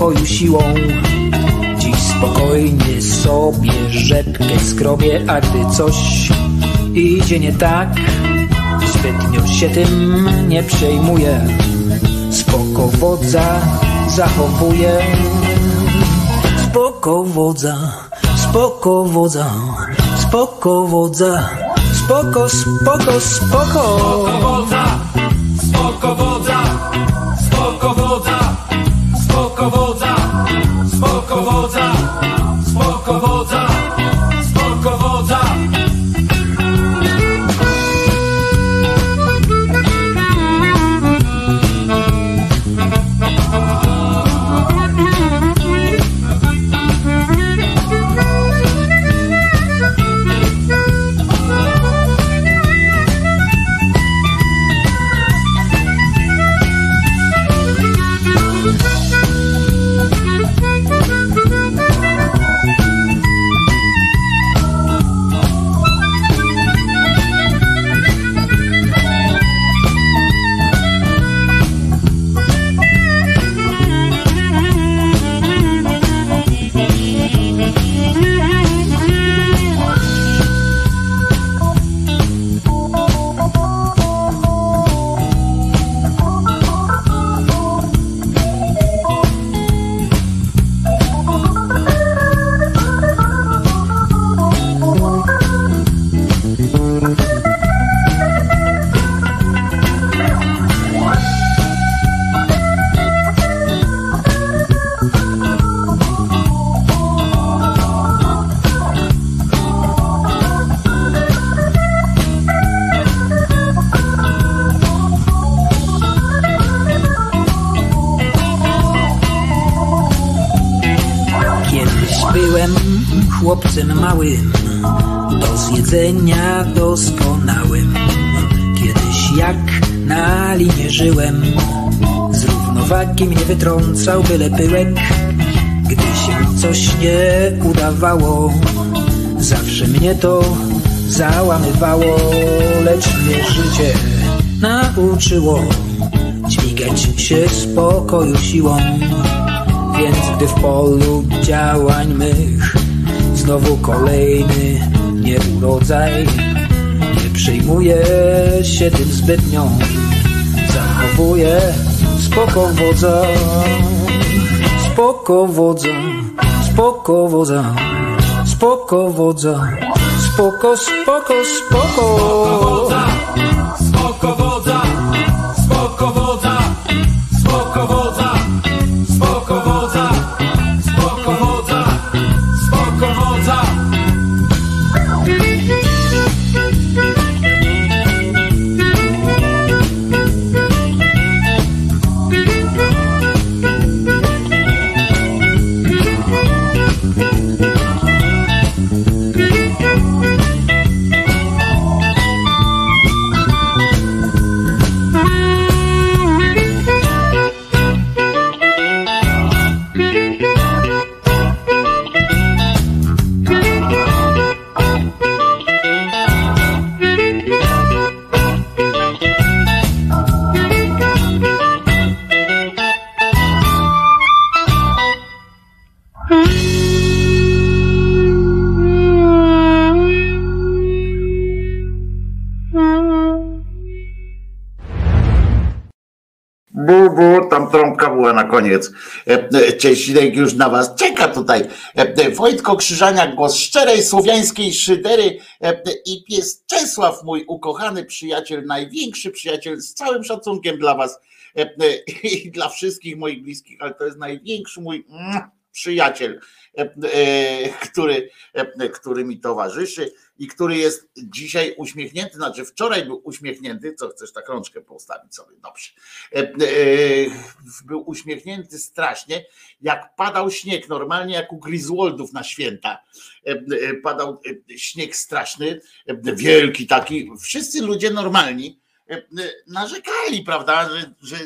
spokoju siłą. Dziś spokojnie sobie rzepkę skrobię, a gdy coś idzie nie tak, zbytnio się tym nie przejmuję. Spoko wodza zachowuję. Spoko wodza, spoko wodza, spoko wodza, spoko, spoko, spoko. wodza, spoko wodza, byle pyłek. Gdy się coś nie udawało, zawsze mnie to załamywało, lecz mnie życie nauczyło dźwigać się spokoju siłą. Więc gdy w polu działań mych Znowu kolejny nieurodzaj Nie przejmuję się tym zbytnią Zachowuję spoko wodza. Spoko wodza. Spoko wodza. Spoko wodza. Spoko, spoko, spoko. Wodza, spoko wodza, trąbka była na koniec. Cieśnik już na was czeka tutaj. Wojtko Krzyżaniak, głos szczerej słowiańskiej szydery i pies Czesław, mój ukochany przyjaciel, największy przyjaciel, z całym szacunkiem dla was i dla wszystkich moich bliskich, ale to jest największy mój przyjaciel, który, który mi towarzyszy i który jest dzisiaj uśmiechnięty, znaczy wczoraj był uśmiechnięty, co chcesz tak rączkę postawić sobie, dobrze. E, e, był uśmiechnięty strasznie, jak padał śnieg, normalnie jak u Griswoldów na święta. E, padał śnieg straszny, wielki taki. Wszyscy ludzie normalni narzekali, prawda, że, że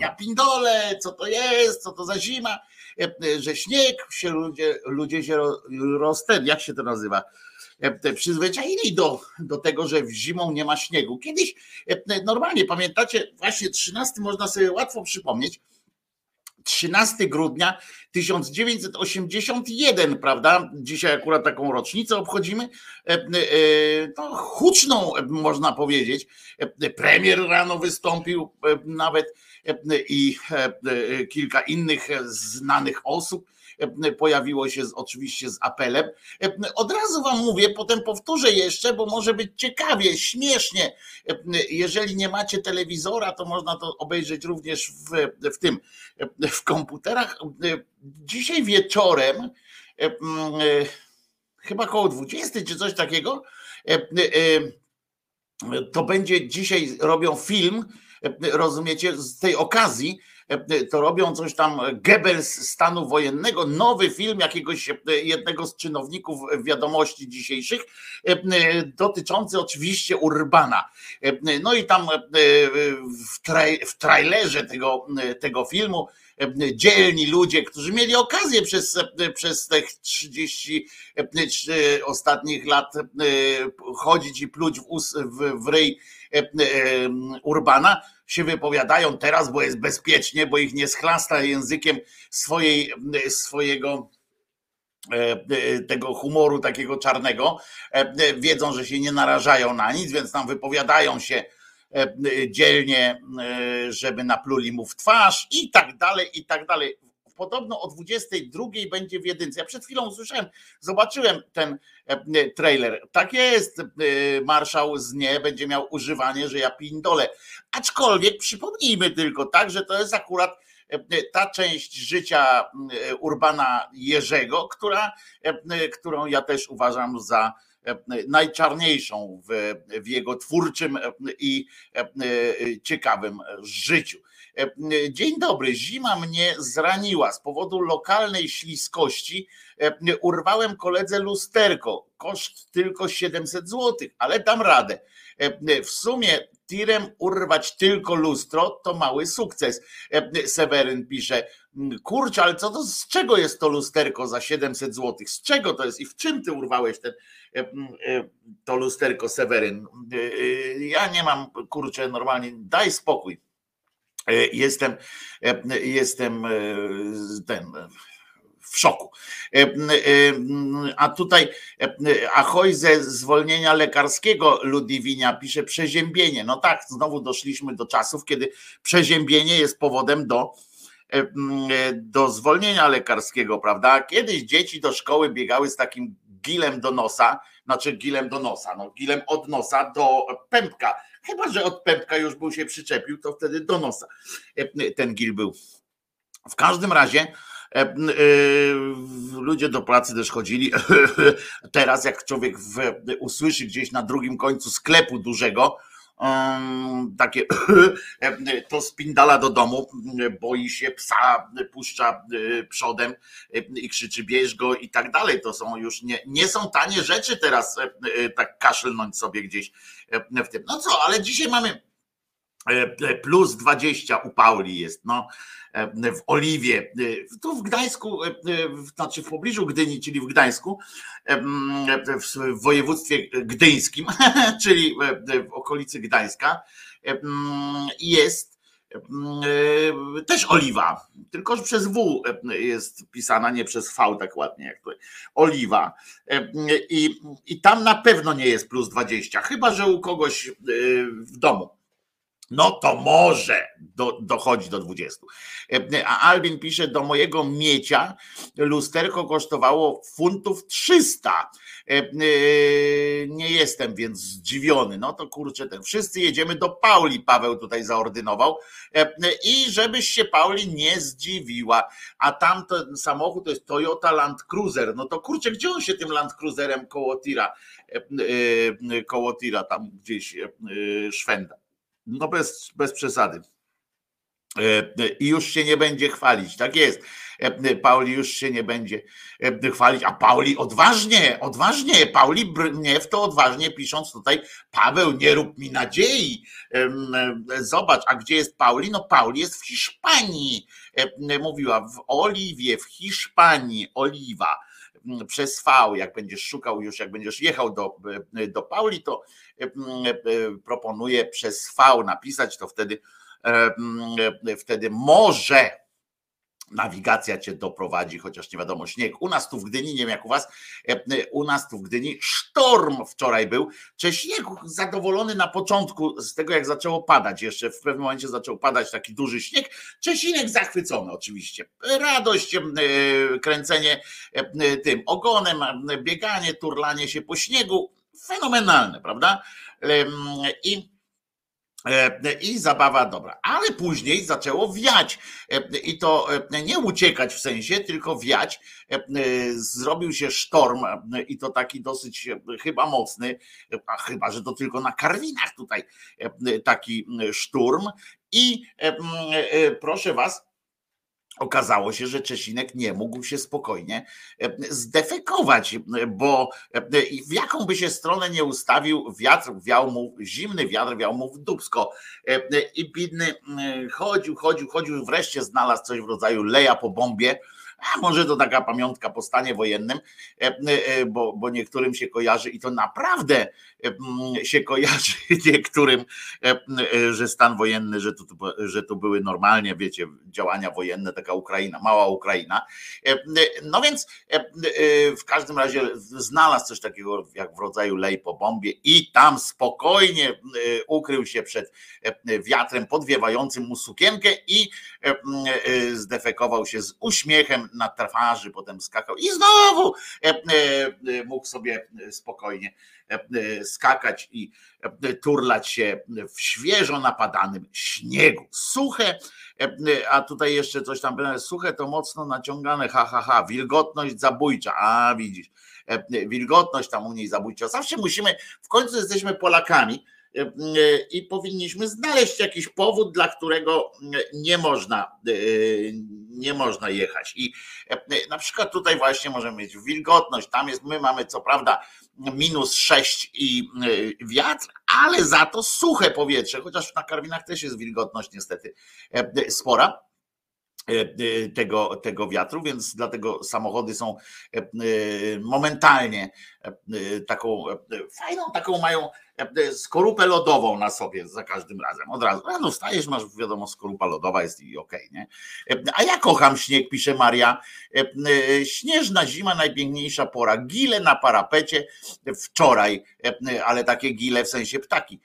ja pindole, co to jest, co to za zima, że śnieg się ludzie, ludzie się rozten, jak się to nazywa? E, przyzwyczaili do, do tego, że zimą nie ma śniegu. Kiedyś e, normalnie, pamiętacie, właśnie 13 można sobie łatwo przypomnieć, 13 grudnia 1981, prawda? Dzisiaj akurat taką rocznicę obchodzimy. E, no, huczną, można powiedzieć. Premier rano wystąpił nawet i kilka innych znanych osób pojawiło się z, oczywiście z apelem. Od razu wam mówię, potem powtórzę jeszcze, bo może być ciekawie, śmiesznie. Jeżeli nie macie telewizora, to można to obejrzeć również w, w tym, w komputerach. Dzisiaj wieczorem, chyba koło 20 czy coś takiego, to będzie dzisiaj robią film, rozumiecie, z tej okazji to robią coś tam Goebbels stanu wojennego, nowy film jakiegoś jednego z czynowników wiadomości dzisiejszych, dotyczący oczywiście Urbana. No i tam w, traj, w trailerze tego, tego filmu dzielni ludzie, którzy mieli okazję przez, przez tych 30 ostatnich lat chodzić i pluć w, us, w, w ryj Urbana, się wypowiadają teraz, bo jest bezpiecznie, bo ich nie schlasta językiem swojej, swojego e, tego humoru takiego czarnego, e, wiedzą, że się nie narażają na nic, więc tam wypowiadają się e, dzielnie, żeby napluli mu w twarz i tak dalej, i tak dalej podobno o 22 będzie w jedynce. Ja przed chwilą usłyszałem, zobaczyłem ten e, trailer. Tak jest, e, marszał z nie będzie miał używanie, że ja pindole. Aczkolwiek przypomnijmy tylko tak, że to jest akurat e, ta część życia Urbana Jerzego, która, którą ja też uważam za najczarniejszą w, w jego twórczym i ciekawym życiu. E, dzień dobry, zima mnie zraniła z powodu lokalnej śliskości. E, urwałem koledze lusterko, koszt tylko 700 zł, ale dam radę. E, w sumie tirem urwać tylko lustro to mały sukces. Seweryn pisze, kurczę, ale co to, z czego jest to lusterko za 700 zł? Z czego to jest i w czym ty urwałeś ten, to lusterko, Seweryn? Ja nie mam, kurczę, normalnie, daj spokój. E, jestem, e, jestem e, ten w szoku. A tutaj Ahoj ze zwolnienia lekarskiego Ludwinia pisze przeziębienie. No tak, znowu doszliśmy do czasów, kiedy przeziębienie jest powodem do, do zwolnienia lekarskiego, prawda? Kiedyś dzieci do szkoły biegały z takim gilem do nosa, znaczy gilem do nosa, no gilem od nosa do pępka Chyba, że od pępka już był się przyczepił, to wtedy do nosa e, ten gil był. W każdym razie e, e, ludzie do pracy też chodzili. Teraz jak człowiek usłyszy gdzieś na drugim końcu sklepu dużego, takie to spindala do domu, boi się psa, puszcza przodem i krzyczy bierz go i tak dalej. To są już nie, nie są tanie rzeczy teraz tak kaszlnąć sobie gdzieś w tym. No co, ale dzisiaj mamy plus 20 u Pauli jest, no w Oliwie, tu w Gdańsku, znaczy w pobliżu Gdyni, czyli w Gdańsku, w województwie gdyńskim, czyli w okolicy Gdańska, jest też oliwa, tylko że przez W jest pisana, nie przez V tak ładnie jak. Oliwa. I, I tam na pewno nie jest plus 20, chyba że u kogoś w domu No to może do, dochodzi do 20. E, a Albin pisze, do mojego miecia lusterko kosztowało funtów 300. E, e, nie jestem więc zdziwiony. No to kurczę, ten wszyscy jedziemy do Pauli, Paweł tutaj zaordynował. I żebyś się Pauli nie zdziwiła. A tamten samochód to jest Toyota Land Cruiser. No to kurczę, gdzie on się tym Land Cruiserem koło tira, koło tira tam gdzieś szwenda? No bez, bez przesady. E, I już się nie będzie chwalić. Tak jest. E, Pauli już się nie będzie e, chwalić, a Pauli odważnie, odważnie, Pauli w to odważnie pisząc tutaj, Paweł, nie rób mi nadziei. Zobacz, a gdzie jest Pauli? No Pauli jest w Hiszpanii. Mówiła w Oliwie, w Hiszpanii, Oliwa przez V, jak będziesz szukał już, jak będziesz jechał do, do Pauli, to proponuję przez V napisać, to wtedy, wtedy może nawigacja cię doprowadzi, chociaż nie wiadomo, śnieg. U nas tu w Gdyni, nie wiem jak u was, u nas tu w Gdyni sztorm wczoraj był. Cześniek zadowolony na początku z tego, jak zaczęło padać. Jeszcze w pewnym momencie zaczął padać taki duży śnieg. Czesinek zachwycony oczywiście. Radość, kręcenie tym ogonem, bieganie, turlanie się po śniegu. Fenomenalne, prawda? I E, I zabawa dobra, ale później zaczęło wiać e, i to e, nie uciekać w sensie, tylko wiać. Zrobił się sztorm i to taki dosyć chyba mocny, a chyba, że to tylko na Karwinach tutaj taki szturm. I proszę Was, Okazało się, że Czesinek nie mógł się spokojnie e, zdefekować, bo e, w jaką by się stronę nie ustawił, wiatr wiał mu, zimny wiatr wiał mu w dubsko. E, I bidny chodził, chodził, chodził, wreszcie znalazł coś w rodzaju leja po bombie a może to taka pamiątka po stanie wojennym, e, e, bo, bo niektórym się kojarzy i to naprawdę e, się kojarzy niektórym, że stan wojenny, że tu, że tu były normalnie, wiecie, działania wojenne, taka Ukraina, mała Ukraina. No więc w każdym razie znalazł coś takiego jak w rodzaju lej po bombie i tam spokojnie ukrył się przed wiatrem podwiewającym mu sukienkę i zdefekował się z uśmiechem na twarzy, potem skakał i znowu e, e, e, mógł sobie spokojnie skakać i turlać się w świeżo napadanym śniegu. Suche, a tutaj jeszcze coś tam, suche to mocno naciągane, ha, ha, ha, wilgotność zabójcza, a widzisz, wilgotność tam u niej zabójcza. Zawsze musimy, w końcu jesteśmy Polakami, i powinniśmy znaleźć jakiś powód, dla którego nie można, nie można jechać. I na przykład tutaj właśnie możemy mieć wilgotność, tam jest, my mamy co prawda minus 6 i wiatr, ale za to suche powietrze, chociaż na Karwinach też jest wilgotność niestety spora tego, tego wiatru, więc dlatego samochody są momentalnie taką fajną, taką mają E, skorupę lodową na sobie za każdym razem. Od razu rano wstajesz, masz wiadomo, skorupa lodowa jest i okej, okay, nie? E, a ja kocham śnieg, pisze Maria. E, śnieżna zima, najpiękniejsza pora. Gile na parapecie wczoraj, ale takie gile w sensie ptaki.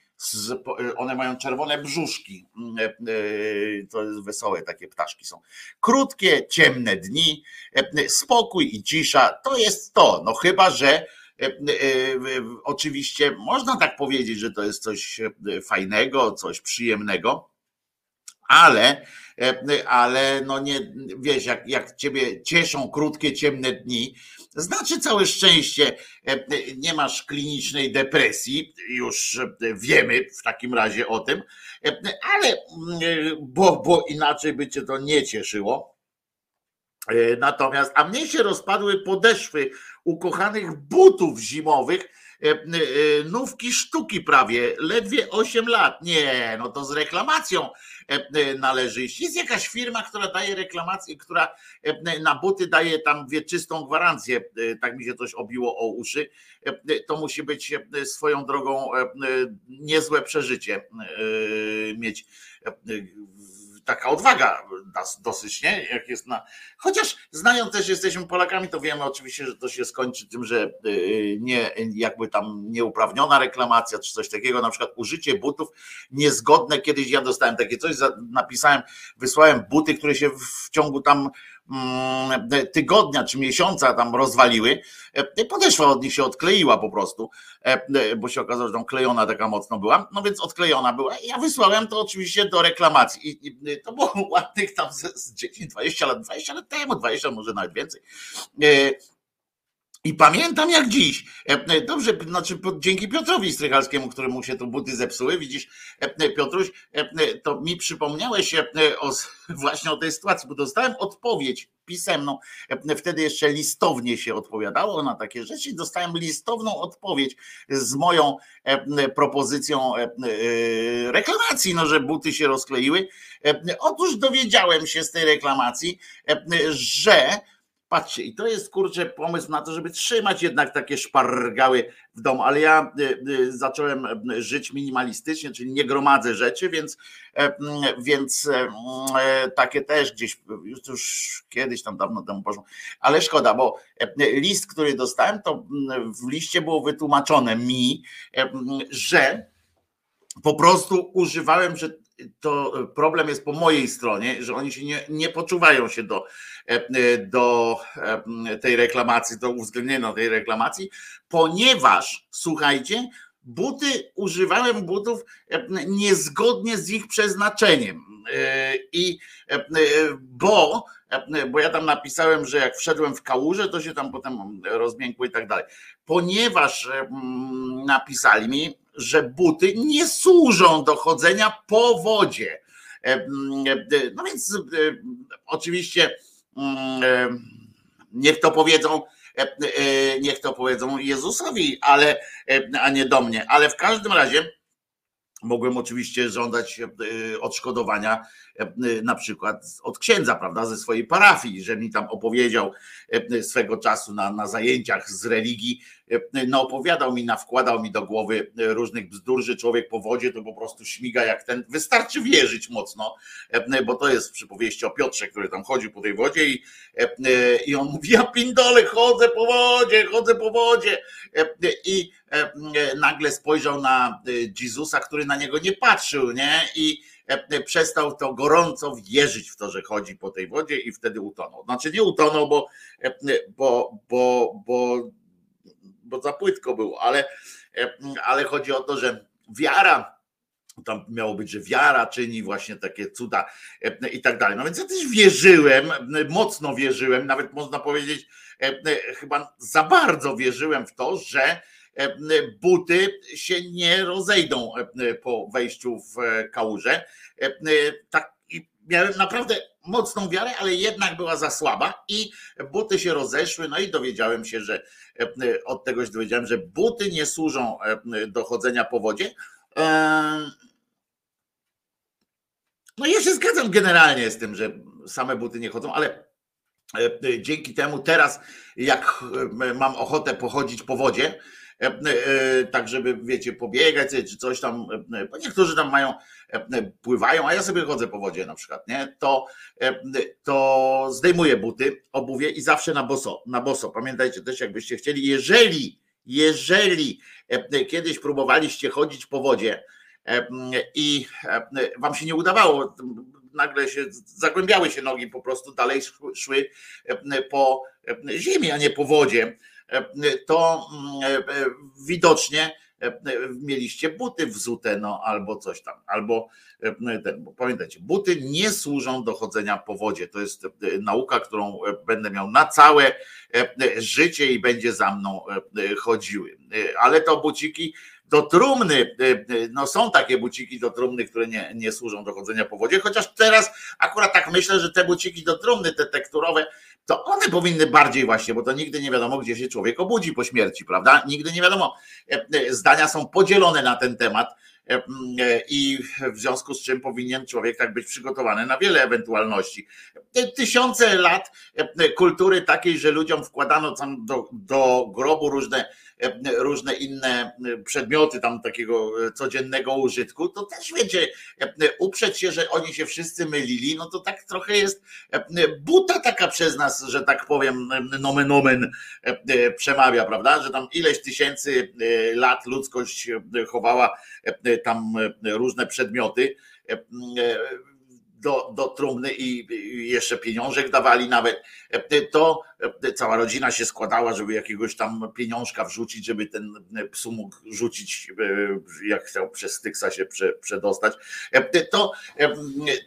One mają czerwone brzuszki. To jest wesołe, takie ptaszki są. Krótkie, ciemne dni, spokój i cisza. To jest to. No chyba, że E, e, oczywiście można tak powiedzieć, że to jest coś e, fajnego, coś przyjemnego, ale, ale no nie, wiesz, jak, jak ciebie cieszą krótkie, ciemne dni, znaczy całe szczęście nie masz klinicznej depresji, już wiemy w takim razie o tym, ale bo, bo inaczej by cię to nie cieszyło. Natomiast, a mnie się rozpadły podeszwy ukochanych butów zimowych, e, e, nówki sztuki prawie, ledwie 8 lat. Nie, no to z reklamacją e, należy iść. Jest jakaś firma, która daje reklamację, która na buty daje tam wieczystą gwarancję, tak mi się coś obiło o uszy. To musi być swoją drogą niezłe przeżycie mieć taka odwaga dosyć, nie? Jak jest na. Chociaż znając też jesteśmy Polakami, to wiemy oczywiście, że to się skończy tym, że nie jakby tam nieuprawniona reklamacja czy coś takiego, na przykład użycie butów niezgodne. Kiedyś ja dostałem takie coś, napisałem, wysłałem buty, które się w ciągu tam tygodnia czy miesiąca tam rozwaliły, e, podeszła od nich się odkleiła po prostu, e, e, bo się okazało, że tam klejona taka mocno była, no więc odklejona była. Ja wysłałem to oczywiście do reklamacji i to było ładnych tam z 10-20 lat, 20 lat temu, 20 może nawet więcej. I pamiętam jak dziś. Dobrze, znaczy dzięki Piotrowi Strychalskiemu, któremu się tu buty zepsuły, widzisz, Piotruś, to mi przypomniałeś o, właśnie o tej sytuacji, bo dostałem odpowiedź pisemną. Wtedy jeszcze listownie się odpowiadało na takie rzeczy. Dostałem listowną odpowiedź z moją propozycją reklamacji, no, że buty się rozkleiły. Otóż dowiedziałem się z tej reklamacji, że Patrzcie, i to jest kurczę pomysł na to, żeby trzymać jednak takie szpargały w domu, ale ja y, y, zacząłem y, żyć minimalistycznie, czyli nie gromadzę rzeczy, więc, e, więc e, e, takie też gdzieś już, już kiedyś tam dawno temu poszło, ale szkoda, bo list, który dostałem, to w liście było wytłumaczone mi, że po prostu używałem, że to problem jest po mojej stronie, że oni się nie, nie poczuwają się do, do e, tej reklamacji, do uwzględnienia tej reklamacji, ponieważ słuchajcie, buty, używałem butów e, niezgodnie z ich przeznaczeniem. I bo, bo ja tam napisałem, że jak wszedłem w kałużę, to się tam potem rozmiękło i tak dalej. Ponieważ napisali mi, że buty nie służą do chodzenia po wodzie. E, e, no więc e, oczywiście niech to powiedzą, niech to powiedzą Jezusowi, ale, a nie do mnie. Ale w każdym razie mogłem oczywiście żądać odszkodowania na przykład od księdza, prawda, ze swojej parafii, że mi tam opowiedział swego czasu na, na zajęciach z religii, no opowiadał mi, nawkładał mi do głowy różnych bzdur, że człowiek po wodzie to po prostu śmiga jak ten, wystarczy wierzyć mocno, bo to jest w przypowieści o Piotrze, który tam chodził po tej wodzie i, i on mówi, ja pindole, chodzę po wodzie, chodzę po wodzie. I nagle spojrzał na Jezusa, który na niego nie patrzył, nie, i przestał to gorąco wierzyć w to, że chodzi po tej wodzie i wtedy utonął. Znaczy nie utonął, bo, bo, bo, bo bo za płytko było, ale, e, ale chodzi o to, że wiara tam miało być, że wiara czyni właśnie takie cuda e, i tak dalej. No więc ja też wierzyłem, mocno wierzyłem, nawet można powiedzieć, e, chyba za bardzo wierzyłem w to, że buty się nie rozejdą po wejściu w kałużę. Tak, miałem naprawdę mocną wiarę, ale jednak była za słaba i buty się rozeszły, no i dowiedziałem się, że e, od tegoś dowiedziałem, że buty nie służą e, do chodzenia po wodzie. E, no ja się zgadzam generalnie z tym, że same buty nie chodzą, ale dzięki temu teraz jak mam ochotę pochodzić po wodzie, E, e, tak żeby, wiecie, pobiegać czy coś tam, e, bo niektórzy tam mają, pływają, a ja sobie chodzę po wodzie na przykład, nie, to, to zdejmuję buty, obuwie i zawsze na boso, na boso. Pamiętajcie też, jakbyście chcieli, jeżeli, jeżeli kiedyś próbowaliście chodzić po wodzie i wam się nie udawało, nagle się zagłębiały się nogi, po prostu dalej szły po ziemi, a nie po wodzie to mm, e, widocznie e, mieliście buty wzute, no albo coś tam, albo e, ten, bo pamiętajcie, buty nie służą do chodzenia po wodzie. To jest nauka, którą będę miał na całe życie i będzie za mną chodziły. Ale to buciki do trumny, no są takie buciki do trumny, które nie, nie służą do chodzenia po wodzie, chociaż teraz akurat tak myślę, że te buciki do trumny, te tekturowe, to one powinny bardziej właśnie, bo to nigdy nie wiadomo, gdzie się człowiek obudzi po śmierci, prawda? Nigdy nie wiadomo. E, e, zdania są podzielone na ten temat e, i w związku z czym powinien człowiek tak być przygotowany na wiele ewentualności. Tysiące lat kultury takiej, że ludziom wkładano tam do, do grobu różne różne inne przedmioty tam takiego codziennego użytku, to też wiecie, uprzeć się, że oni się wszyscy mylili, no to tak trochę jest buta taka przez nas, że tak powiem, nomen omen przemawia, prawda, że tam ileś tysięcy lat ludzkość chowała tam różne przedmioty do, do trumny i jeszcze pieniążek dawali nawet, to cała rodzina się składała, żeby jakiegoś tam pieniążka wrzucić, żeby ten psu mógł rzucić, jak chciał przez Styksa się przedostać. To,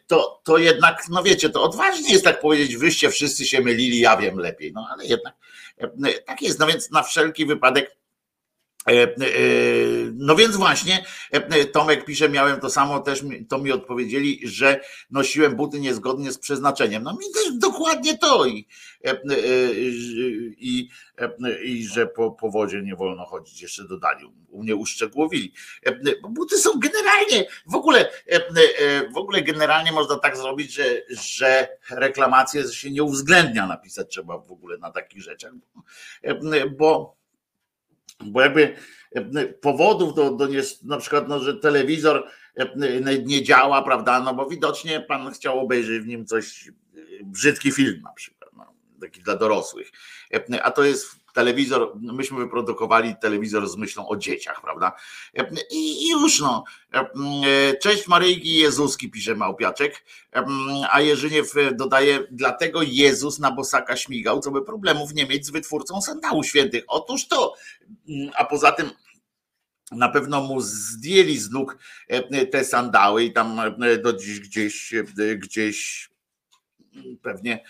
to, to jednak, no wiecie, to odważnie jest tak powiedzieć, wyście wszyscy się mylili, ja wiem lepiej, no ale jednak tak jest, no więc na wszelki wypadek E, e, no więc właśnie, e, Tomek pisze, miałem to samo, też to mi odpowiedzieli, że nosiłem buty niezgodnie z przeznaczeniem. No mi też dokładnie to i, i, i że po, po wodzie nie wolno chodzić, jeszcze dodali, u mnie uszczegółowili. Buty są generalnie, w ogóle, w ogóle generalnie można tak zrobić, że, że reklamacje się nie uwzględnia napisać trzeba w ogóle na takich rzeczach, bo bo jakby e, powodów do, do nie, na przykład, no, że telewizor e, nie działa, prawda, no bo widocznie pan chciał obejrzeć w nim coś, e, brzydki film na przykład, no, taki dla dorosłych, a to jest telewizor, myśmy wyprodukowali telewizor z myślą o dzieciach, prawda? I, już no. Cześć Maryjki Jezuski, pisze Małpiaczek, a Jerzyniew dodaje, dlatego Jezus na bosaka śmigał, co by problemów nie mieć z wytwórcą sandału świętych. Otóż to, a poza tym na pewno mu zdjęli z nóg te sandały i tam do dziś gdzieś, gdzieś pewnie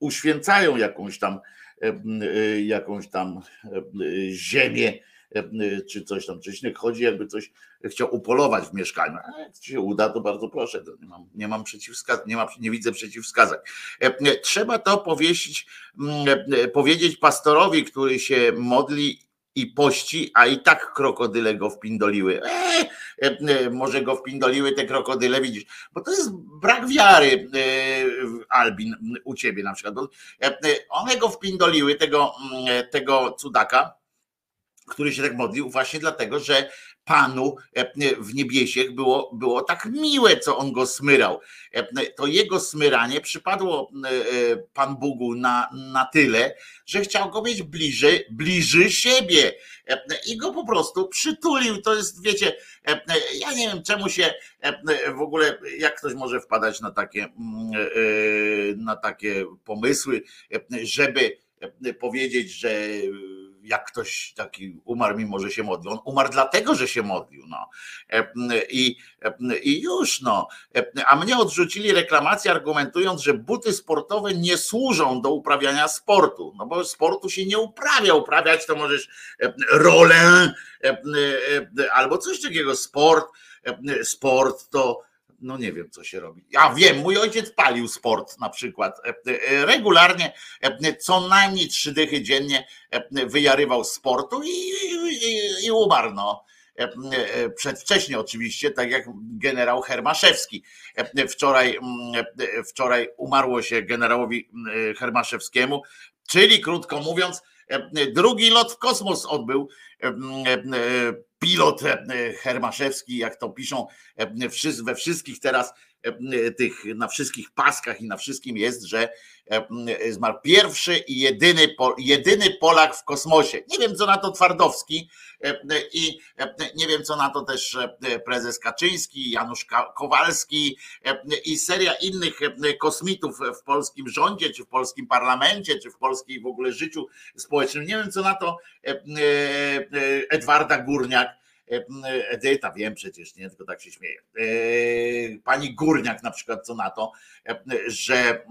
uświęcają jakąś tam jakąś tam e, ziemię czy coś tam, czy śnieg chodzi, jakby coś chciał upolować w mieszkaniu. A jak się uda, to bardzo proszę, nie mam, nie mam przeciwwskazań, nie, nie widzę przeciwwskazań. Trzeba to powiesić, powiedzieć pastorowi, który się modli i pości, a i tak krokodyle go wpindoliły. Eee, może go wpindoliły te krokodyle, widzisz, bo to jest brak wiary, e, Albin, u ciebie na przykład. Bo, e, one go wpindoliły, tego, mm, tego cudaka, który się tak modlił, właśnie dlatego, że Panu w niebiesiech było, było tak miłe, co on go smyrał. To jego smyranie przypadło Pan Bogu na, na tyle, że chciał go mieć bliżej, bliżej siebie i go po prostu przytulił. To jest, wiecie, ja nie wiem czemu się w ogóle, jak ktoś może wpadać na takie, na takie pomysły, żeby powiedzieć, że jak ktoś taki umarł, mimo że się modlił. On umarł dlatego, że się modlił. No. E, I, e, I już no. E, a mnie odrzucili reklamację, argumentując, że buty sportowe nie służą do uprawiania sportu. No bo sportu się nie uprawia. Uprawiać to możesz rolę albo coś takiego. Sport, sport to no nie wiem, co się robi. Ja wiem, mój ojciec palił sport na przykład. E, e, regularnie, e, co najmniej trzy dychy dziennie wyjarywał sportu i, i, i umarł. No. Przedwcześnie oczywiście, tak jak generał Hermaszewski. Wczoraj, wczoraj umarło się generałowi Hermaszewskiemu, czyli krótko mówiąc, drugi lot w kosmos odbył pilot Hermaszewski, jak to piszą we wszystkich teraz tych, na wszystkich paskach i na wszystkim jest, że zmarł pierwszy i jedyny, jedyny Polak w kosmosie. Nie wiem, co na to Twardowski i nie wiem, co na to też prezes Kaczyński, Janusz Kowalski i seria innych kosmitów w polskim rządzie, czy w polskim parlamencie, czy w polskiej w ogóle życiu społecznym. Nie wiem, co na to Edwarda Górniak Edyta, wiem przecież, nie, tylko tak się śmieję. Pani Górniak na przykład co na to, że,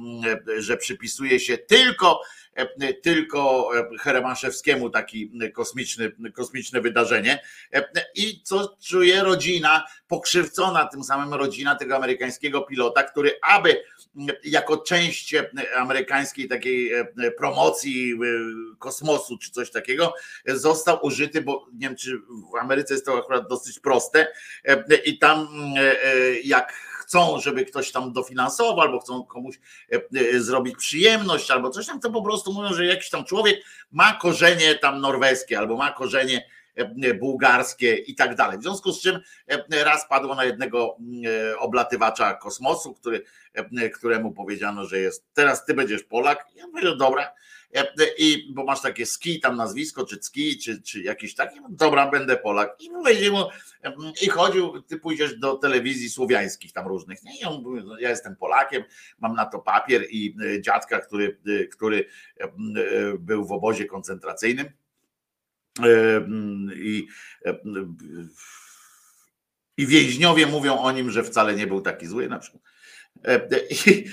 że przypisuje się tylko, tylko Heremaszewskiemu taki kosmiczny, kosmiczne wydarzenie i co czuje rodzina, pokrzywcona tym samym rodzina tego amerykańskiego pilota, który aby jako część amerykańskiej takiej promocji kosmosu czy coś takiego został użyty, bo nie wiem czy w Ameryce jest to akurat dosyć proste i tam jak chcą, żeby ktoś tam dofinansował, albo chcą komuś zrobić przyjemność, albo coś tam, to po prostu mówią, że jakiś tam człowiek ma korzenie tam norweskie, albo ma korzenie bułgarskie i tak dalej. W związku z czym raz padło na jednego oblatywacza kosmosu, który, któremu powiedziano, że jest teraz ty będziesz Polak. Ja mówię, no dobra, i bo masz takie ski tam nazwisko, czy ski, czy, czy jakiś taki, no dobra, będę Polak. I powiedział mu, i chodził, ty pójdziesz do telewizji słowiańskich tam różnych. Nie, no, ja jestem Polakiem, mam na to papier i e, dziadka, który, e, który e, był w obozie koncentracyjnym. I, I więźniowie mówią o nim, że wcale nie był taki zły na przykład. I,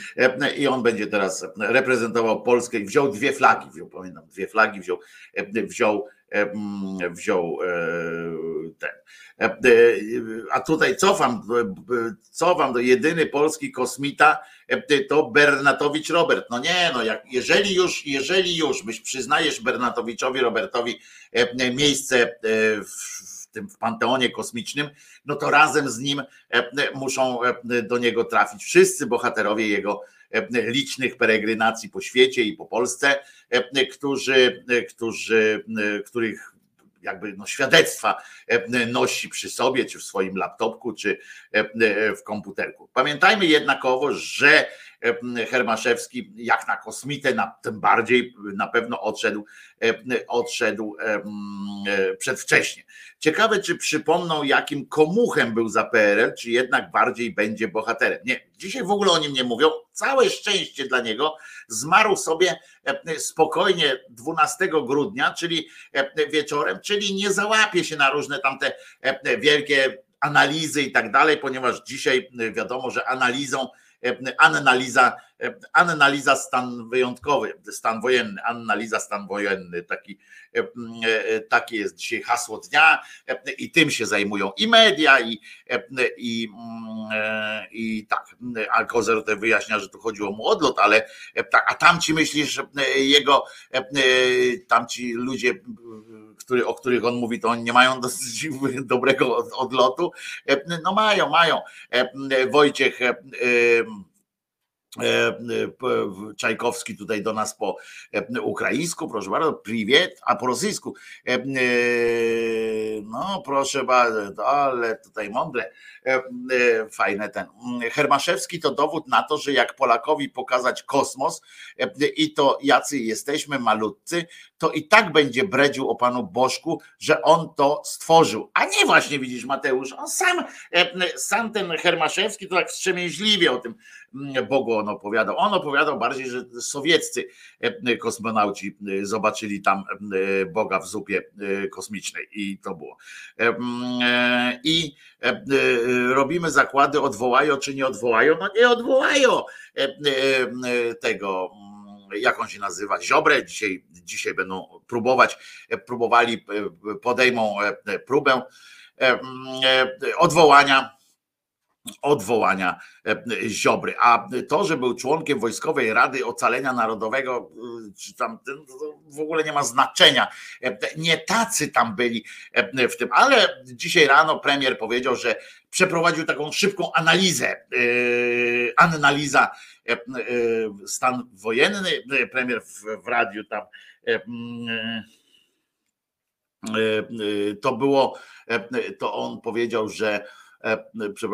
I on będzie teraz reprezentował Polskę i wziął dwie flagi, wziął, pamiętam, dwie flagi wziął, wziął, wziął ten. A tutaj cofam, cofam do jedyny polski kosmita to Bernatowicz Robert. No nie, no jak, jeżeli już, jeżeli już byś przyznajesz Bernatowiczowi Robertowi miejsce w tym w panteonie kosmicznym, no to razem z nim e, muszą e, do niego trafić wszyscy bohaterowie jego e, licznych peregrynacji po świecie i po Polsce, którzy, którzy, których jakby no świadectwa nosi przy sobie, czy w swoim laptopku, czy w komputerku. Pamiętajmy jednakowo, że Hermaszewski, jak na kosmitę, na, tym bardziej na pewno odszedł, odszedł przedwcześnie. Ciekawe, czy przypomną, jakim komuchem był za PRL, czy jednak bardziej będzie bohaterem. Nie, dzisiaj w ogóle o nim nie mówią. Całe szczęście dla niego zmarł sobie spokojnie 12 grudnia, czyli wieczorem, czyli nie załapie się na różne tamte wielkie analizy i tak dalej, ponieważ dzisiaj wiadomo, że analizą analiza, analiza stan wyjątkowy, stan wojenny, analiza stan wojenny, taki, taki jest dzisiaj hasło dnia i tym się zajmują i media i, i, i tak, a Kozer wyjaśnia, że tu chodziło mu o odlot, ale a tamci myślisz, że jego tamci ludzie który, o których on mówi, to oni nie mają dosyć dobrego odlotu. No mają, mają. Wojciech Czajkowski tutaj do nas po ukraińsku, proszę bardzo, priwiet, a po rosyjsku. No proszę bardzo, ale tutaj mądre. E, e, fajne ten. Hermaszewski to dowód na to, że jak Polakowi pokazać kosmos e, i to jacy jesteśmy malutcy, to i tak będzie bredził o panu Bożku, że on to stworzył. A nie właśnie widzisz Mateusz, on sam, sam ten Hermaszewski to tak wstrzemięźliwie o tym Bogu on opowiadał. On opowiadał bardziej, że sowieccy kosmonauci zobaczyli tam Boga w zupie kosmicznej i to było. I robimy zakłady, odwołają czy nie odwołają? No nie odwołają e, e, tego, jak on się nazywa, Ziobrę, dzisiaj, dzisiaj będą próbować, e, próbowali, podejmą próbę mm, odwołania odwołania e, Ziobry. A to, że był członkiem Wojskowej Rady Ocalenia Narodowego, e, czy tam w ogóle nie ma znaczenia. E, nie tacy tam byli w tym, ale dzisiaj rano premier powiedział, że przeprowadził taką szybką analizę. Analiza stan wojenny. Premier w, w radiu tam to było, to on powiedział, że E,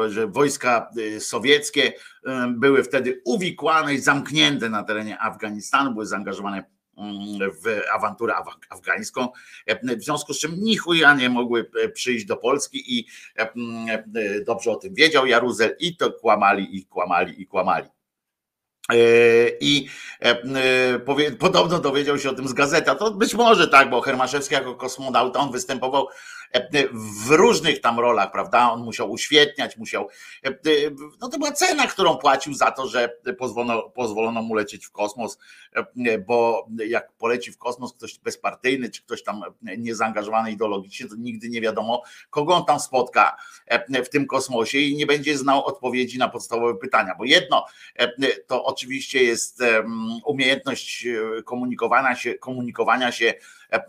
że wojska e, sowieckie e, były wtedy uwikłane i zamknięte na terenie Afganistanu, były zaangażowane w awanturę afgańską, w związku z czym nichuja nie mogły przyjść do Polski i dobrze o tym wiedział Jaruzel i to kłamali i kłamali i kłamali. I podobno dowiedział się o tym z gazety. A to być może tak, bo Hermaszewski jako kosmonauta on występował w różnych tam rolach, prawda? On musiał uświetniać, musiał. No to była cena, którą płacił za to, że pozwolono, pozwolono mu lecieć w kosmos, bo jak poleci w kosmos ktoś bezpartyjny, czy ktoś tam niezaangażowany ideologicznie, to nigdy nie wiadomo, kogo on tam spotka w tym kosmosie i nie będzie znał odpowiedzi na podstawowe pytania. Bo jedno to oczywiście jest umiejętność komunikowania się, komunikowania się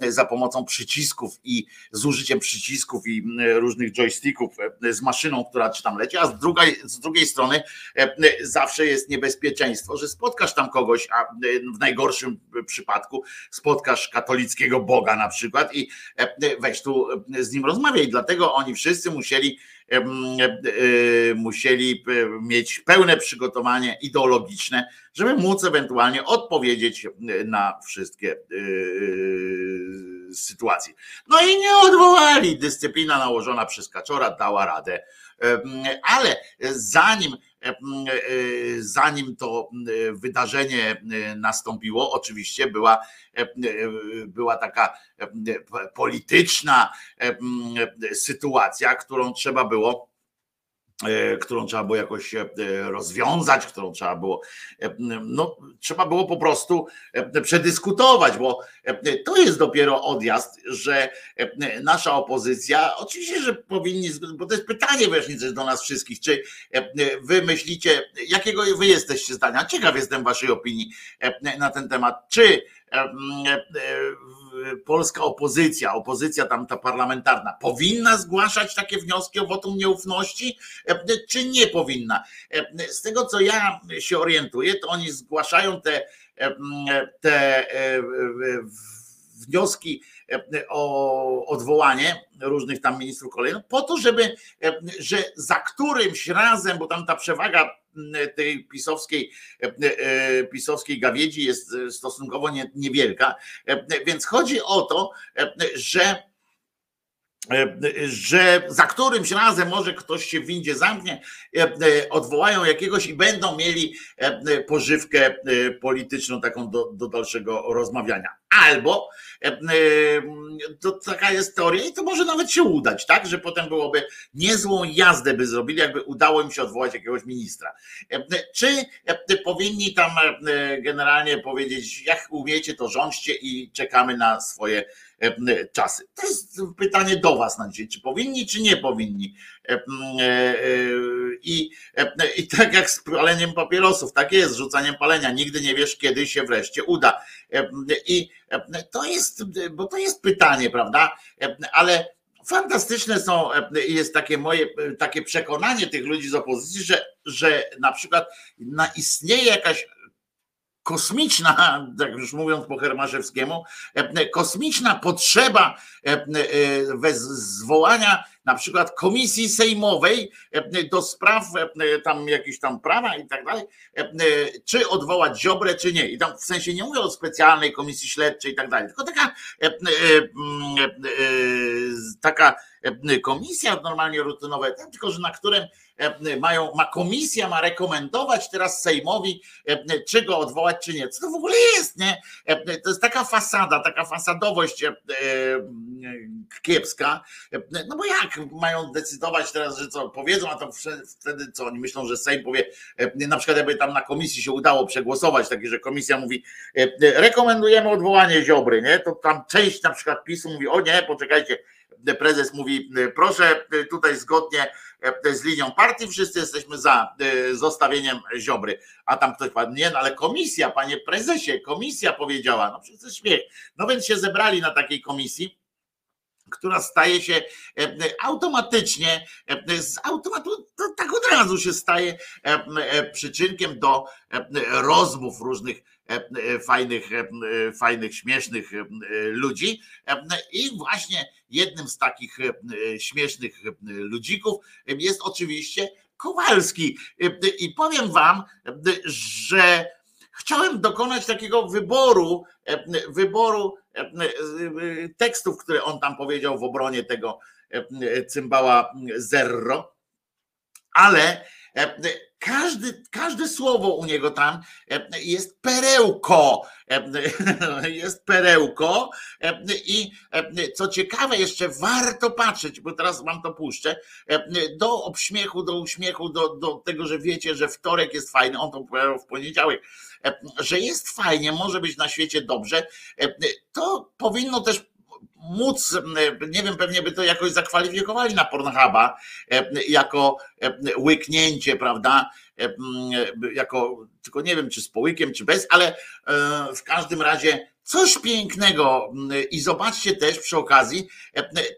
za pomocą przycisków i z użyciem przycisków i różnych joysticków z maszyną, która czy tam leci, a z drugiej, z drugiej strony zawsze jest niebezpieczeństwo, że spotkasz tam kogoś, a w najgorszym przypadku spotkasz katolickiego Boga na przykład i weź tu z nim rozmawiaj. Dlatego oni wszyscy musieli E, musieli mieć pełne przygotowanie ideologiczne, żeby móc ewentualnie odpowiedzieć na wszystkie sytuacje. No i nie odwołali. Dyscyplina nałożona przez Kaczora dała radę. Ale zanim zanim to wydarzenie nastąpiło, oczywiście była, była taka polityczna sytuacja, którą trzeba było E, którą trzeba było jakoś e, rozwiązać, którą trzeba było, e, no, trzeba było po prostu przedyskutować, bo to jest dopiero odjazd, że nasza opozycja, oczywiście, że powinni, bo to jest pytanie wesznicy do nas wszystkich, czy wy myślicie, jakiego wy jesteście zdania, ciekaw jestem waszej opinii na ten temat, czy polska opozycja, opozycja tamta parlamentarna, powinna zgłaszać takie wnioski o wotum nieufności, czy nie powinna? Z tego, co ja się orientuję, to oni zgłaszają te, te wnioski o odwołanie różnych tam ministrów kolejnych, po to, żeby, że za którymś razem, bo tam ta przewaga tej pisowskiej, pisowskiej gawiedzi jest stosunkowo niewielka, więc chodzi o to, że że za którymś razem może ktoś się w windzie zamknie, odwołają jakiegoś i będą mieli pożywkę polityczną taką do, do dalszego rozmawiania. Albo to taka jest teoria i to może nawet się udać, tak, że potem byłoby niezłą jazdę by zrobili, jakby udało im się odwołać jakiegoś ministra. Czy powinni tam generalnie powiedzieć, jak umiecie, to rządźcie i czekamy na swoje czasy. To jest pytanie do Was na dzisiaj, czy powinni, czy nie powinni. I, i tak jak z paleniem papierosów, tak jest, rzucaniem palenia. Nigdy nie wiesz, kiedy się wreszcie uda. I to jest, bo to jest pytanie, prawda? Ale fantastyczne są, jest takie moje takie przekonanie tych ludzi z opozycji, że, że na przykład istnieje jakaś kosmiczna, tak już mówiąc po Hermaszewskiemu, kosmiczna potrzeba zwołania na przykład komisji sejmowej do spraw tam jakichś tam prawa i tak dalej, czy odwołać Ziobrę, czy nie. I tam w sensie nie mówię o specjalnej komisji śledczej i tak dalej, tylko taka taka komisja normalnie rutynowa, tylko że na którym mają, ma komisja ma rekomendować teraz Sejmowi, czy go odwołać, czy nie. Co to w ogóle jest, nie? To jest taka fasada, taka fasadowość kiepska. No bo jak mają decydować teraz, że co powiedzą, a to wtedy co oni myślą, że Sejm powie, na przykład jakby tam na komisji się udało przegłosować, takie, że komisja mówi, rekomendujemy odwołanie Ziobry, nie? To tam część na przykład PiSu mówi, o nie, poczekajcie, prezes mówi, proszę tutaj zgodnie z linią partii, wszyscy jesteśmy za zostawieniem Ziobry. A tam ktoś powie, nie, no ale komisja, panie prezesie, komisja powiedziała, no przecież śmiech. No więc się zebrali na takiej komisji, która staje się automatycznie, z automatu, tak od razu się staje przyczynkiem do rozmów różnych fajnych, fajnych, śmiesznych ludzi. I właśnie jednym z takich śmiesznych ludzików jest oczywiście Kowalski. I powiem wam, że chciałem dokonać takiego wyboru, wyboru tekstów, które on tam powiedział w obronie tego cymbała Zerro, ale każdy, każde słowo u niego tam jest perełko. Jest perełko. I co ciekawe, jeszcze warto patrzeć, bo teraz wam to puszczę, do obśmiechu, do uśmiechu, do, do tego, że wiecie, że wtorek jest fajny, on to powiedział w poniedziałek, że jest fajnie, może być na świecie dobrze, to powinno też móc, nie wiem, pewnie by to jakoś zakwalifikowali na Pornhuba jako łyknięcie, prawda? Jako, tylko nie wiem, czy z połykiem, czy bez, ale w każdym razie Coś pięknego i zobaczcie też przy okazji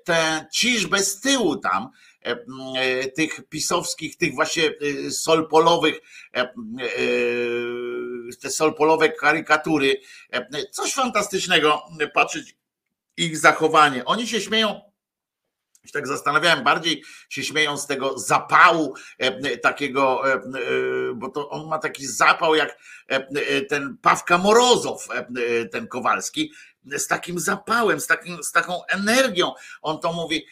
tę ciżbę z tyłu tam, tych pisowskich, tych właśnie solpolowych, te solpolowe karykatury. Coś fantastycznego patrzeć ich zachowanie. Oni się śmieją się tak zastanawiałem, bardziej się śmieją z tego zapału e, takiego, e, e, bo to on ma taki zapał jak ten Pawka Morozow, ten Kowalski, z takim zapałem, z, takim, z taką energią. On to mówi,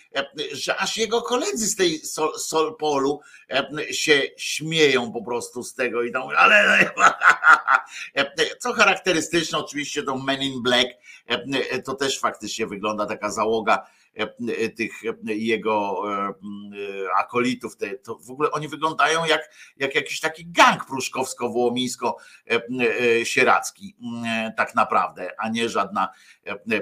że aż jego koledzy z tej Sol, Solpolu się śmieją po prostu z tego i tam, ale co charakterystyczne oczywiście to Men in Black, to też faktycznie wygląda taka załoga E, e, tych e, jego akolitów, to w ogóle oni wyglądają jak, jak jakiś taki gang pruszkowsko-wołomińsko-sieracki tak naprawdę, a nie żadna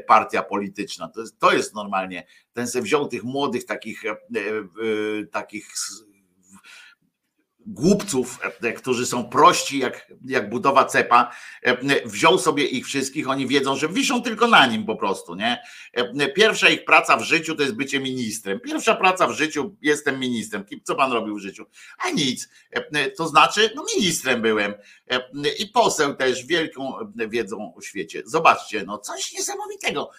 partia polityczna. To jest, to jest normalnie, ten se wziął tych młodych takich takich głupców, e, którzy są prości jak, jak budowa cepa, e, wziął sobie ich wszystkich, oni wiedzą, że wiszą tylko na nim po prostu, nie? E, pierwsza ich praca w życiu to jest bycie ministrem. Pierwsza praca w życiu, jestem ministrem. Co pan robił w życiu? A nic. To znaczy, no ministrem byłem i poseł też wielką wiedzą o świecie. Zobaczcie, no coś niesamowitego.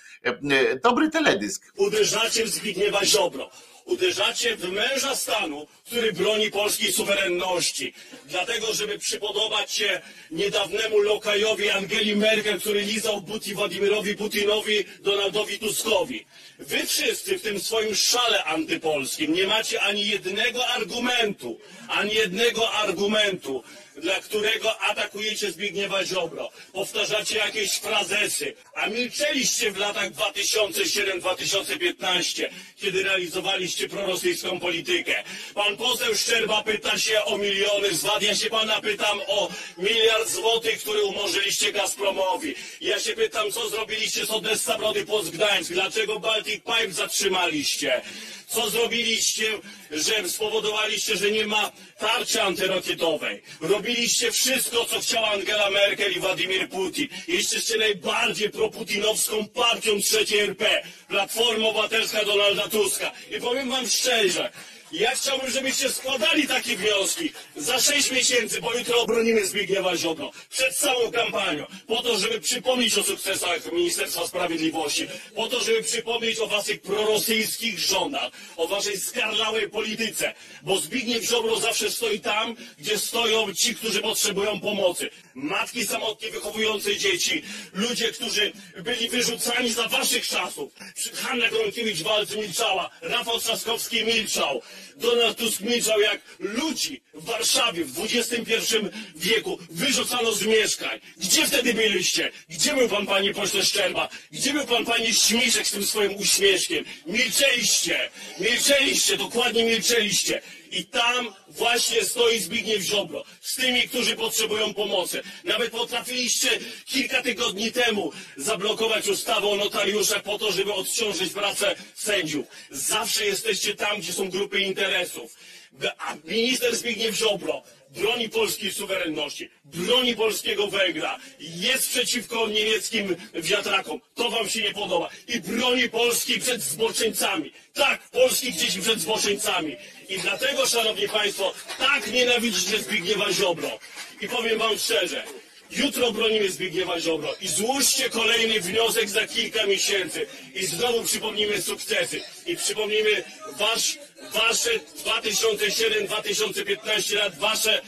Dobry teledysk. Uderzacie w Zbigniewa Ziobro uderzacie w męża stanu, który broni polskiej suwerenności. Dlatego, żeby przypodobać się niedawnemu lokajowi Angeli Merkel, który lizał buti Władimirowi Putinowi, Donaldowi Tuskowi. Wy wszyscy w tym swoim szale antypolskim nie macie ani jednego argumentu, ani jednego argumentu, dla którego atakujecie Zbigniewa Ziobro. Powtarzacie jakieś frazesy, a milczeliście w latach 2007-2015, kiedy realizowaliście prorosyjską politykę. Pan poseł Szczerba pyta się o miliony z VAT. Ja się pana pytam o miliard złotych, który umorzyliście Gazpromowi. Ja się pytam, co zrobiliście z Odessa Brody Post Gdańsk. Dlaczego Baltic Pipe zatrzymaliście? Co zrobiliście, że spowodowaliście, że nie ma tarczy antyrakietowej? Robiliście wszystko, co chciała Angela Merkel i Władimir Putin. Jesteście najbardziej proputinowską partią trzeciej RP. Platforma Obywatelska Donalda Tuska. I powiem wam szczerze, ja chciałbym, żebyście składali takie wnioski. Za sześć miesięcy, bo jutro obronimy Zbigniewa Ziobro przed całą kampanią, po to, żeby przypomnieć o sukcesach Ministerstwa Sprawiedliwości, po to, żeby przypomnieć o waszych prorosyjskich rządach, o waszej skarlałej polityce, bo Zbigniew Ziobro zawsze stoi tam, gdzie stoją ci, którzy potrzebują pomocy. Matki samotnie wychowujące dzieci, ludzie, którzy byli wyrzucani za waszych czasów. Hanna Gronkiewicz-Walc milczała, Rafał Trzaskowski milczał. Donald Tusk milczał jak ludzi w Warszawie w XXI wieku wyrzucano z mieszkań. Gdzie wtedy byliście? Gdzie był pan, panie pośle Szczerba? Gdzie był pan, panie Śmiszek z tym swoim uśmieszkiem? Milczeliście! Milczeliście! Dokładnie milczeliście! I tam właśnie stoi Zbigniew Ziobro z tymi, którzy potrzebują pomocy. Nawet potrafiliście kilka tygodni temu zablokować ustawę o po to, żeby odciążyć pracę sędziów. Zawsze jesteście tam, gdzie są grupy interesów. A minister Zbigniew Ziobro broni polskiej suwerenności, broni polskiego węgla, jest przeciwko niemieckim wiatrakom, to wam się nie podoba i broni Polski przed zboczeńcami. Tak, polskich dzieci przed zboczeńcami. I dlatego, szanowni państwo, tak nienawidzicie Zbigniewa Ziobro. I powiem wam szczerze, Jutro bronimy Zbigniewa Ziobro i złóżcie kolejny wniosek za kilka miesięcy i znowu przypomnimy sukcesy i przypomnimy wasz, wasze 2007-2015 lat, wasze, e,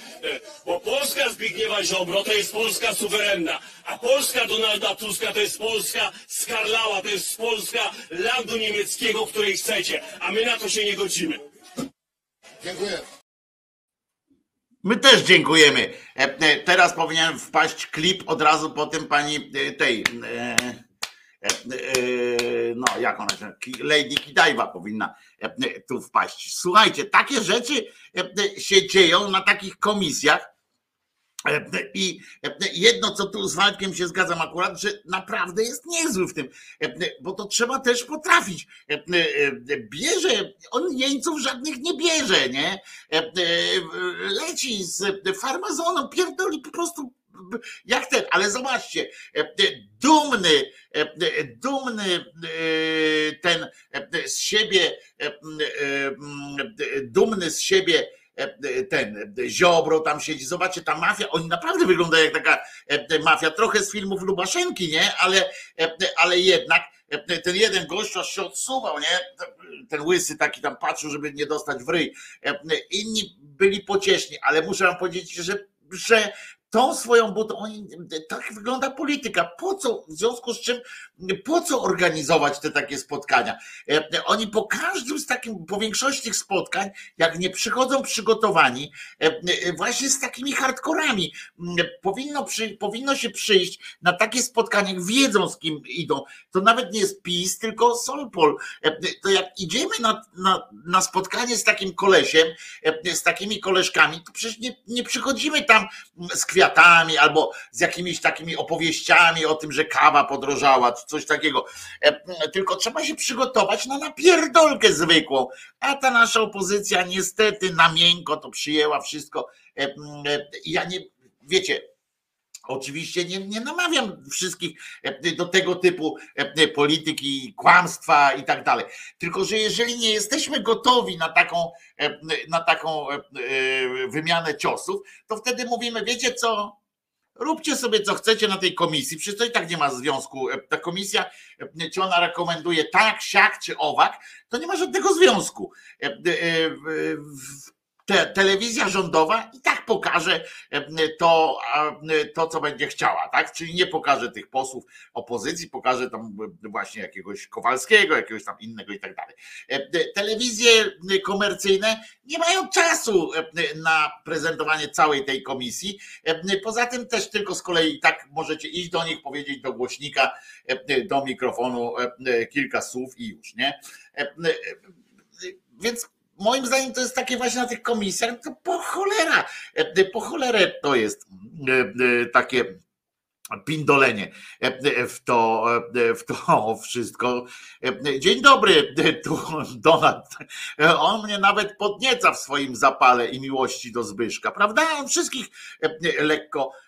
bo Polska Zbigniewa Ziobro to jest Polska suwerenna, a Polska Donalda Tuska to jest Polska skarlała, to jest Polska landu niemieckiego, której chcecie, a my na to się nie godzimy. Dziękuję. My też dziękujemy. E, e, teraz powinien wpaść klip od razu po tym pani e, tej. No, jak ona się. Lady Kidajwa powinna tu wpaść. Słuchajcie, takie rzeczy się dzieją na takich komisjach i jedno, co tu z Waldkiem się zgadzam akurat, że naprawdę jest niezły w tym, bo to trzeba też potrafić. Bierze, on jeńców żadnych nie bierze, nie? Leci z farmazoną, pierdoli po prostu jak ten, ale zobaczcie, dumny, dumny ten z siebie, dumny z siebie ten Ziobro tam siedzi, zobaczcie, ta mafia, oni naprawdę wyglądają jak taka mafia, trochę z filmów Lubaszenki, nie? Ale, ale jednak ten jeden gość aż się odsuwał, nie? Ten łysy taki tam patrzył, żeby nie dostać w ryj. Inni byli pocieszni, ale muszę wam powiedzieć, że że tą swoją butą, oni, tak wygląda polityka. Po co, w związku z czym, po co organizować te takie spotkania? E, oni po każdym z takim, po większości tych spotkań, jak nie przychodzą przygotowani, e, e, właśnie z takimi hardkorami, powinno, przy, powinno się przyjść na takie spotkanie, wiedzą z kim idą. To nawet nie jest PiS, tylko Solpol. To jak idziemy na, na, na spotkanie z takim kolesiem, z takimi koleżkami, to przecież nie, nie przychodzimy tam z kwestią kwiatami albo z jakimiś takimi opowieściami o tym, że kawa podrożała, czy coś takiego. E, tylko trzeba się przygotować na napierdolkę zwykłą. A ta nasza opozycja niestety na miękko to przyjęła wszystko. E, e, ja nie, wiecie, Oczywiście nie, nie namawiam wszystkich do tego typu polityki, kłamstwa i tak dalej. Tylko, że jeżeli nie jesteśmy gotowi na taką, na taką wymianę ciosów, to wtedy mówimy, wiecie co, róbcie sobie co chcecie na tej komisji, przecież to i tak nie ma związku. Ta komisja, czy ona rekomenduje tak, siak czy owak, to nie ma żadnego związku te, telewizja rządowa i tak pokaże e, to, e, to, co będzie chciała, tak? Czyli nie pokaże tych posłów opozycji, pokaże tam właśnie jakiegoś Kowalskiego, jakiegoś tam innego i tak dalej. E, telewizje komercyjne nie mają czasu na prezentowanie całej tej komisji. Poza tym też tylko z kolei tak możecie iść do nich, powiedzieć do głośnika, do mikrofonu kilka słów i już, nie? Więc moim zdaniem to jest takie właśnie na tych komisjach, to po cholera, e, po cholerę to jest e, e, takie pindolenie w to, w to wszystko. Dzień dobry, tu Donald. On mnie nawet podnieca w swoim zapale i miłości do Zbyszka, prawda? On wszystkich lekko E,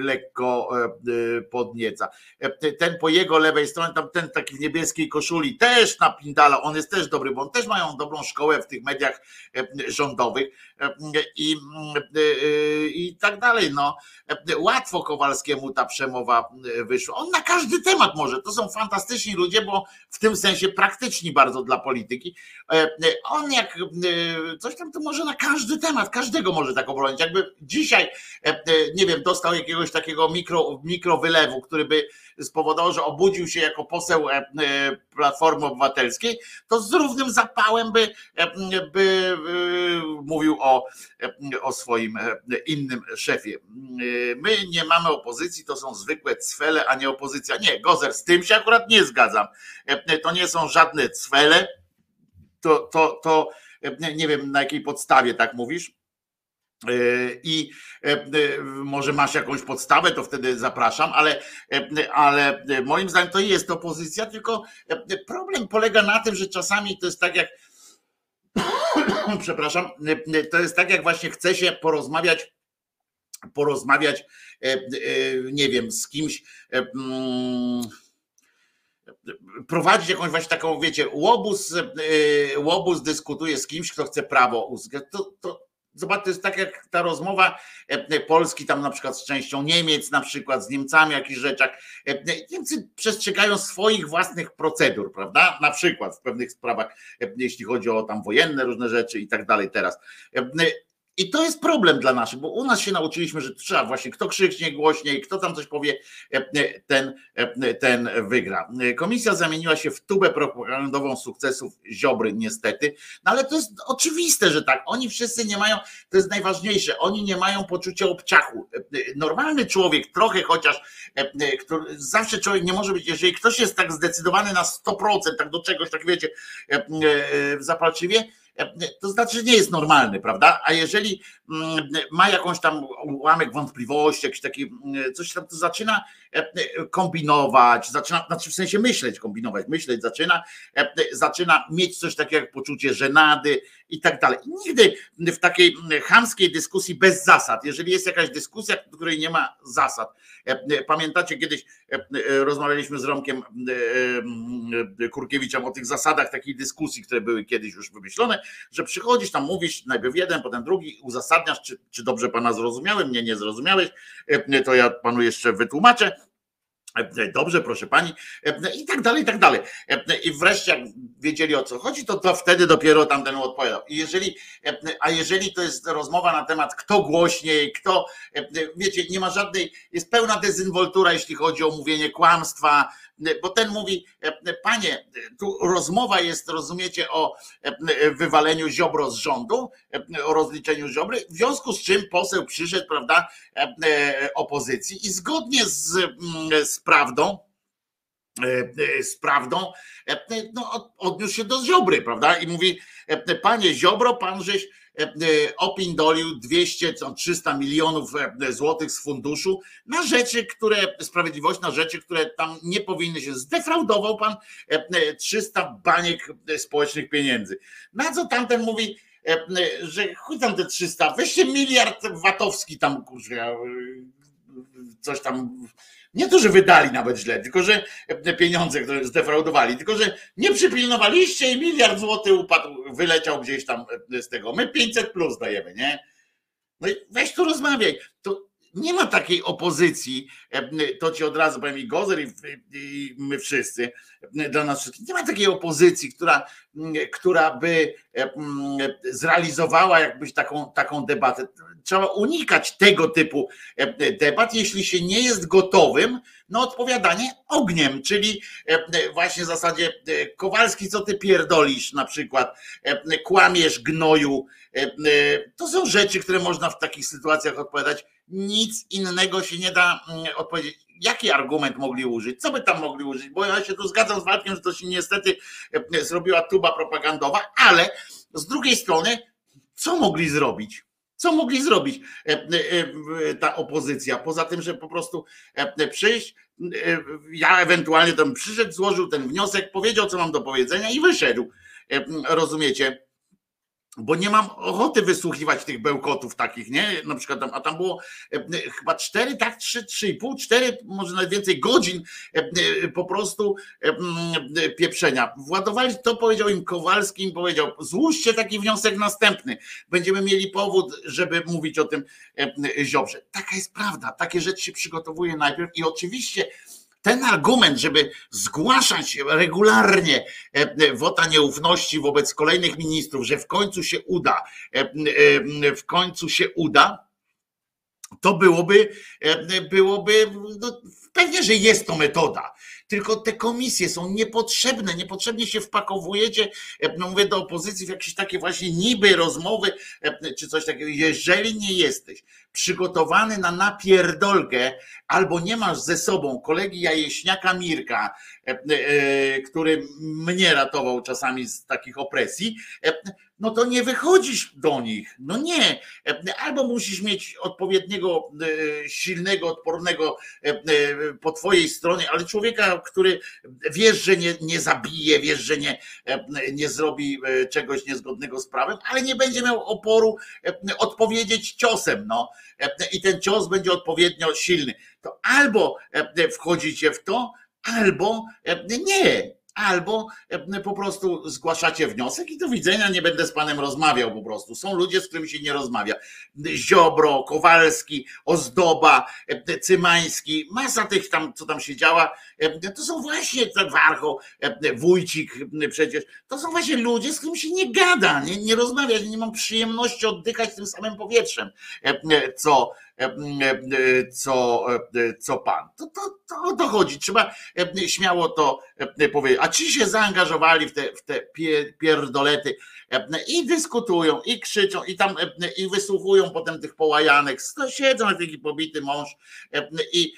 lekko e, podnieca. E, ten po jego lewej stronie, tam ten taki w niebieskiej koszuli też napindala, on jest też dobry, bo on też mają dobrą szkołę w tych mediach rządowych i, i tak dalej. No, łatwo Kowalskiemu ta przemowa wyszła. On na każdy temat może. To są fantastyczni ludzie, bo w tym sensie praktyczni bardzo dla polityki. On jak coś tam to może na każdy temat, każdego może tak obronić. Jakby dzisiaj E, e, nie wiem, dostał jakiegoś takiego mikro, mikrowylewu, który by spowodował, że obudził się jako poseł e, Platformy Obywatelskiej, to z równym zapałem by, by mówił o, o swoim innym szefie. My nie mamy opozycji, to są zwykłe cwele, a nie opozycja. Nie, Gozer, z tym się akurat nie zgadzam. To nie są żadne cwele, to, to, to nie wiem na jakiej podstawie tak mówisz E, I e, e, może masz jakąś podstawę, to wtedy zapraszam, ale, ale moim zdaniem to jest opozycja, tylko problem polega na tym, że czasami to jest tak jak, przepraszam, to jest tak jak właśnie chce się porozmawiać, porozmawiać, nie wiem, z kimś, mm, prowadzić jakąś właśnie taką, wiecie, łobuz, łobuz dyskutuje z kimś, kto chce prawo uzyskać, to, to Zobacz, to jest tak jak ta rozmowa e, e, Polski tam na przykład z częścią Niemiec, na przykład z Niemcami jakichś rzeczach. E, Niemcy przestrzegają swoich własnych procedur, prawda? Na przykład w pewnych sprawach, jeśli chodzi o tam wojenne różne rzeczy i tak dalej teraz. I to jest problem dla naszych, bo u nas się nauczyliśmy, że trzeba właśnie, kto krzyknie głośniej, kto tam coś powie, e, e, ten, e, ten wygra. Komisja zamieniła się w tubę propagandową sukcesów Ziobry, niestety, no ale to jest oczywiste, że tak. Oni wszyscy nie mają, to jest najważniejsze, oni nie mają poczucia obciachu. Normalny człowiek, trochę chociaż, który, zawsze człowiek nie może być, jeżeli ktoś jest tak zdecydowany na 100%, tak do czegoś, tak wiecie, zapalczywie, to znaczy, że nie jest normalny, prawda? A jeżeli mm, ma jakąś tam ułamek wątpliwości, jakiś taki mm, coś tam, to zaczyna e, kombinować, zaczyna, znaczy w sensie myśleć, kombinować, myśleć, zaczyna, e, zaczyna mieć coś takiego jak poczucie żenady i tak dalej. Nigdy w takiej chamskiej dyskusji bez zasad, jeżeli jest jakaś dyskusja, w której nie ma zasad. Pamiętacie, kiedyś rozmawialiśmy z Romkiem Kurkiewiczem o tych zasadach takiej dyskusji, które były kiedyś już wymyślone, że przychodzisz tam, mówisz najpierw jeden, potem drugi, uzasadniasz, czy, czy dobrze pana zrozumiałem, mnie nie zrozumiałeś, to ja panu jeszcze wytłumaczę E, dobrze, proszę pani, e, i tak dalej, i tak dalej. E, I wreszcie, jak wiedzieli o co chodzi, to, to wtedy dopiero tamten odpowiadał. I jeżeli, a jeżeli to jest rozmowa na temat, kto głośniej, kto, wiecie, nie ma żadnej, jest pełna dezynwoltura, jeśli chodzi o mówienie kłamstwa, bo ten mówi, panie, tu rozmowa jest, rozumiecie, o wywaleniu Ziobro z rządu, o rozliczeniu Ziobry, w związku z czym poseł przyszedł, prawda, opozycji i zgodnie z, z prawdą, z prawdą, no, odniósł się do Ziobry, prawda, i mówi, panie Ziobro, pan żeś E, e, opindolił 200, 300 milionów e, złotych z funduszu na rzeczy, które, sprawiedliwość na rzeczy, które tam nie powinny się, zdefraudował pan 300 baniek społecznych pieniędzy. Na co tamten mówi, że chuj tam te 300, weźcie miliard watowski tam, kurczę, coś tam nie to, że wydali nawet źle, tylko że pieniądze, zdefraudowali, tylko że nie przypilnowaliście i miliard złotych upadł, wyleciał gdzieś tam z tego. My 500 plus dajemy, nie? No i weź tu rozmawiaj. To nie ma takiej opozycji, to ci od razu powiem i Gozer i, my wszyscy, dla nas wszystkich, nie ma takiej opozycji, która, która by zrealizowała jakbyś taką, taką debatę trzeba unikać tego typu e, debat, jeśli się nie jest gotowym na odpowiadanie ogniem, czyli e, właśnie w zasadzie e, Kowalski, co ty pierdolisz na przykład, kłamiesz gnoju. To są rzeczy, które można w takich sytuacjach odpowiadać. Nic innego się nie da mm, odpowiedzieć. Jaki argument mogli użyć? Co by tam mogli użyć? Bo ja się tu zgadzam z Walkiem, że to się niestety zrobiła tuba propagandowa, ale z drugiej strony, co mogli zrobić? Co mogli zrobić e, e, e, ta opozycja? Poza tym, że po prostu przyjść, ja ewentualnie tam przyszedł, złożył ten wniosek, powiedział, co mam do powiedzenia i wyszedł. Rozumiecie? Bo nie mam ochoty wysłuchiwać tych bełkotów takich, nie? Na przykład tam, a tam było e, chyba cztery, tak, trzy, trzy i pół, cztery, może nawet więcej godzin e, e, po prostu pieprzenia. Władowali, to powiedział im Kowalski, im powiedział, złóżcie taki wniosek następny. Będziemy mieli powód, żeby mówić o tym Ziobrze. Taka jest prawda, takie rzeczy się przygotowuje najpierw i oczywiście ten argument, żeby zgłaszać regularnie e, wota nieufności wobec kolejnych ministrów, że w końcu się uda, e, e, w końcu się uda, to byłoby, byłoby no, pewnie, że jest to metoda. Tylko te komisje są niepotrzebne, niepotrzebnie się wpakowujecie, no mówię do opozycji, w jakieś takie właśnie niby rozmowy, czy coś takiego. Jeżeli nie jesteś przygotowany na napierdolkę, albo nie masz ze sobą kolegi Jajeśniaka Mirka, e, e, który mnie ratował czasami z takich opresji, e, no to nie wychodzisz do nich. No nie. Albo musisz mieć odpowiedniego, silnego, odpornego po twojej stronie, ale człowieka, który wiesz, że nie, nie zabije, wiesz, że nie, nie zrobi czegoś niezgodnego z prawem, ale nie będzie miał oporu odpowiedzieć ciosem. No. I ten cios będzie odpowiednio silny. To albo wchodzicie w to, albo nie albo e, po prostu zgłaszacie wniosek i do widzenia, nie będę z panem rozmawiał po prostu. Są ludzie, z którymi się nie rozmawia. Ziobro, Kowalski, Ozdoba, e, Cymański, masa tych tam, co tam się działa, e, to są właśnie ten Warcho, Wójcik przecież, to są właśnie ludzie, z którymi się nie gada, nie, nie rozmawia, nie mam przyjemności oddychać tym samym powietrzem, co, co, co pan. To, to, to o to chodzi. Trzeba śmiało to powiedzieć. A ci się zaangażowali w te, w te pierdolety i dyskutują, i krzyczą, i tam i wysłuchują potem tych połajanek. Siedzą jak taki pobity mąż i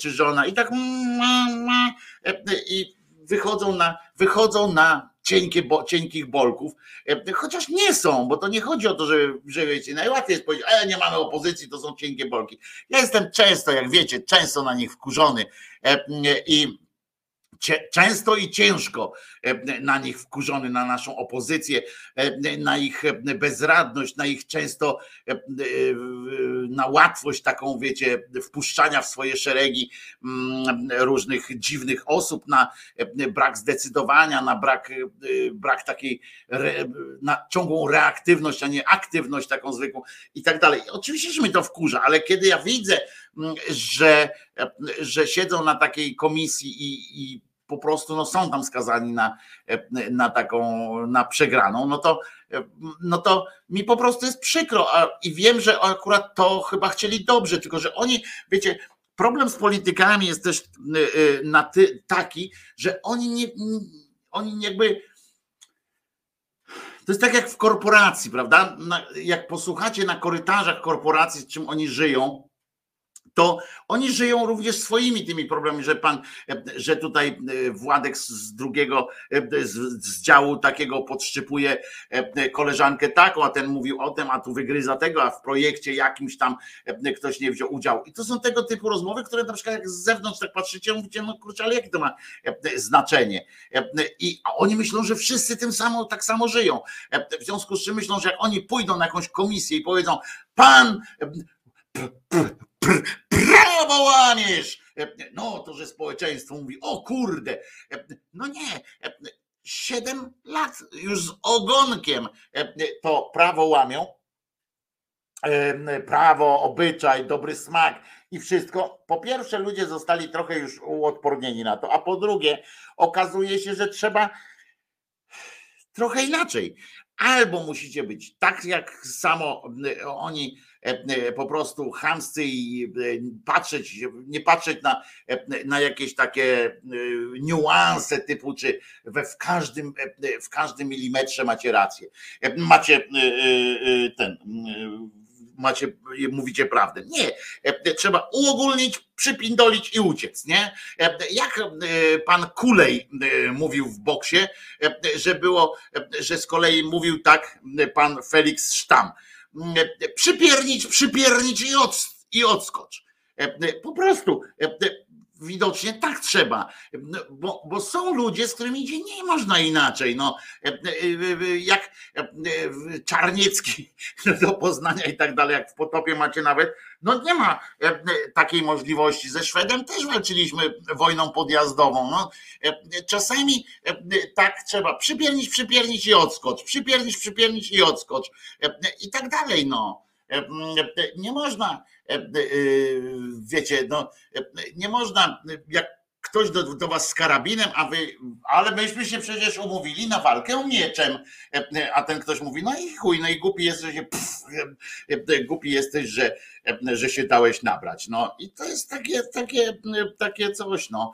czy żona i tak i wychodzą na, wychodzą na cienkie, bo, cienkich bolków, e, chociaż nie są, bo to nie chodzi o to, że, że wiecie, najłatwiej jest powiedzieć, a nie mamy opozycji, to są cienkie bolki. Ja jestem często, jak wiecie, często na nich wkurzony e, i często i ciężko na nich wkurzony, na naszą opozycję, na ich bezradność, na ich często na łatwość taką, wiecie, wpuszczania w swoje szeregi mm, różnych dziwnych osób, na brak zdecydowania, na brak, brak takiej, na ciągłą reaktywność, a nie aktywność taką zwykłą i tak dalej. Oczywiście, że mi to wkurza, ale kiedy ja widzę, mm, że, że siedzą na takiej komisji i, i po prostu no, są tam skazani na, na taką, na przegraną, no to, no to mi po prostu jest przykro a, i wiem, że akurat to chyba chcieli dobrze, tylko że oni, wiecie, problem z politykami jest też y, na ty, taki, że oni nie, oni jakby to jest tak jak w korporacji, prawda? Jak posłuchacie na korytarzach korporacji, z czym oni żyją, to oni żyją również swoimi tymi problemami, że pan, że tutaj e, Władek z drugiego, e, z, z działu takiego podszczypuje e, koleżankę taką, a ten mówił o tym, a tu wygryza tego, a w projekcie jakimś tam ktoś nie wziął udziału. I to są tego typu rozmowy, które na przykład jak z zewnątrz tak patrzycie, mówicie, no kurczę, ale jakie to ma znaczenie? I a oni myślą, że wszyscy tym samo, tak samo żyją. W związku z czym myślą, że jak oni pójdą na jakąś komisję i powiedzą, pan pr, prawo łamiesz. No to, że społeczeństwo mówi, o kurde, no nie, siedem lat już z ogonkiem to prawo łamią, prawo, obyczaj, dobry smak i wszystko. Po pierwsze, ludzie zostali trochę już uodpornieni na to, a po drugie, okazuje się, że trzeba trochę inaczej. Albo musicie być tak, jak samo oni E, e, po prostu chamscy i e, patrzeć, nie patrzeć na, na jakieś takie niuanse typu, czy we w każdym, w każdym milimetrze macie rację. Macie ten macie, mówicie prawdę. Nie, trzeba uogólnić, przypindolić i uciec, nie? Jak pan Kulej mówił w boksie, że było, że z kolei mówił tak pan Felix Sztam przypiernić, przypiernić i, od, i odskocz. E, po prostu e, widocznie tak trzeba, bo, bo, są ludzie, z którymi idzie nie można inaczej. No, jak Czarniecki do Poznania i tak dalej, jak w Potopie macie nawet, no nie ma takiej możliwości. Ze Szwedem też walczyliśmy wojną podjazdową. No, czasami tak trzeba przypiernić, przypiernić i odskocz, przypiernić, przypiernić i odskocz i tak dalej. No. Nie można E, e, wiecie, no nie można, jak ktoś do, do was z karabinem, a wy, ale myśmy się przecież umówili na walkę mieczem, e, a ten ktoś mówi, no i chuj, no i głupi jesteś, pff, głupi jesteś, że, że się dałeś nabrać. No i to jest takie, takie, takie coś, no.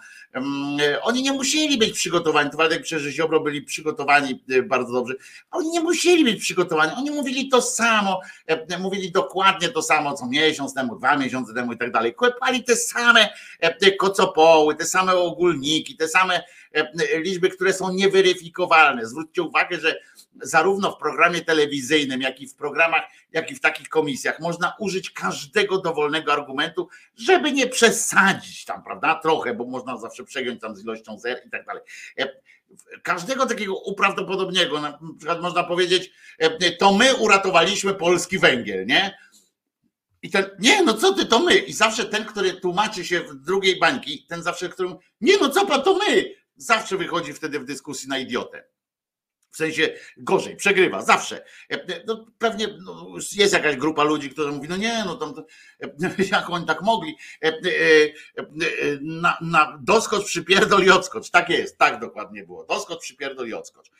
Oni nie musieli być przygotowani, to Waldek przecież Ziobro byli przygotowani bardzo dobrze, oni nie musieli być przygotowani, oni mówili to samo, mówili dokładnie to samo, co miesiąc temu, dwa miesiące temu i tak dalej, kłepali te same kocopoły, te same ogólniki, te same liczby, które są nieweryfikowalne. Zwróćcie uwagę, że zarówno w programie telewizyjnym, jak i w programach, jak i w takich komisjach można użyć każdego dowolnego argumentu, żeby nie przesadzić tam, prawda? Trochę, bo można zawsze przegiąć tam z ilością zer i tak dalej. Każdego takiego uprawdopodobnego, na przykład można powiedzieć, to my uratowaliśmy polski węgiel, nie? I ten, nie, no co ty, to my. I zawsze ten, który tłumaczy się w drugiej bańki, ten zawsze, którym, nie, no co pan, to my. Zawsze wychodzi wtedy w dyskusji na idiotę. W sensie gorzej, przegrywa, zawsze. No, pewnie no, jest jakaś grupa ludzi, która mówi, no nie, no tam, jak oni tak mogli. Na, na doskocz, przypierdol i odskocz. Tak jest, tak dokładnie było. Doskocz, przypierdol i odskocz.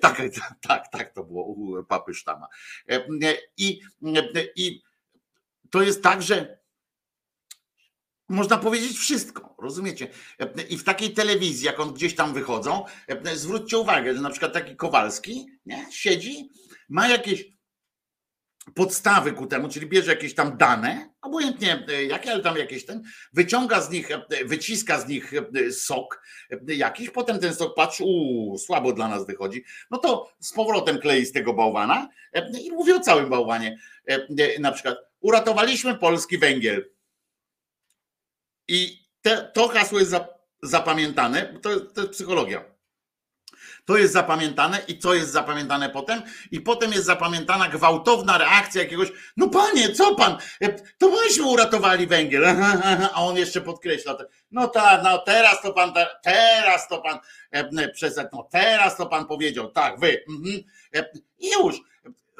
Tak, tak, tak to było u papy Sztama. I, i to jest tak, że można powiedzieć wszystko, rozumiecie? I w takiej telewizji, jak on gdzieś tam wychodzą, zwróćcie uwagę, że na przykład taki Kowalski nie, siedzi, ma jakieś podstawy ku temu, czyli bierze jakieś tam dane, obojętnie jakie, ale tam jakieś ten, wyciąga z nich, wyciska z nich sok jakiś, potem ten sok patrzy, uuu, słabo dla nas wychodzi, no to z powrotem klei z tego bałwana i mówi o całym bałwanie. Na przykład uratowaliśmy polski węgiel. I te, to hasło jest zapamiętane, to, to jest psychologia. To jest zapamiętane i co jest zapamiętane potem? I potem jest zapamiętana gwałtowna reakcja jakiegoś, no panie, co pan? E, to myśmy uratowali węgiel. A on jeszcze podkreśla, no tak, no teraz to pan, teraz to pan e, przez, no teraz to pan powiedział, tak, wy. Mhm. I już.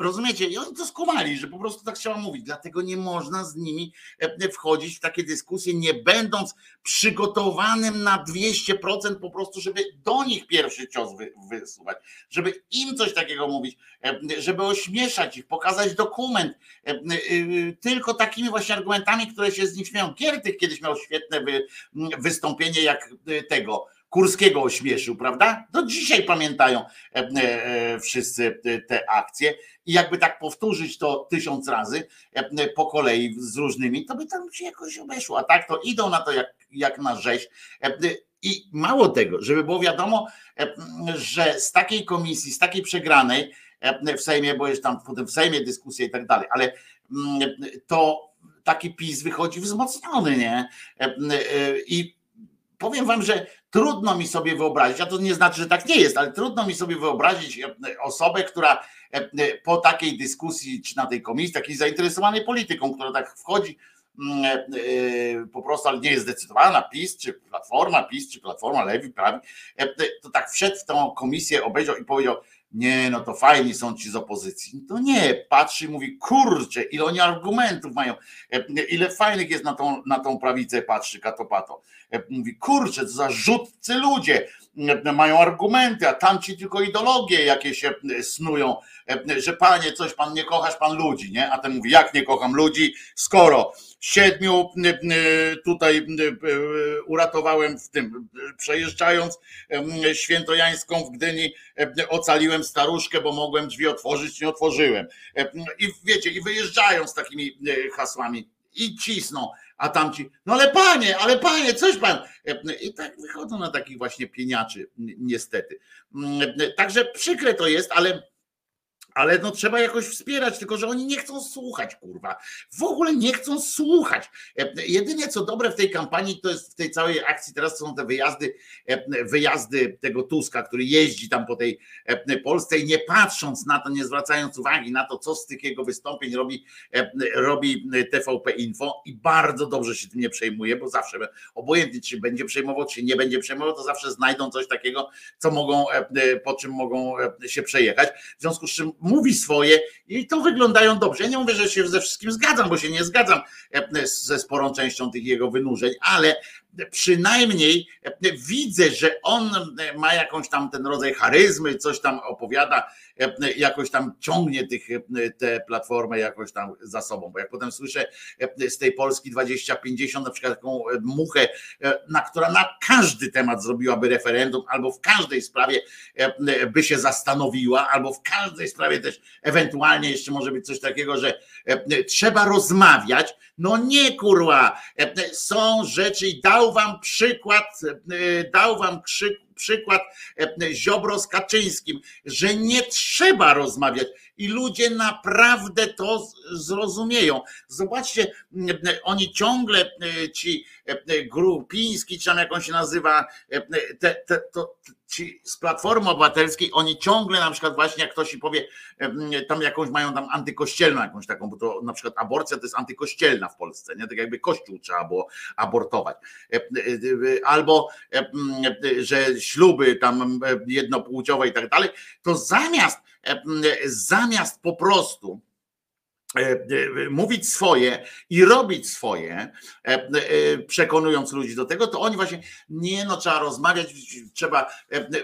Rozumiecie? I oni to skumali, że po prostu tak trzeba mówić. Dlatego nie można z nimi e, wchodzić w takie dyskusje, nie będąc przygotowanym na 200% po prostu, żeby do nich pierwszy cios wysuwać, żeby im coś takiego mówić, e, żeby ośmieszać ich, pokazać dokument, e, tylko takimi właśnie argumentami, które się z nich śmieją. Giertych kiedyś miał świetne wystąpienie jak tego Kurskiego ośmieszył, prawda? Do dzisiaj pamiętają wszyscy te akcje i jakby tak powtórzyć to tysiąc razy e, po kolei z różnymi, to by tam się jakoś obeszło. A tak to idą na to jak, jak na rzeź. E, I mało tego, żeby było wiadomo, e, że z takiej komisji, z takiej przegranej w Sejmie, bo jest tam potem w Sejmie dyskusje i tak dalej, ale mm, to taki PiS wychodzi wzmocniony, nie? I powiem wam, że trudno mi sobie wyobrazić, a to nie znaczy, że tak nie jest, ale trudno mi sobie wyobrazić osobę, która E, e, po takiej dyskusji, czy na tej komisji, takiej zainteresowanej polityką, która tak wchodzi mm, e, po prostu, ale nie jest zdecydowana, PiS, czy Platforma, PiS, czy Platforma, Lewi, Prawi, to tak wszedł w tą komisję, obejrzał i powiedział, nie, no to fajni są ci z opozycji. To nie, patrzy i mówi, kurczę, ile oni argumentów mają, ile fajnych jest na tą, na tą prawicę, patrzy katopato. Mówi, kurczę, to za rzutcy ludzie, mają argumenty, a tamci tylko ideologie jakie się snują, że panie, coś pan nie kochasz, pan ludzi, nie? A ten mówi, jak nie kocham ludzi, skoro siedmiu tutaj uratowałem w tym, przejeżdżając świętojańską w Gdyni, ocaliłem staruszkę, bo mogłem drzwi otworzyć, nie otworzyłem. I wiecie, i wyjeżdżają z takimi hasłami i cisną a tamci, no ale panie, ale panie, coś pan. I tak wychodzą na takich właśnie pieniaczy, niestety. Także przykre to jest, ale ale no trzeba jakoś wspierać, tylko że oni nie chcą słuchać, kurwa. W ogóle nie chcą słuchać. Jedynie co dobre w tej kampanii, to jest w tej całej akcji, teraz są te wyjazdy, wyjazdy tego Tuska, który jeździ tam po tej Polsce i nie patrząc na to, nie zwracając uwagi na to, co z tych jego wystąpień robi, robi TVP Info i bardzo dobrze się tym nie przejmuje, bo zawsze obojętnie, czy będzie przejmował, czy nie będzie przejmował, to zawsze znajdą coś takiego, co mogą, po czym mogą się przejechać. W związku z czym mówi swoje i to wyglądają dobrze. Ja nie mówię, że się ze wszystkim zgadzam, bo się nie zgadzam e, ze sporą częścią tych jego wynurzeń, ale przynajmniej widzę, że on ma jakąś tam ten rodzaj charyzmy, coś tam opowiada, jakoś tam ciągnie tych, tę platformę jakoś tam za sobą, bo jak potem słyszę z tej Polski 2050 na przykład taką muchę, na która na każdy temat zrobiłaby referendum, albo w każdej sprawie by się zastanowiła, albo w każdej sprawie też ewentualnie jeszcze może być coś takiego, że trzeba rozmawiać, no nie kurwa, są rzeczy i dał wam przykład, e, dał wam krzyk, przykład e, Ziobro z Kaczyńskim, że nie trzeba rozmawiać i ludzie naprawdę to zrozumieją. Zobaczcie, oni ciągle ci Grupiński, czy tam jak on się nazywa, te, te, to, ci z Platformy Obywatelskiej, oni ciągle na przykład właśnie jak ktoś i powie, tam jakąś mają tam antykościelną jakąś taką, bo to na przykład aborcja to jest antykościelna w Polsce, nie? Tak jakby kościół trzeba było abortować. Albo, że śluby tam jednopłciowe i tak dalej, to zamiast, zamiast po prostu E, e, mówić swoje i robić swoje, e, przekonując ludzi do tego, to oni właśnie nie no, trzeba rozmawiać, trzeba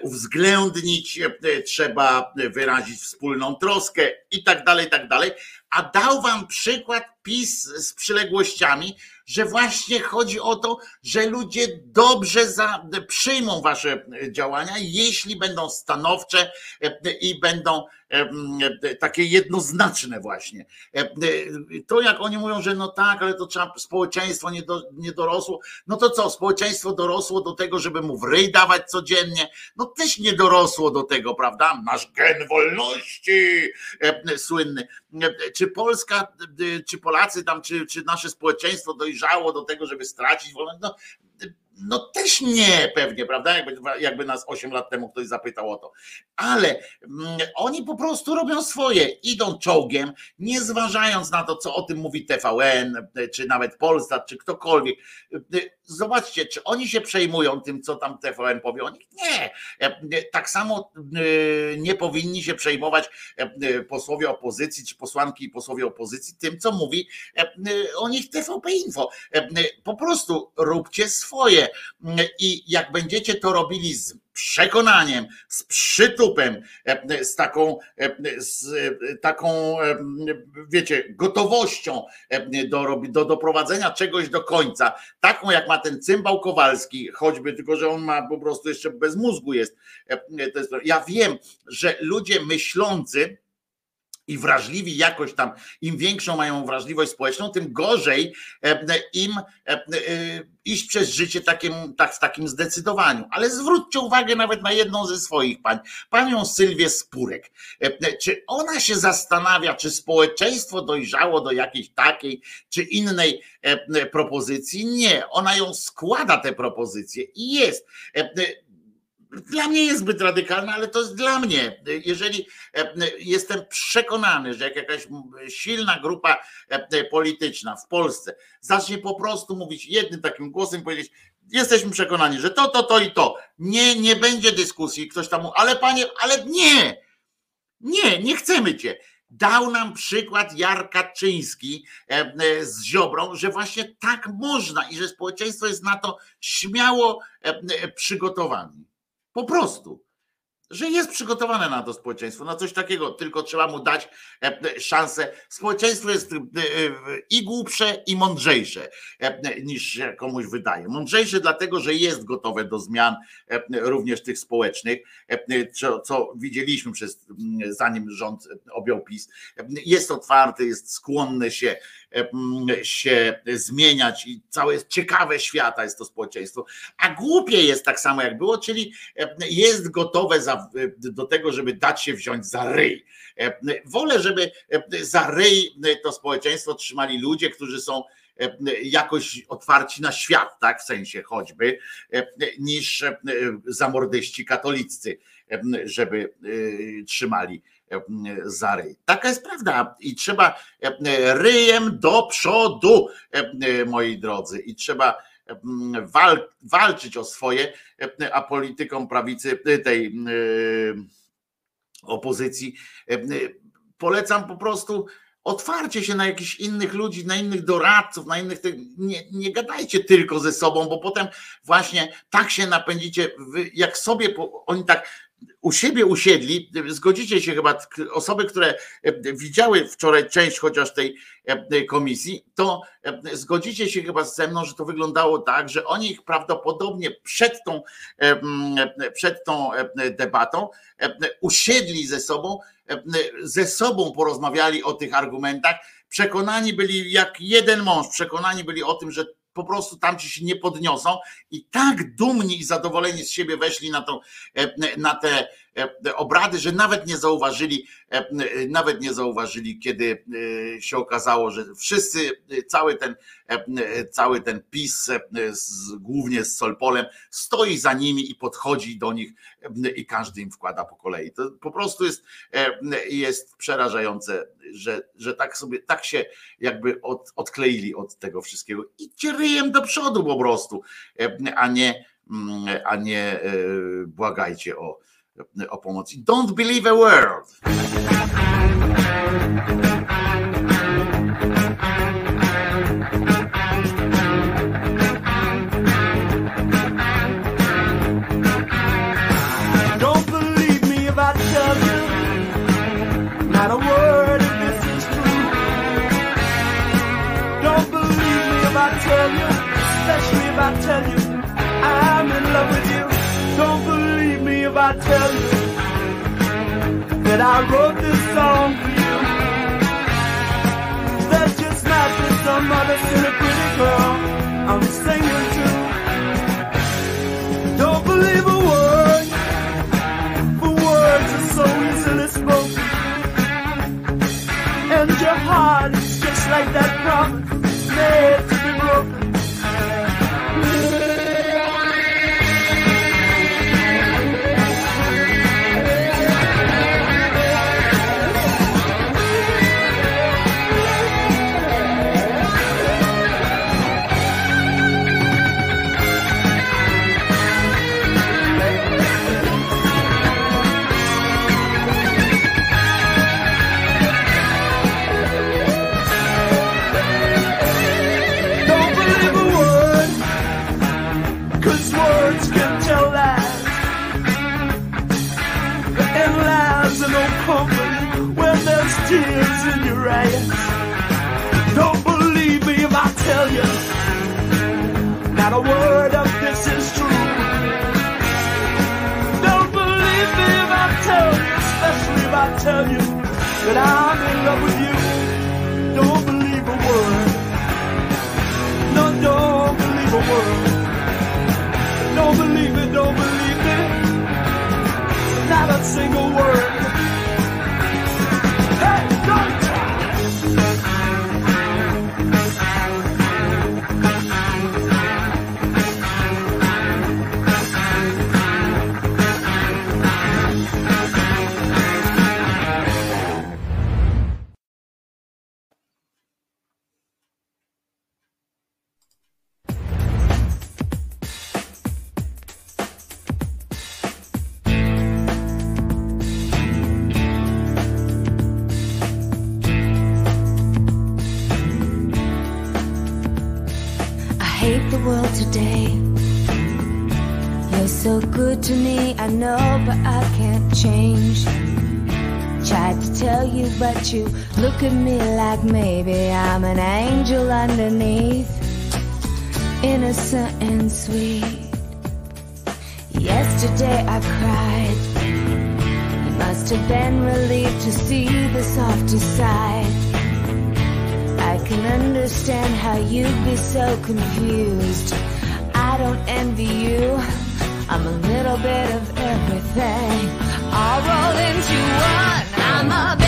uwzględnić, trzeba wyrazić wspólną troskę i tak dalej, i tak dalej. A dał wam przykład PiS z przyległościami, że właśnie chodzi o to, że ludzie dobrze za, przyjmą wasze działania, jeśli będą stanowcze i będą takie jednoznaczne właśnie. To jak oni mówią, że no tak, ale to trzeba, społeczeństwo nie, do, nie dorosło, no to co, społeczeństwo dorosło do tego, żeby mu w ryj dawać codziennie, no też nie dorosło do tego, prawda? Nasz gen wolności słynny. Czy Polska, czy Polacy tam, czy, czy nasze społeczeństwo dojrzało do tego, żeby stracić wolność? No, No też nie pewnie, prawda? Jakby, jakby nas 8 lat temu ktoś zapytał o to. Ale mm, oni po prostu robią swoje, idą czołgiem, nie zważając na to, co o tym mówi TVN, czy nawet Polsat, czy ktokolwiek. Zobaczcie, czy oni się przejmują tym, co tam TVN powie o nich? Nie. Tak samo y, nie powinni się przejmować y, posłowie opozycji, czy posłanki i posłowie opozycji tym, co mówi y, o nich TVP Info. Po prostu róbcie swoje i jak będziecie to robili z przekonaniem, z przytupem, z taką, z taką wiecie, gotowością do, do doprowadzenia czegoś do końca, taką jak ma ten cymbał Kowalski, choćby tylko, że on ma po prostu jeszcze bez mózgu jest. Ja wiem, że ludzie myślący, i wrażliwi jakoś tam, im większą mają wrażliwość społeczną, tym gorzej e, im e, e, iść przez życie takim, tak, w takim zdecydowaniu. Ale zwróćcie uwagę nawet na jedną ze swoich pań, panią Sylwię Spurek. Czy ona się zastanawia, czy społeczeństwo dojrzało do jakiejś takiej czy innej propozycji? Nie, ona ją składa te propozycje i jest dla mnie jest zbyt radykalna, ale to jest dla mnie. Jeżeli e, jestem przekonany, że jak jakaś silna grupa e, polityczna w Polsce zacznie po prostu mówić jednym takim głosem, powiedzieć, jesteśmy przekonani, że to, to, to i to. Nie, nie będzie dyskusji. Ktoś tam mówi, ale panie, ale nie, nie, nie chcemy cię. Dał nam przykład Jar Kaczyński e, z Ziobrą, że właśnie tak można i że społeczeństwo jest na to śmiało przygotowane. Po prostu. Że jest przygotowane na to społeczeństwo, na coś takiego, tylko trzeba mu dać e, szansę. Społeczeństwo jest e, e, i głupsze, i mądrzejsze niż się komuś wydaje. Mądrzejsze dlatego, że jest gotowe do zmian, również tych społecznych, co, widzieliśmy przez, zanim rząd objął PiS. Jest otwarty, jest skłonny się się zmieniać i całe ciekawe świata jest to społeczeństwo, a głupie jest tak samo jak było, czyli jest gotowe za, do tego, żeby dać się wziąć za ryj. Wolę, żeby za ryj to społeczeństwo trzymali ludzie, którzy są jakoś otwarci na świat, tak, w sensie choćby, niż zamordyści katoliccy, żeby trzymali za ryj. Taka jest prawda i trzeba ryjem do przodu, moi drodzy, i trzeba wal, walczyć o swoje, a politykom prawicy tej opozycji polecam po prostu otwarcie się na jakichś innych ludzi, na innych doradców, na innych. Nie, nie gadajcie tylko ze sobą, bo potem właśnie tak się napędzicie, jak sobie oni tak u siebie usiedli, zgodzicie się chyba, osoby, które e, widziały wczoraj część chociaż tej e, komisji, to e, zgodzicie się chyba ze mną, że to wyglądało tak, że oni ich prawdopodobnie przed tą, przed tą debatą usiedli ze sobą, ze sobą porozmawiali o tych argumentach, przekonani byli jak jeden mąż, przekonani byli o tym, że po prostu tamci się nie podniosą i tak dumni i zadowoleni z siebie weszli na, tą, e, na te obrady, że nawet nie zauważyli, e, nawet nie zauważyli, kiedy się okazało, że wszyscy, cały ten, cały ten PiS, głównie z Solpolem, stoi za nimi i podchodzi do nich i każdy im wkłada po kolei. To po prostu jest, jest przerażające, że, że tak sobie, tak się jakby od, odkleili od tego wszystkiego. Idźcie ryjem do przodu po prostu, a nie, a nie błagajcie o, o pomoc. Don't believe a word. I tell you that I wrote this song for you. That's just not just some other silly pretty girl I'm singing to. Don't believe a word, for words are so easily spoken. And your heart is just like that promise made to be broken. Tell you that I'm in love with you. Don't believe a word. No, don't believe a word. Don't believe it, don't believe me. Not a single word. To me, I know, but I can't change. Tried to tell you, but you look at me like maybe I'm an angel underneath, innocent and sweet. Yesterday I cried. You must have been relieved to see the softer side. I can understand how you'd be so confused. I don't envy you. I'm a little bit of everything. All rolled into one. I'm a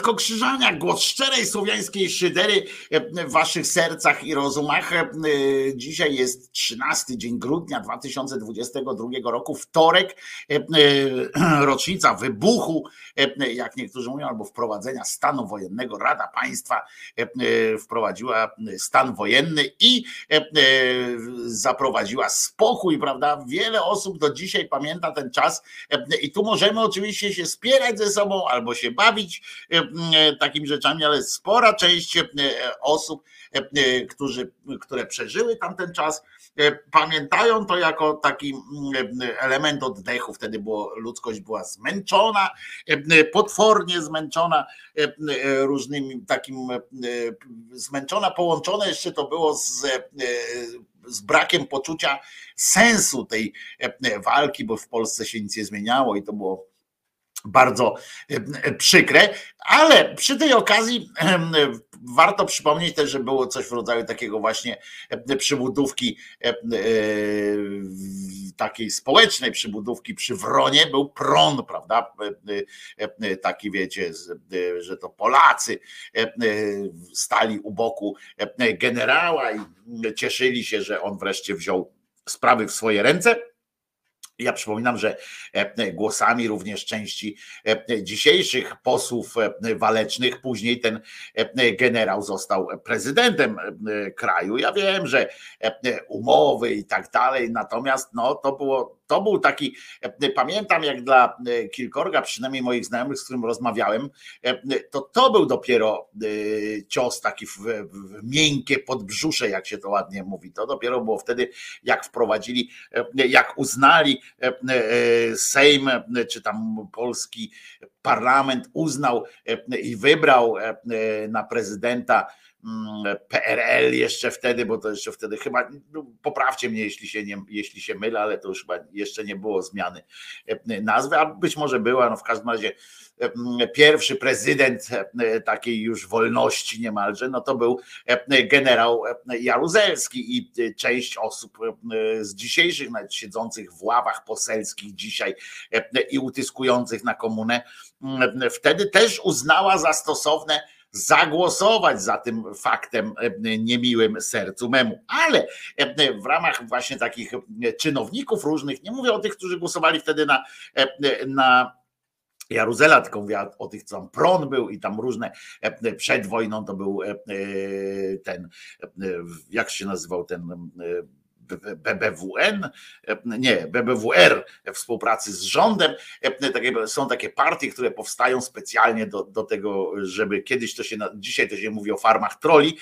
Wojtko Krzyżania, głos szczerej słowiańskiej szydery e, w waszych sercach i rozumach. E, dzisiaj jest 13 dzień grudnia 2022 roku, wtorek, e, rocznica wybuchu, jak niektórzy mówią, albo wprowadzenia stanu wojennego. Rada Państwa wprowadziła stan wojenny i zaprowadziła spokój, prawda? Wiele osób do dzisiaj pamięta ten czas i tu możemy oczywiście się spierać ze sobą albo się bawić takimi rzeczami, ale spora część osób, którzy, które przeżyły tamten czas, pamiętają to jako taki element oddechu. Wtedy było, ludzkość była zmęczona, potwornie zmęczona różnymi takim zmęczona, połączone jeszcze to było z z brakiem poczucia sensu tej walki, bo w Polsce się nic nie zmieniało i to było bardzo przykre, ale przy tej okazji warto przypomnieć też, że było coś w rodzaju takiego właśnie przybudówki takiej społecznej przybudówki przy Wronie był pron, prawda? Taki wiecie, że to Polacy stali u boku generała i cieszyli się, że on wreszcie wziął sprawy w swoje ręce. Ja przypominam, że e, głosami również części e, dzisiejszych posłów e, walecznych, później ten generał został prezydentem kraju. Ja wiem, że umowy i tak dalej, natomiast no, to było to był taki, e, pamiętam jak dla e, kilkorga, przynajmniej moich znajomych, z którym rozmawiałem, e, to to był dopiero cios taki w, w miękkie podbrzusze, jak się to ładnie mówi. To dopiero było wtedy, jak wprowadzili, jak uznali Sejm, czy tam polski parlament uznał i wybrał na prezydenta PRL jeszcze wtedy, bo to jeszcze wtedy chyba, no, poprawcie mnie, jeśli się, nie, jeśli się mylę, ale to już chyba jeszcze nie było zmiany e, nazwy, a być może była, no w każdym razie e, pierwszy prezydent e, takiej już wolności niemalże, no to był generał Jaruzelski i część osób z dzisiejszych, nawet siedzących w ławach poselskich dzisiaj i utyskujących na komunę, wtedy też uznała za stosowne zagłosować za tym faktem e, niemiłym sercu memu. Ale e, w ramach właśnie takich e, czynowników różnych, nie mówię o tych, którzy głosowali wtedy na, na Jaruzela, tylko mówię o tych, co tam Pron był i tam różne, przed wojną to był ten, jak się nazywał ten BBWN, nie, BBWR współpracy z rządem. Są takie partie, które powstają specjalnie do, do tego, żeby kiedyś to się, dzisiaj to się mówi o farmach troli,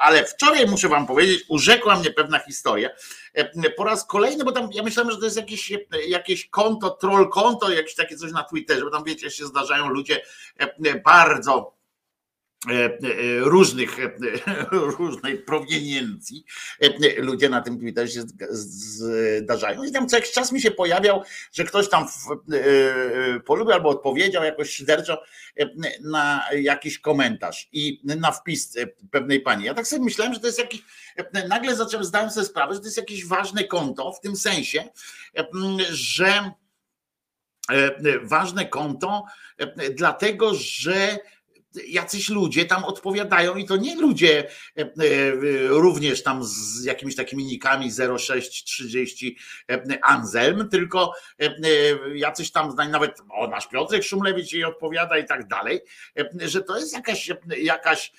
ale wczoraj muszę wam powiedzieć, urzekła mnie pewna historia. Po raz kolejny, bo tam ja myślałem, że to jest jakieś, jakieś konto, troll konto, jakieś takie coś na Twitterze, bo tam wiecie, się zdarzają ludzie bardzo E, e, różnych, e, różnej proweniencji ludzie na tym Twitterze się zdarzają i tam co jakiś czas mi się pojawiał, że ktoś tam polubił albo odpowiedział jakoś szyderczo na jakiś komentarz i na wpis pewnej pani. Ja tak sobie myślałem, że to jest jakiś, nagle zacząłem, zdałem sobie sprawę, że to jest jakieś ważne konto w tym sensie, że ważne konto, dlatego że jacyś ludzie tam odpowiadają i to nie ludzie e, e, również tam z jakimiś takimi nikami 0630 e, Anselm, tylko jacyś tam nawet o nasz Piotrek Szumlewicz jej odpowiada i tak dalej, że to jest jakaś, jakaś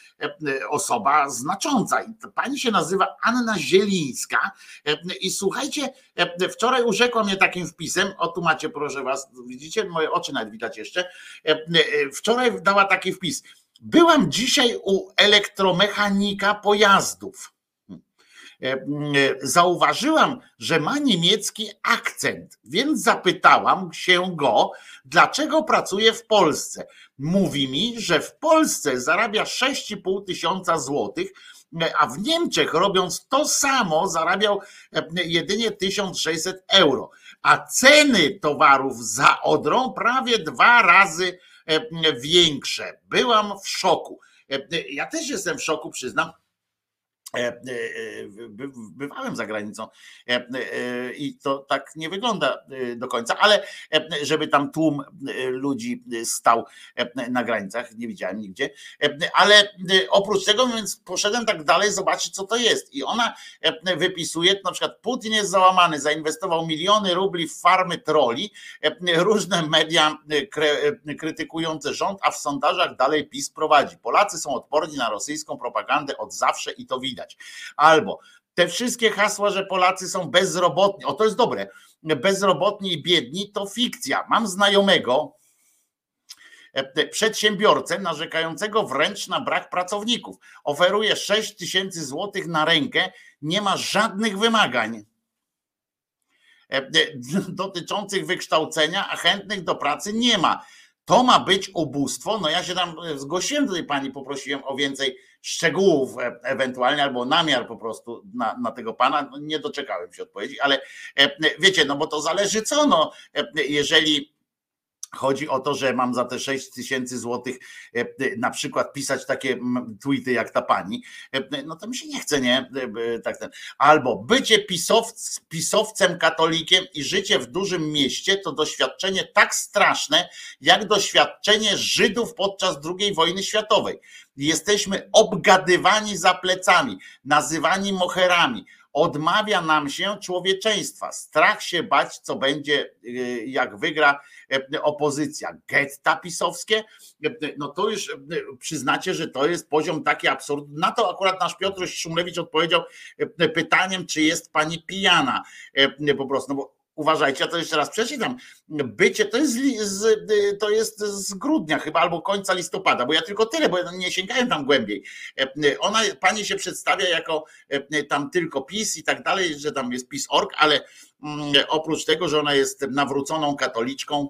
osoba znacząca. I pani się nazywa Anna Zielińska i słuchajcie, wczoraj urzekła mnie takim wpisem, o tu macie proszę was, widzicie, moje oczy nawet widać jeszcze, wczoraj dała taki wpis, Byłam dzisiaj u elektromechanika pojazdów. E, e, zauważyłam, że ma niemiecki akcent, więc zapytałam się go, dlaczego pracuje w Polsce. Mówi mi, że w Polsce zarabia 6,5 tysiąca złotych, a w Niemczech robiąc to samo zarabiał e, jedynie 1600 euro, a ceny towarów za Odrą prawie dwa razy E, większe. Byłam w szoku. E, ja też jestem w szoku, przyznam, E, e, Bywałem za granicą e, e, i to tak nie wygląda e, do końca, ale e, żeby tam tłum e, ludzi stał e, na granicach, nie widziałem nigdzie, E, ale e, oprócz tego, więc poszedłem tak dalej zobaczyć, co to jest. I ona e, wypisuje, na przykład Putin jest załamany, zainwestował miliony rubli w farmy troli, e, różne media e, e, krytykujące rząd, a w sondażach dalej PiS prowadzi. Polacy są odporni na rosyjską propagandę od zawsze i to widać. Albo te wszystkie hasła, że Polacy są bezrobotni, o to jest dobre, bezrobotni i biedni, to fikcja. Mam znajomego, e, przedsiębiorcę narzekającego wręcz na brak pracowników. Oferuje 6 tysięcy złotych na rękę, nie ma żadnych wymagań e, e, dotyczących wykształcenia, a chętnych do pracy nie ma. To ma być ubóstwo. No ja się tam e, zgłosiłem do tej pani, poprosiłem o więcej szczegółów e, ewentualnie, albo namiar po prostu na, na tego pana. No, nie doczekałem się odpowiedzi, ale e, wiecie, no bo to zależy co, no jeżeli Chodzi o to, że mam za te 6 tysięcy złotych e, e, na przykład pisać takie tweety jak ta pani, e, no to mi się nie chce, nie? Tak ten. Albo bycie pisowc, pisowcem katolikiem i życie w dużym mieście to doświadczenie tak straszne, jak doświadczenie Żydów podczas II wojny światowej. Jesteśmy obgadywani za plecami, nazywani moherami. Odmawia nam się człowieczeństwa. Strach się bać, co będzie, y, jak wygra e, opozycja. Getta pisowskie, e, no to już przyznacie, że to jest poziom taki absurd. Na to akurat nasz Piotr Szumlewicz odpowiedział pytaniem, czy jest pani pijana. Po prostu, no bo uważajcie, ja to jeszcze raz przeczytam. Bycie to jest, z, z, to jest z grudnia chyba albo końca listopada, bo ja tylko tyle, bo ja nie sięgałem tam głębiej. E, Ona, pani się przedstawia jako e, tam tylko PiS i tak dalej, że tam jest PiS.org, ale mm, oprócz tego, że ona jest nawróconą katoliczką,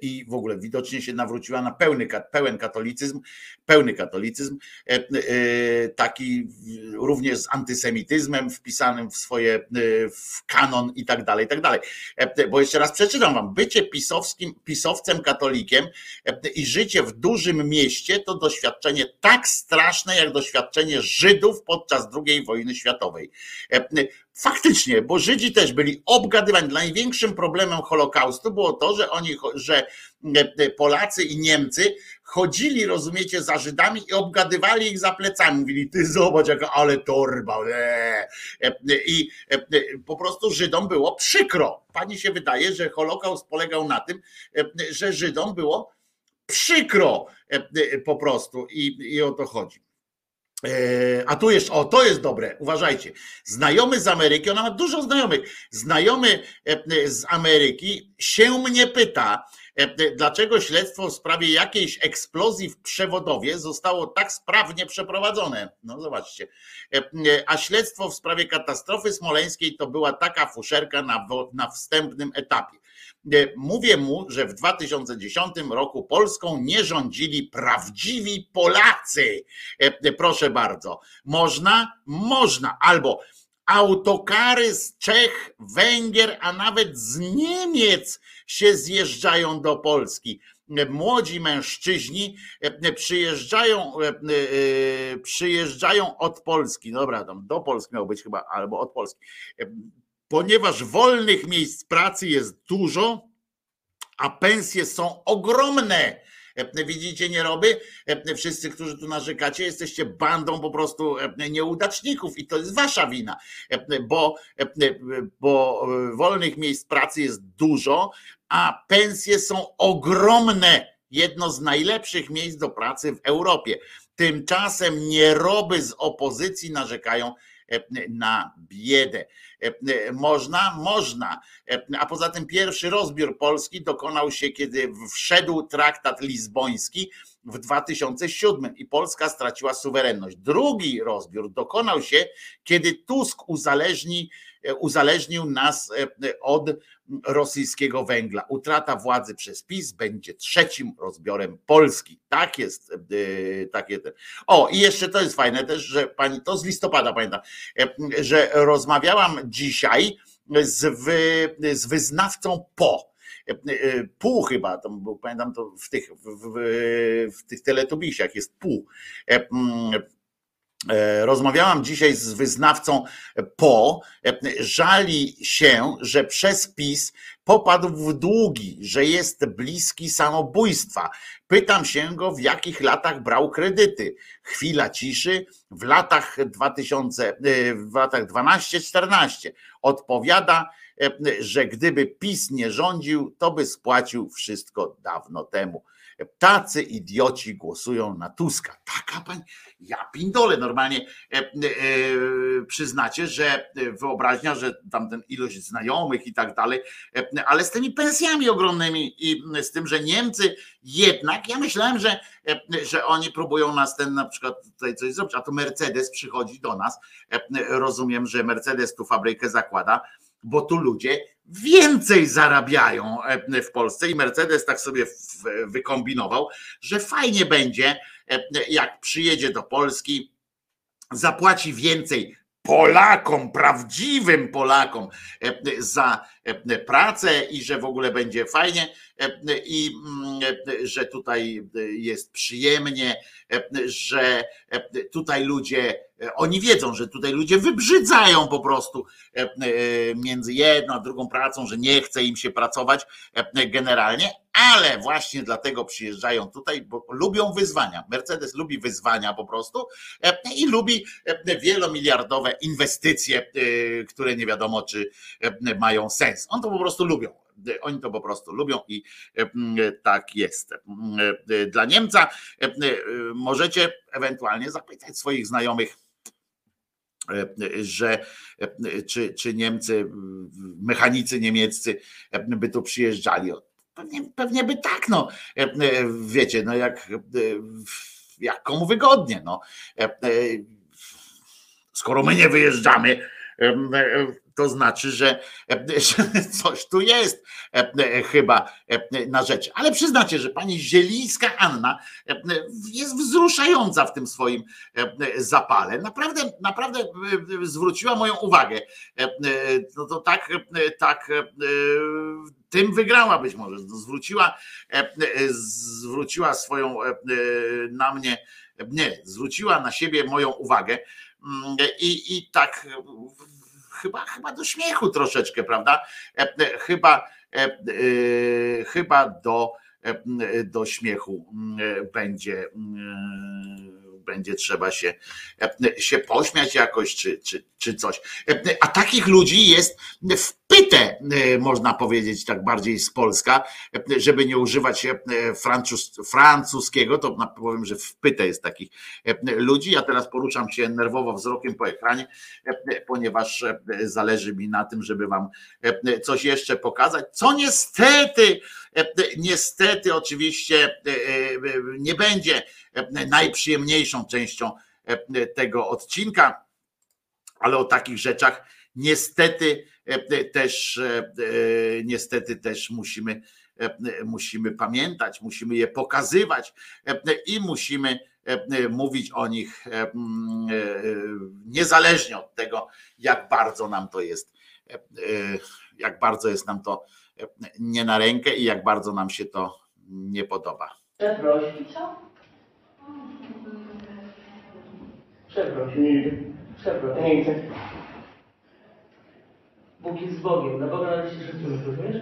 i w ogóle widocznie się nawróciła na pełny, pełen katolicyzm, pełny katolicyzm, e, e, taki również z antysemityzmem wpisanym w swoje, e, w kanon i tak dalej, i tak dalej. E, Bo jeszcze raz przeczytam wam, bycie pisowskim, pisowcem katolikiem e, i życie w dużym mieście to doświadczenie tak straszne, jak doświadczenie Żydów podczas II wojny światowej. E, Faktycznie, bo Żydzi też byli obgadywani. Największym problemem Holokaustu było to, że oni, że e, Polacy i Niemcy chodzili, rozumiecie, za Żydami i obgadywali ich za plecami. Mówili, ty zobacz, jaka ale torba. e. E, I e, po prostu Żydom było przykro. Pani się wydaje, że Holokaust polegał na tym, e, że Żydom było przykro e, e, po prostu i, i o to chodzi. E, A tu jest, o, to jest dobre, uważajcie. Znajomy z Ameryki, ona ma dużo znajomych. Znajomy e, z Ameryki się mnie pyta, e, dlaczego śledztwo w sprawie jakiejś eksplozji w przewodowie zostało tak sprawnie przeprowadzone. No zobaczcie. E, e, A śledztwo w sprawie katastrofy smoleńskiej to była taka fuszerka na, na wstępnym etapie. E, Mówię mu, że w 2010 roku Polską nie rządzili prawdziwi Polacy. E, Proszę bardzo. Można? Można. Albo autokary z Czech, Węgier, a nawet z Niemiec się zjeżdżają do Polski. E, Młodzi mężczyźni e, przyjeżdżają, e, e, przyjeżdżają od Polski. Dobra, do Polski miał być chyba, albo od Polski. Ponieważ wolnych miejsc pracy jest dużo, a pensje są ogromne. E, Widzicie, nie roby? E, Wszyscy, którzy tu narzekacie, jesteście bandą po prostu e, nieudaczników i to jest wasza wina, bo, bo wolnych miejsc pracy jest dużo, a pensje są ogromne. Jedno z najlepszych miejsc do pracy w Europie. Tymczasem nieroby z opozycji narzekają na biedę. E, Można? Można. E, A poza tym pierwszy rozbiór Polski dokonał się, kiedy wszedł traktat lizboński w 2007 i Polska straciła suwerenność. Drugi rozbiór dokonał się, kiedy Tusk uzależni, e, uzależnił nas e, od rosyjskiego węgla. Utrata władzy przez PiS będzie trzecim rozbiorem Polski. Tak jest. e, Takie ten. O, i jeszcze to jest fajne też, że pani, to z listopada pamiętam, e, że rozmawiałam dzisiaj z, wy, z wyznawcą po. E, e, Pół chyba, był, pamiętam to w tych, w, w, w tych teletubisiach jest pół. E, rozmawiałam dzisiaj z wyznawcą Po. E, żali się, że przez PiS popadł w długi, że jest bliski samobójstwa. Pytam się go, w jakich latach brał kredyty. Chwila ciszy w latach 2000, e, w latach 12-14. Odpowiada, że gdyby PiS nie rządził, to by spłacił wszystko dawno temu. Tacy idioci głosują na Tuska. Taka pani, ja pindole normalnie e, e, przyznacie, że wyobraźnia, że tamten ilość znajomych i tak dalej, e, ale z tymi pensjami ogromnymi i z tym, że Niemcy jednak, ja myślałem, że, e, że oni próbują nas ten na przykład tutaj coś zrobić, a tu Mercedes przychodzi do nas, e, rozumiem, że Mercedes tu fabrykę zakłada, bo tu ludzie więcej zarabiają e, w Polsce i Mercedes tak sobie wykombinował, że fajnie będzie, e, jak przyjedzie do Polski, zapłaci więcej Polakom, prawdziwym Polakom e, za pracę i że w ogóle będzie fajnie i mm, że tutaj jest przyjemnie, że tutaj ludzie, oni wiedzą, że tutaj ludzie wybrzydzają po prostu między jedną a drugą pracą, że nie chce im się pracować generalnie, ale właśnie dlatego przyjeżdżają tutaj, bo lubią wyzwania. Mercedes lubi wyzwania po prostu i lubi wielomiliardowe inwestycje, które nie wiadomo, czy mają sens. On to po prostu lubią. Oni to po prostu lubią i tak jest. Dla Niemca możecie ewentualnie zapytać swoich znajomych, że czy, czy Niemcy, mechanicy niemieccy by tu przyjeżdżali. Pewnie, pewnie by tak, no wiecie, no jak, jak komu wygodnie, no. Skoro my nie wyjeżdżamy, to znaczy, że, że coś tu jest e, chyba e, na rzeczy. Ale przyznacie, że pani Zielińska Anna e, jest wzruszająca w tym swoim zapale. Naprawdę, naprawdę zwróciła moją uwagę. No to tak, tak tym wygrała być może. Zwróciła, zwróciła swoją na mnie, nie, zwróciła na siebie moją uwagę. Mm, I, i tak chyba, chyba do śmiechu troszeczkę, prawda? E, e, chyba, e, chyba do, do śmiechu mm, będzie mm, będzie trzeba się, się pośmiać jakoś, czy, czy, czy coś. A takich ludzi jest w pytę, można powiedzieć tak bardziej z Polska, żeby nie używać francuz, francuskiego, to powiem, że w pytę jest takich ludzi. Ja teraz poruszam się nerwowo wzrokiem po ekranie, ponieważ zależy mi na tym, żeby wam coś jeszcze pokazać, co niestety, niestety oczywiście nie będzie najprzyjemniejszą częścią tego odcinka, ale o takich rzeczach niestety też niestety też musimy musimy pamiętać, musimy je pokazywać i musimy mówić o nich niezależnie od tego, jak bardzo nam to jest, jak bardzo jest nam to nie na rękę i jak bardzo nam się to nie podoba. Przeproś. Co? Nie nie chcę. Bóg jest z Bogiem. Dla Boga należy się szacunek, rozumiesz?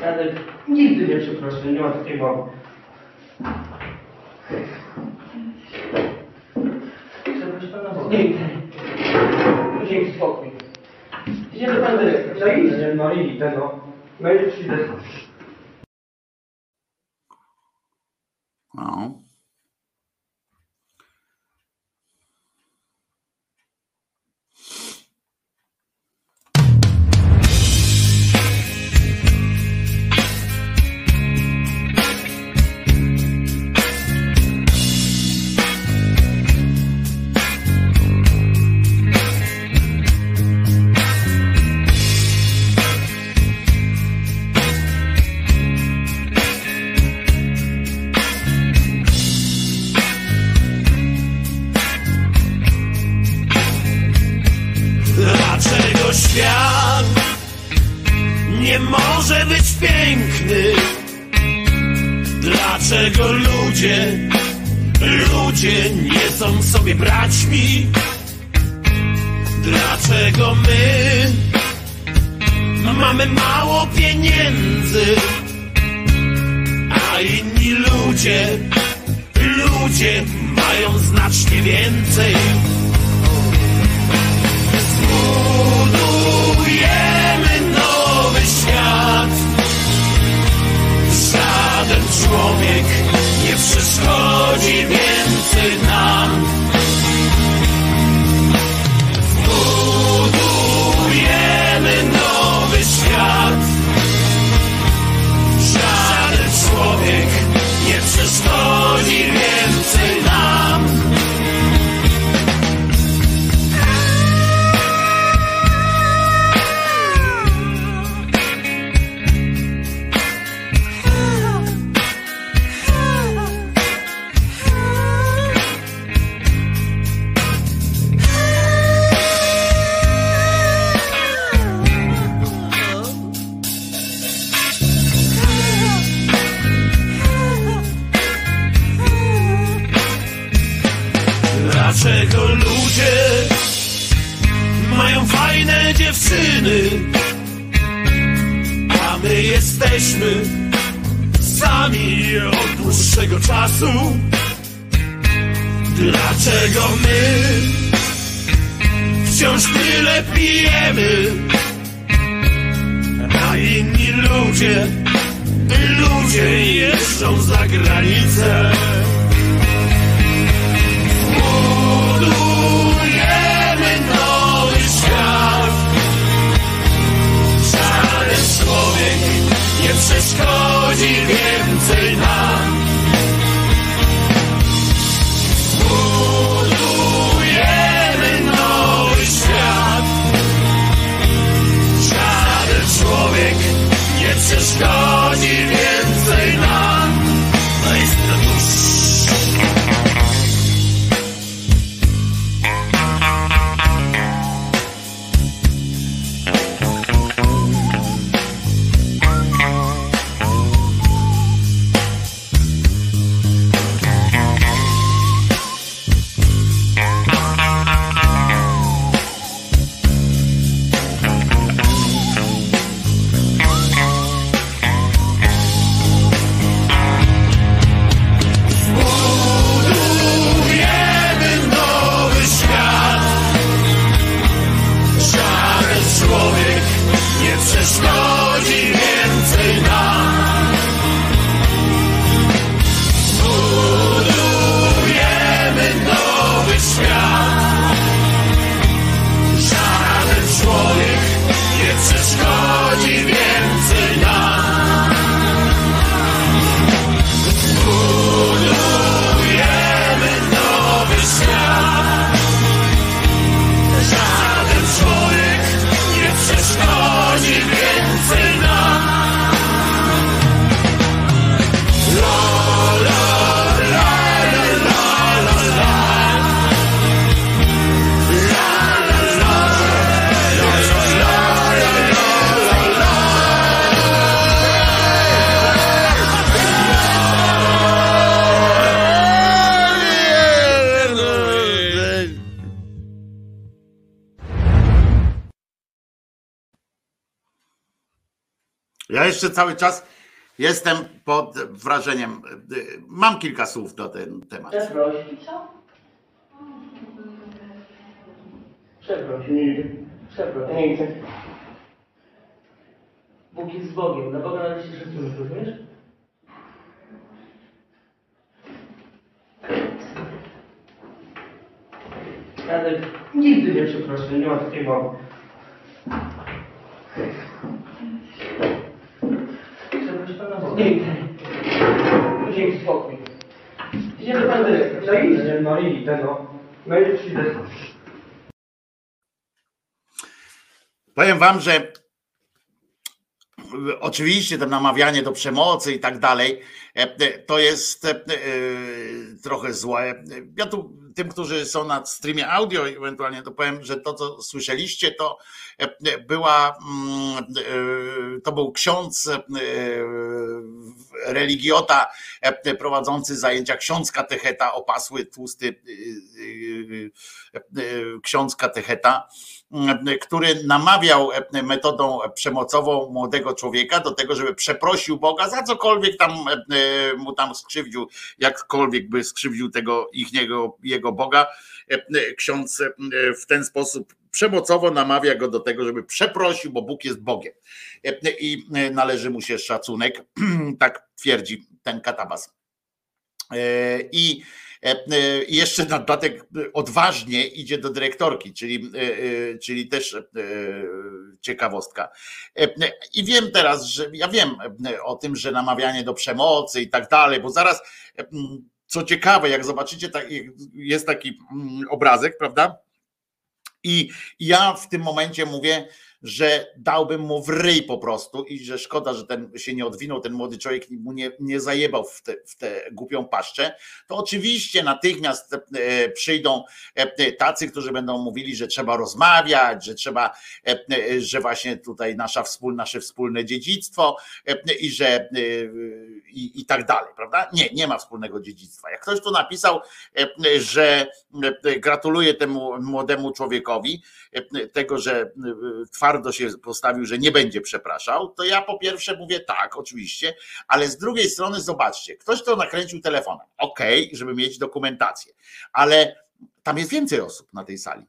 Radek, nigdy nie przeproszę, nie ma takiej mowy. Przeproś Pana Boga. Nie idę. Niech spokój. Idziemy Pan dyrektor. No idź. No i tego. No i przyjdę. No. Ludzie, ludzie nie są sobie braćmi? Dlaczego my mamy mało pieniędzy, a inni ludzie, ludzie mają znacznie więcej? Zbudujemy nowy świat. Żaden człowiek przeszkodzi więcej nam. Zbudujemy nowy świat. Żaden człowiek nie przeszkodzi jeszcze cały czas jestem pod wrażeniem. Mam kilka słów na ten temat. Przeproś. Przeproś. Nie Przeproś. Nie chcę. Bóg jest Bogiem. Dla Boga należy się szacunek, rozumiesz? Radek, nigdy nie przeproszę, nie ma takiej mowy. Chcę. Dzięki, spokój. Idziemy Pan dyrektor. No idź. No idę, no. No i przyjdę. Powiem wam, że oczywiście to namawianie do przemocy i tak dalej, to jest trochę złe. Ja tu tym, którzy są na streamie audio, ewentualnie to powiem, że to, co słyszeliście, to była, mm, to był ksiądz religiota prowadzący zajęcia, ksiądz katecheta, opasły, tłusty ksiądz katecheta, który namawiał metodą przemocową młodego człowieka do tego, żeby przeprosił Boga za cokolwiek tam mu tam skrzywdził, jakkolwiek by skrzywdził tego ich jego Boga. Ksiądz w ten sposób przemocowo namawia go do tego, żeby przeprosił, bo Bóg jest Bogiem i należy mu się szacunek, tak twierdzi ten katabas. I jeszcze na dodatek odważnie idzie do dyrektorki, czyli, czyli też ciekawostka. I wiem teraz, że ja wiem o tym, że namawianie do przemocy i tak dalej, bo zaraz, co ciekawe, jak zobaczycie, jest taki obrazek, prawda? I ja w tym momencie mówię, że dałbym mu w ryj po prostu i że szkoda, że ten się nie odwinął, ten młody człowiek mu nie, nie zajebał w tę w te głupią paszczę, to oczywiście natychmiast e, przyjdą e, tacy, którzy będą mówili, że trzeba rozmawiać, że trzeba, e, że właśnie tutaj nasza wspólne, nasze wspólne dziedzictwo i że i, i tak dalej, prawda? Nie, nie ma wspólnego dziedzictwa. Jak ktoś tu napisał, że gratuluje temu młodemu człowiekowi tego, że twardo twardo się postawił, że nie będzie przepraszał, to ja po pierwsze mówię tak, oczywiście, ale z drugiej strony zobaczcie, ktoś to nakręcił telefonem, okay, żeby mieć dokumentację, ale tam jest więcej osób na tej sali.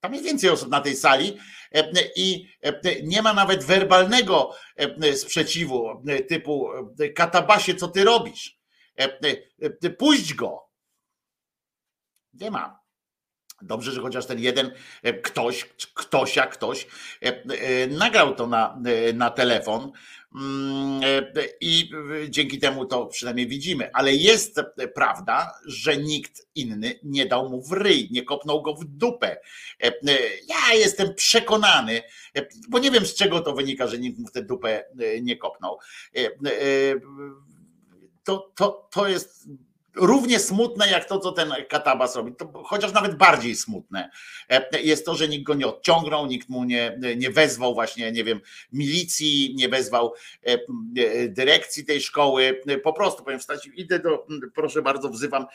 Tam jest więcej osób na tej sali e, i e, nie ma nawet werbalnego e, sprzeciwu typu katabasie, co ty robisz? Puść go. Nie ma. Dobrze, że chociaż ten jeden e, ktoś, ktoś jak ktoś e, e, nagrał to na, na telefon mm, i dzięki temu to przynajmniej widzimy. Ale jest prawda, że nikt inny nie dał mu w ryj, nie kopnął go w dupę. Ja jestem przekonany, bo nie wiem z czego to wynika, że nikt mu w tę dupę nie kopnął. To, to, to jest równie smutne jak to, co ten Katabas robi, to chociaż nawet bardziej smutne e, jest to, że nikt go nie odciągnął, nikt mu nie, nie wezwał właśnie, nie wiem, milicji, nie wezwał e, e, dyrekcji tej szkoły. Po prostu powiem wstać, idę do, proszę bardzo, wzywam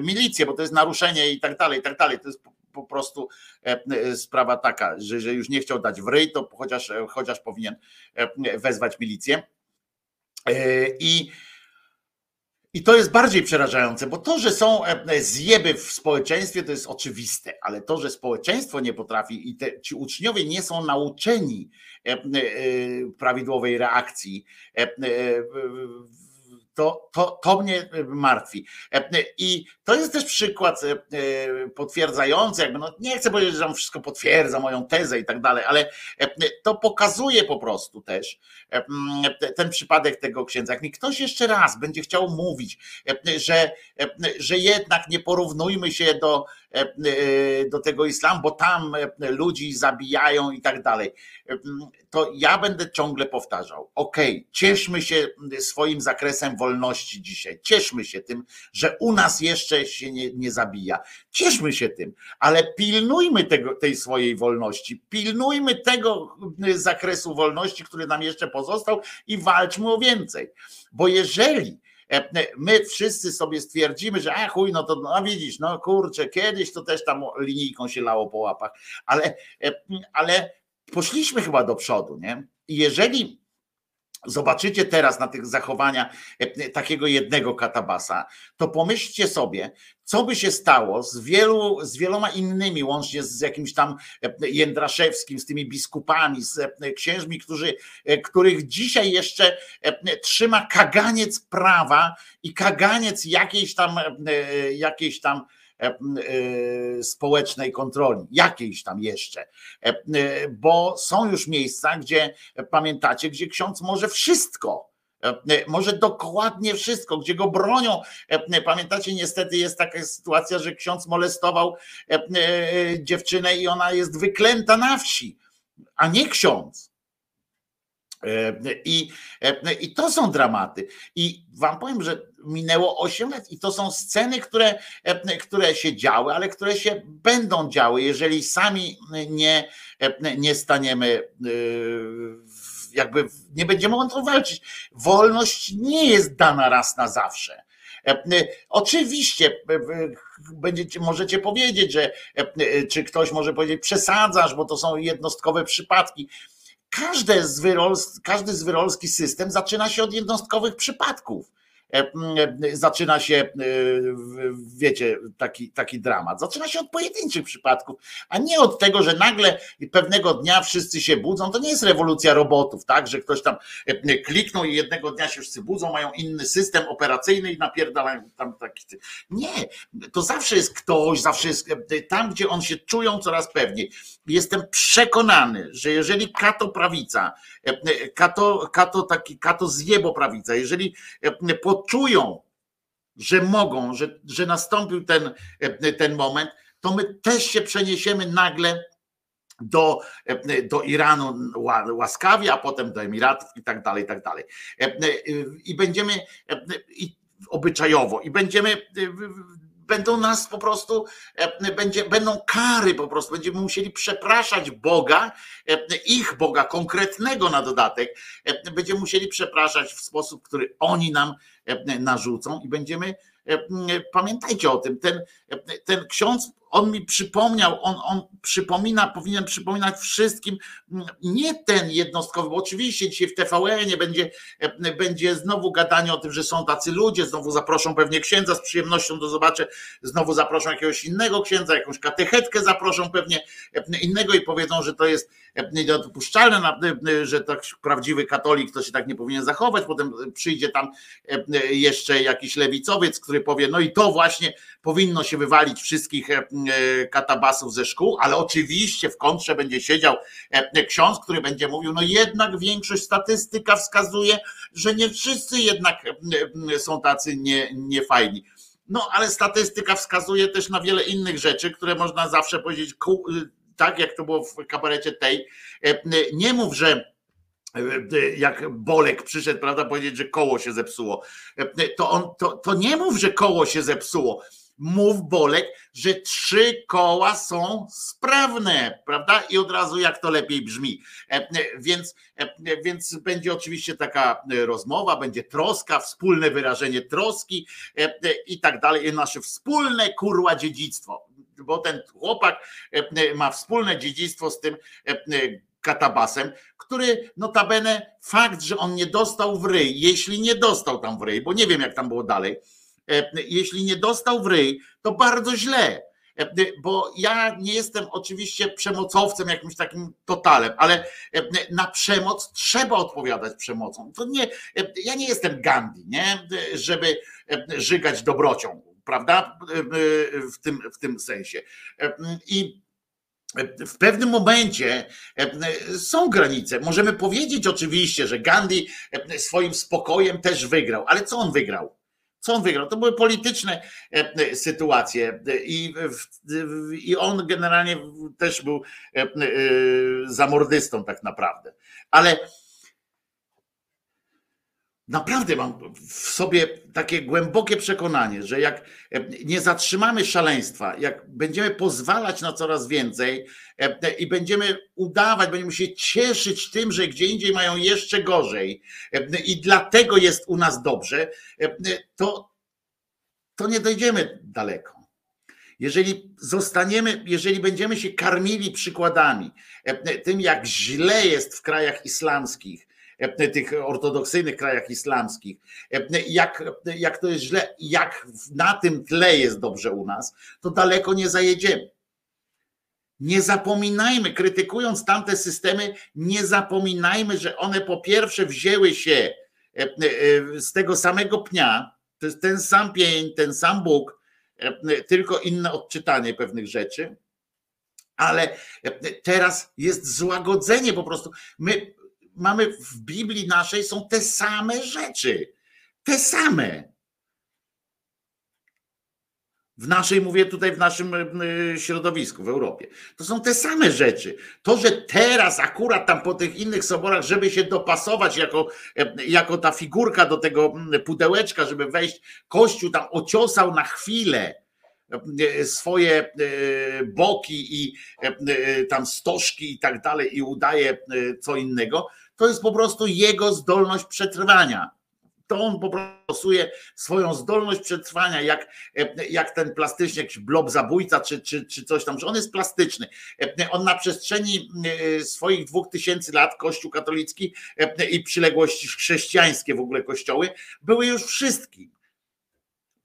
milicję, bo to jest naruszenie i tak dalej, i tak dalej. To jest po prostu sprawa taka, że, że już nie chciał dać w ryj, to chociaż, chociaż powinien wezwać milicję. I i to jest bardziej przerażające, bo to, że są e, zjeby w społeczeństwie, to jest oczywiste, ale to, że społeczeństwo nie potrafi i te, ci uczniowie nie są nauczeni e, e, prawidłowej reakcji to, to, to mnie e, martwi. E, I to jest też przykład e, potwierdzający, jakby, no nie chcę powiedzieć, że on wszystko potwierdza moją tezę i tak dalej, ale to pokazuje po prostu też ten przypadek tego księdza. Jak mi ktoś jeszcze raz będzie chciał mówić, że, że jednak nie porównujmy się do, do tego islamu, bo tam ludzi zabijają i tak dalej. To ja będę ciągle powtarzał, okej, okay, cieszmy się swoim zakresem wolności dzisiaj, cieszmy się tym, że u nas jeszcze się nie, nie zabija, cieszmy się tym, ale pilnujmy tego, tej swojej wolności, pilnujmy tego zakresu wolności, który nam jeszcze pozostał i walczmy o więcej, bo jeżeli e, my wszyscy sobie stwierdzimy, że a chuj, no to no widzisz, no kurczę, kiedyś to też tam linijką się lało po łapach, ale, e, ale poszliśmy chyba do przodu, nie? I jeżeli zobaczycie teraz na tych zachowania e, takiego jednego katabasa, to pomyślcie sobie, co by się stało z, wielu, z wieloma innymi, łącznie z jakimś tam e, Jędraszewskim, z tymi biskupami, z e, księżmi, którzy, których dzisiaj jeszcze trzyma kaganiec prawa i kaganiec jakiejś tam, jakiejś tam społecznej kontroli, jakiejś tam jeszcze, e, bo są już miejsca, gdzie pamiętacie, gdzie ksiądz może wszystko. Może dokładnie wszystko, gdzie go bronią. Pamiętacie, niestety jest taka sytuacja, że ksiądz molestował dziewczynę i ona jest wyklęta na wsi, a nie ksiądz. E, I, e, I to są dramaty. I wam powiem, że minęło 8 lat i to są sceny, które, e, które się działy, ale które się będą działy, jeżeli sami nie, nie staniemy, jakby nie będziemy o to walczyć. Wolność nie jest dana raz na zawsze. Oczywiście będziecie, możecie powiedzieć, że czy ktoś może powiedzieć, przesadzasz, bo to są jednostkowe przypadki każdy każdy zwyrolski system zaczyna się od jednostkowych przypadków. E, e, zaczyna się, e, wiecie, taki, taki dramat. Zaczyna się od pojedynczych przypadków, a nie od tego, że nagle pewnego dnia wszyscy się budzą. To nie jest rewolucja robotów, tak, że ktoś tam kliknął i jednego dnia się wszyscy budzą, mają inny system operacyjny i napierdalają tam taki. Nie, to zawsze jest ktoś, zawsze jest tam, gdzie on się czują coraz pewniej. Jestem przekonany, że jeżeli kato prawica, kato, kato taki, kato zjebo prawica, jeżeli pod poczują, że mogą, że, że nastąpił ten, ten moment, to my też się przeniesiemy nagle do, do Iranu łaskawie, a potem do Emiratów i tak dalej, i tak dalej. I będziemy i obyczajowo i będziemy będą nas po prostu, e, będzie, będą kary po prostu, będziemy musieli przepraszać Boga, e, ich Boga konkretnego na dodatek, e, będziemy musieli przepraszać w sposób, który oni nam narzucą i będziemy, pamiętajcie o tym, ten, ten ksiądz on mi przypomniał, on, on przypomina, powinien przypominać wszystkim, nie ten jednostkowy, bo oczywiście dzisiaj w TVN będzie, będzie znowu gadanie o tym, że są tacy ludzie, znowu zaproszą pewnie księdza z przyjemnością, to zobaczę, znowu zaproszą jakiegoś innego księdza, jakąś katechetkę zaproszą pewnie innego i powiedzą, że to jest niedopuszczalne, że tak prawdziwy katolik to się tak nie powinien zachować, potem przyjdzie tam jeszcze jakiś lewicowiec, który powie, no i to właśnie powinno się wywalić wszystkich katabasów ze szkół, ale oczywiście w kontrze będzie siedział e, ksiądz, który będzie mówił, no jednak większość statystyka wskazuje, że nie wszyscy jednak e, są tacy nie, niefajni. No ale statystyka wskazuje też na wiele innych rzeczy, które można zawsze powiedzieć, tak jak to było w kabarecie tej, nie mów, że jak Bolek przyszedł, prawda, powiedzieć, że koło się zepsuło, to on to, to nie mów, że koło się zepsuło mów Bolek, że trzy koła są sprawne, prawda? I od razu jak to lepiej brzmi. E, e, więc, e, więc będzie oczywiście taka rozmowa, będzie troska, wspólne wyrażenie troski i tak dalej. Nasze wspólne kurła dziedzictwo, bo ten chłopak ma wspólne dziedzictwo z tym katabasem, który notabene fakt, że on nie dostał w ryj, jeśli nie dostał tam w ryj, bo nie wiem jak tam było dalej, jeśli nie dostał w ryj, to bardzo źle. E, bo ja nie jestem oczywiście przemocowcem, jakimś takim totalem, ale e, na przemoc trzeba odpowiadać przemocą. To nie, ja nie jestem Gandhi, nie? żeby żygać dobrocią, prawda? W tym, w tym sensie. I w pewnym momencie są granice. Możemy powiedzieć oczywiście, że Gandhi swoim spokojem też wygrał, ale co on wygrał? Co on wygrał? To były polityczne e, e, sytuacje i, i on generalnie też był e, zamordystą tak naprawdę. Ale Naprawdę mam w sobie takie głębokie przekonanie, że jak nie zatrzymamy szaleństwa, jak będziemy pozwalać na coraz więcej i będziemy udawać, będziemy się cieszyć tym, że gdzie indziej mają jeszcze gorzej i dlatego jest u nas dobrze, to, to nie dojdziemy daleko. Jeżeli zostaniemy, jeżeli będziemy się karmili przykładami, tym jak źle jest w krajach islamskich, tych ortodoksyjnych krajach islamskich, jak, jak to jest źle, jak na tym tle jest dobrze u nas, to daleko nie zajedziemy. Nie zapominajmy, krytykując tamte systemy, nie zapominajmy, że one po pierwsze wzięły się e, e, z tego samego pnia, to jest ten sam pień, ten sam Bóg, e, tylko inne odczytanie pewnych rzeczy, ale teraz jest złagodzenie po prostu. My mamy w Biblii naszej są te same rzeczy. Te same. W naszej, mówię tutaj, w naszym y, środowisku, w Europie. To są te same rzeczy. To, że teraz akurat tam po tych innych soborach, żeby się dopasować jako, e, jako ta figurka do tego pudełeczka, żeby wejść, Kościół tam ociosał na chwilę e, swoje e, boki i tam stożki i tak dalej i udaje co innego, to jest po prostu jego zdolność przetrwania to on po prostu stosuje swoją zdolność przetrwania, jak, jak ten plastyczny jakiś blob zabójca, czy, czy, czy coś tam, że on jest plastyczny. On na przestrzeni e, swoich dwóch tysięcy lat, Kościół katolicki i przyległości chrześcijańskie w ogóle kościoły, były już wszystkim.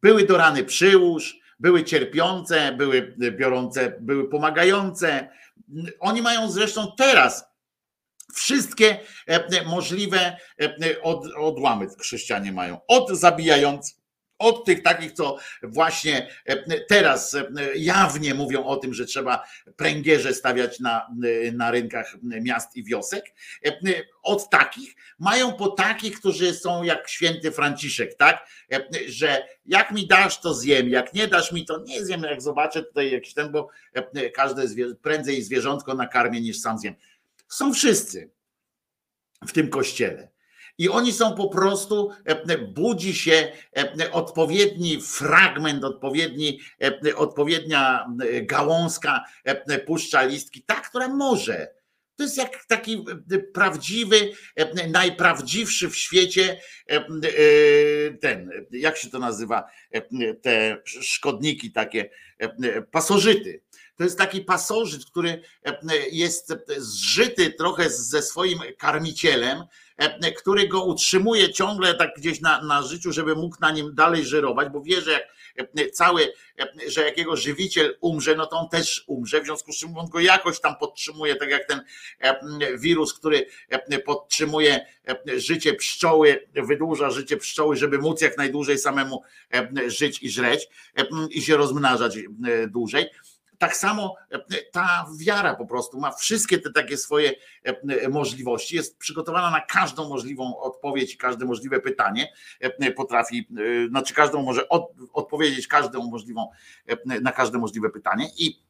Były do rany przyłóż, były cierpiące, były biorące, były pomagające. Oni mają zresztą teraz Wszystkie e, możliwe e, od, odłamy chrześcijanie mają. Od zabijających, od tych takich, co właśnie e, teraz jawnie mówią o tym, że trzeba pręgierze stawiać na, na rynkach miast i wiosek, od takich mają po takich, którzy są jak święty Franciszek, tak? Że jak mi dasz, to zjem, jak nie dasz mi, to nie zjem, jak zobaczę tutaj jakiś ten, bo każde prędzej zwierzątko nakarmię niż sam zjem są wszyscy w tym kościele. I oni są po prostu, e, budzi się e, odpowiedni fragment, odpowiedni, e, odpowiednia gałązka puszcza listki, ta, która może. To jest jak taki prawdziwy, najprawdziwszy w świecie ten, jak się to nazywa, te szkodniki takie, pasożyty to jest taki pasożyt, który e, jest zżyty trochę ze swoim karmicielem, e, który go utrzymuje ciągle tak gdzieś na, na życiu, żeby mógł na nim dalej żerować, bo wie, że jak e, cały, że jak jego żywiciel umrze, no to on też umrze, w związku z czym on go jakoś tam podtrzymuje, tak jak ten wirus, który podtrzymuje życie pszczoły, wydłuża życie pszczoły, żeby móc jak najdłużej samemu żyć i żreć i się rozmnażać dłużej tak samo e, ta wiara po prostu ma wszystkie te takie swoje e, możliwości, jest przygotowana na każdą możliwą odpowiedź, każde możliwe pytanie, e, potrafi, znaczy każdą może od, odpowiedzieć każdą możliwą, na każde możliwe pytanie i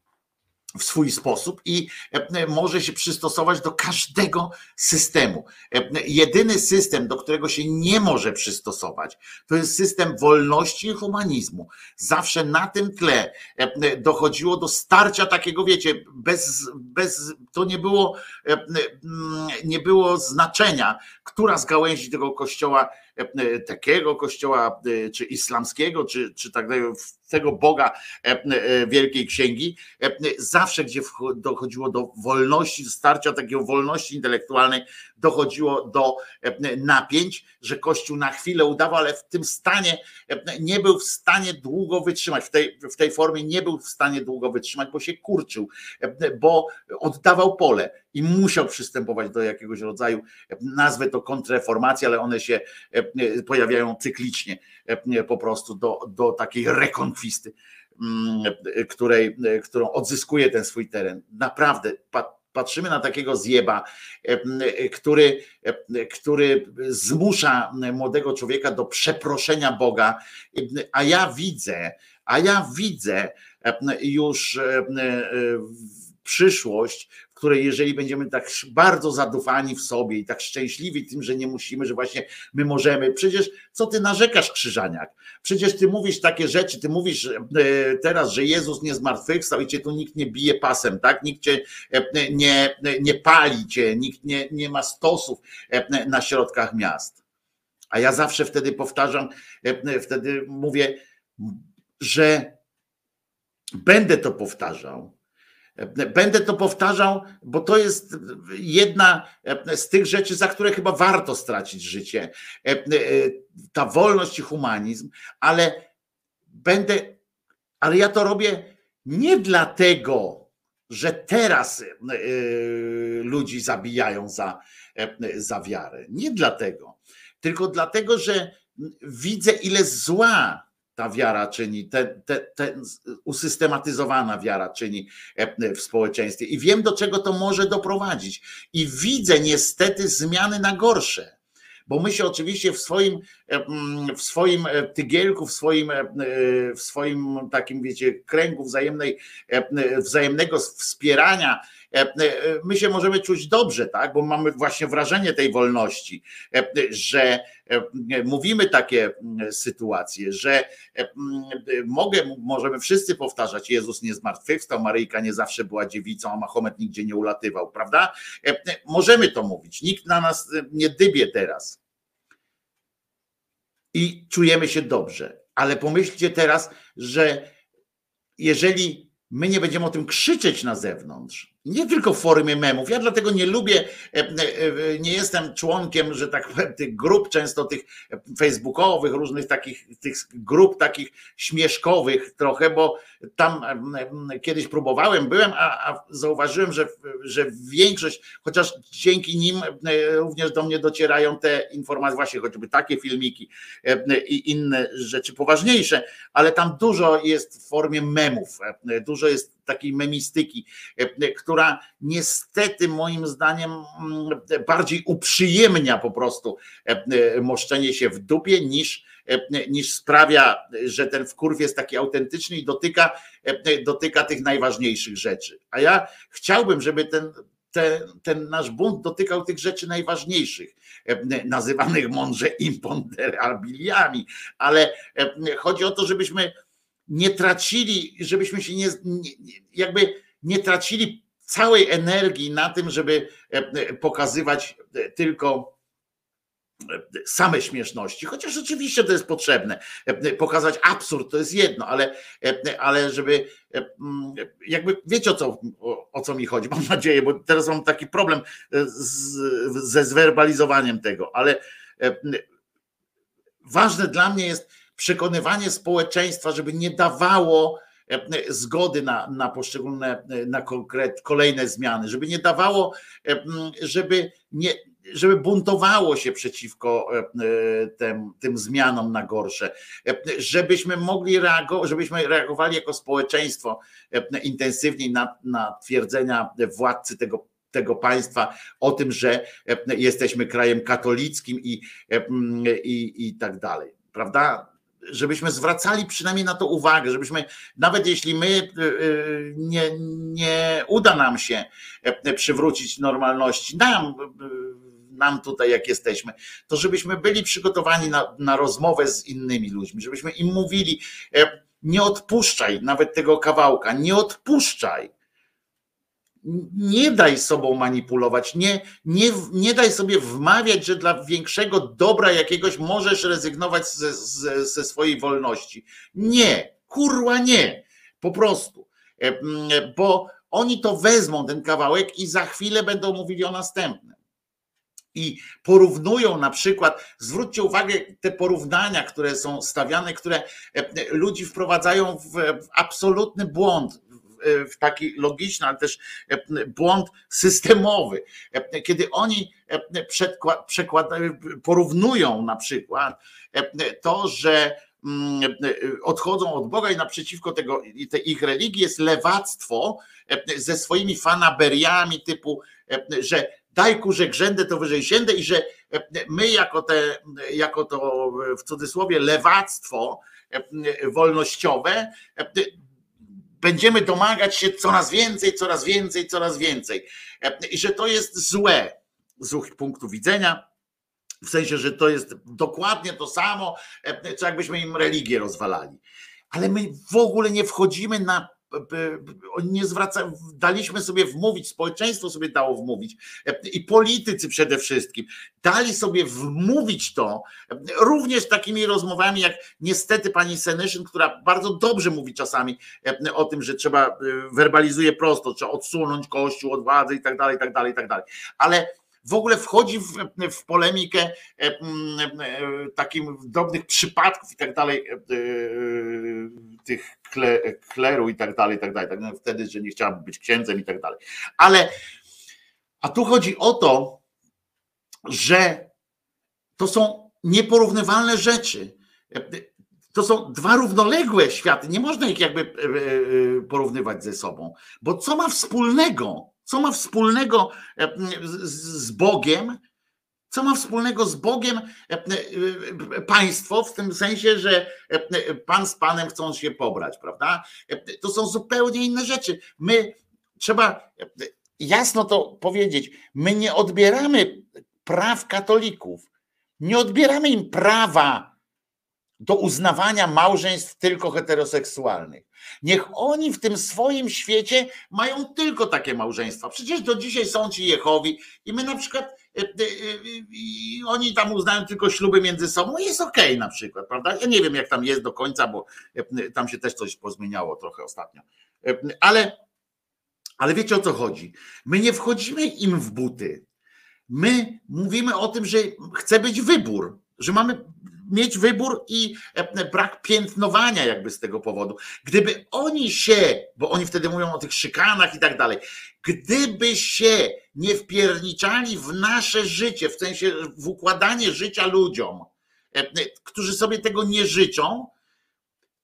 w swój sposób i e, może się przystosować do każdego systemu. E, jedyny system, do którego się nie może przystosować, to jest system wolności i humanizmu. Zawsze na tym tle e, dochodziło do starcia takiego, wiecie, bez, bez to nie było, nie było znaczenia, która z gałęzi tego kościoła E, takiego kościoła, e, czy islamskiego, czy, czy tak dalej, tego Boga e, Wielkiej Księgi, zawsze gdzie dochodziło do wolności, starcia takiego wolności intelektualnej, dochodziło do napięć, że Kościół na chwilę udawał, ale w tym stanie nie był w stanie długo wytrzymać, w tej, w tej formie nie był w stanie długo wytrzymać, bo się kurczył, bo oddawał pole i musiał przystępować do jakiegoś rodzaju, nazwę to kontrreformacji, ale one się E, pojawiają cyklicznie e, po prostu do, do takiej rekonkwisty, mm, której, którą odzyskuje ten swój teren. Naprawdę patrzymy na takiego zjeba, który, który zmusza młodego człowieka do przeproszenia Boga, a ja widzę, a ja widzę już przyszłość, której jeżeli będziemy tak bardzo zadufani w sobie i tak szczęśliwi tym, że nie musimy, że właśnie my możemy, przecież co ty narzekasz Krzyżaniak? Przecież ty mówisz takie rzeczy, ty mówisz e, teraz, że Jezus nie zmartwychwstał i cię tu nikt nie bije pasem, tak? Nikt cię e, nie, nie pali cię, nikt nie, nie ma stosów e, na środkach miast. A ja zawsze wtedy powtarzam, wtedy mówię, że będę to powtarzał, Będę to powtarzał, bo to jest jedna z tych rzeczy, za które chyba warto stracić życie. Ta wolność i humanizm, ale będę, ale ja to robię nie dlatego, że teraz e, ludzi zabijają za, za wiarę. Nie dlatego, tylko dlatego, że widzę, ile zła ta wiara czyni, te, te, te usystematyzowana wiara czyni e, w społeczeństwie. I wiem, do czego to może doprowadzić. I widzę niestety zmiany na gorsze. Bo my się oczywiście w swoim w swoim tygielku, w swoim, w swoim takim, wiecie, kręgu wzajemnej, wzajemnego wspierania, my się możemy czuć dobrze, tak? Bo mamy właśnie wrażenie tej wolności, że mówimy takie sytuacje, że mogę, możemy wszyscy powtarzać, Jezus nie zmartwychwstał, Maryjka nie zawsze była dziewicą, a Mahomet nigdzie nie ulatywał, prawda? Możemy to mówić, nikt na nas nie dybie teraz. I czujemy się dobrze, ale pomyślcie teraz, że jeżeli my nie będziemy o tym krzyczeć na zewnątrz, nie tylko w formie memów. Ja dlatego nie lubię, e, e, e, nie jestem członkiem, że tak powiem, tych grup, często tych facebookowych, różnych takich tych grup takich śmieszkowych trochę, bo tam kiedyś próbowałem, byłem, a, a zauważyłem, że, że większość, chociaż dzięki nim również do mnie docierają te informacje, właśnie choćby takie filmiki i inne rzeczy poważniejsze, ale tam dużo jest w formie memów, dużo jest takiej memistyki, która która niestety moim zdaniem mm, bardziej uprzyjemnia po prostu e, e, moszczenie się w dupie niż, e, niż sprawia, że ten wkurw jest taki autentyczny i dotyka, dotyka tych najważniejszych rzeczy. A ja chciałbym, żeby ten, ten, ten nasz bunt dotykał tych rzeczy najważniejszych, nazywanych mądrze imponderabiliami, ale chodzi o to, żebyśmy nie tracili, żebyśmy się nie, jakby nie tracili całej energii na tym, żeby e, e, pokazywać e, tylko same śmieszności, chociaż oczywiście to jest potrzebne. Pokazać absurd to jest jedno, ale, ale żeby mm, jakby wiecie o co, o, o co mi chodzi, mam nadzieję, bo teraz mam taki problem z, ze zwerbalizowaniem tego, ale ważne dla mnie jest przekonywanie społeczeństwa, żeby nie dawało zgody na, na poszczególne, na konkret, kolejne zmiany, żeby nie dawało, żeby nie, żeby buntowało się przeciwko tym, tym zmianom na gorsze, żebyśmy mogli reagować, żebyśmy reagowali jako społeczeństwo intensywniej na, na twierdzenia władcy tego tego państwa o tym, że jesteśmy krajem katolickim i, i, i tak dalej. Prawda? Żebyśmy zwracali przynajmniej na to uwagę, żebyśmy, nawet jeśli my y, y, nie, nie uda nam się e, przywrócić normalności, nam, y, nam tutaj jak jesteśmy, to żebyśmy byli przygotowani na, na rozmowę z innymi ludźmi, żebyśmy im mówili, e, nie odpuszczaj nawet tego kawałka, nie odpuszczaj nie daj sobą manipulować, nie, nie, nie daj sobie wmawiać, że dla większego dobra jakiegoś możesz rezygnować ze, ze, ze swojej wolności. Nie, kurwa nie, po prostu. E, bo oni to wezmą, ten kawałek, i za chwilę będą mówili o następnym. I porównują na przykład, zwróćcie uwagę, te porównania, które są stawiane, które e, ludzi wprowadzają w absolutny błąd w taki logiczny, ale też e, błąd systemowy. E, kiedy oni e, porównują na przykład to, że mm, odchodzą od Boga i naprzeciwko tego, tej ich religii jest lewactwo ze swoimi fanaberiami typu, że daj kurze grzędę to wyżej siędę i że my jako, te, jako to w cudzysłowie lewactwo wolnościowe będziemy domagać się coraz więcej, coraz więcej, coraz więcej. E, I że to jest złe z ich punktu widzenia. W sensie, że to jest dokładnie to samo, e, co jakbyśmy im religię rozwalali. Ale my w ogóle nie wchodzimy na nie zwraca, daliśmy sobie wmówić, społeczeństwo sobie dało wmówić i politycy przede wszystkim dali sobie wmówić to również takimi rozmowami jak niestety pani Senyszyn, która bardzo dobrze mówi czasami o tym, że trzeba werbalizuje prosto, trzeba odsunąć kościół od władzy i tak dalej, i tak dalej, i tak dalej. Ale w ogóle wchodzi w, w polemikę e, e, takim drobnych przypadków i tak dalej, e, tych kleru i tak dalej, i tak dalej. Tak, no wtedy, że nie chciałabym być księdzem i tak dalej. Ale a tu chodzi o to, że to są nieporównywalne rzeczy. To są dwa równoległe światy. Nie można ich jakby porównywać ze sobą, bo co ma wspólnego co ma wspólnego e, z Bogiem, Co ma wspólnego z Bogiem e, e, państwo, w tym sensie, że pan z panem chcą się pobrać, prawda? To są zupełnie inne rzeczy. My trzeba jasno to powiedzieć. My nie odbieramy praw katolików. Nie odbieramy im prawa do uznawania małżeństw tylko heteroseksualnych. Niech oni w tym swoim świecie mają tylko takie małżeństwa. Przecież do dzisiaj są ci Jehowi i my na przykład e, e, e, oni tam uznają tylko śluby między sobą i jest okej okay na przykład, prawda? Ja nie wiem jak tam jest do końca, bo tam się też coś pozmieniało trochę ostatnio. Ale, ale wiecie o co chodzi? My nie wchodzimy im w buty. My mówimy o tym, że chce być wybór, że mamy mieć wybór i e, brak piętnowania jakby z tego powodu. Gdyby oni się, bo oni wtedy mówią o tych szykanach i tak dalej, gdyby się nie wpierniczali w nasze życie, w sensie w układanie życia ludziom, e, którzy sobie tego nie życzą,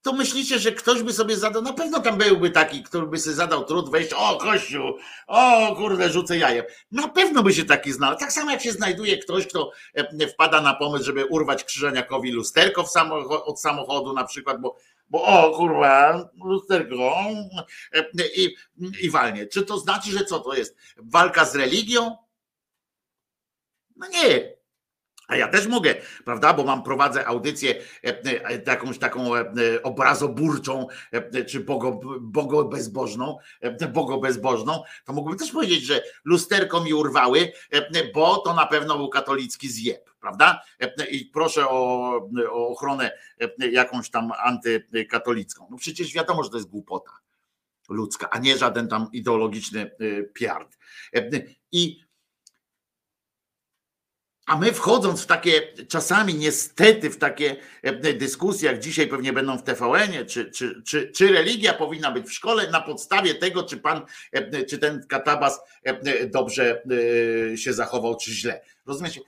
to myślicie, że ktoś by sobie zadał, na pewno tam byłby taki, który by sobie zadał trud wejść, o kościół, o kurde, rzucę jajem. Na pewno by się taki znalazł. Tak samo jak się znajduje ktoś, kto e, wpada na pomysł, żeby urwać krzyżeniakowi lusterko od samochodu na przykład, bo, bo o kurwa, lusterko e, i, i walnie. Czy to znaczy, że co to jest? Walka z religią? No nie, a ja też mogę, prawda, bo mam, prowadzę audycję e, e, jakąś taką e, obrazoburczą, czy bogo, bogo bezbożną, bogo bezbożną, to mógłbym też powiedzieć, że lusterko mi urwały, bo to na pewno był katolicki zjeb, prawda? I proszę o, o ochronę jakąś tam antykatolicką. No przecież wiadomo, że to jest głupota ludzka, a nie żaden tam ideologiczny piard. I a my wchodząc w takie, czasami niestety w takie e, dyskusje, jak dzisiaj pewnie będą w TVN-ie, czy, czy, czy, czy religia powinna być w szkole na podstawie tego, czy pan, e, czy ten katabas e, dobrze się zachował, czy źle. Rozumiecie?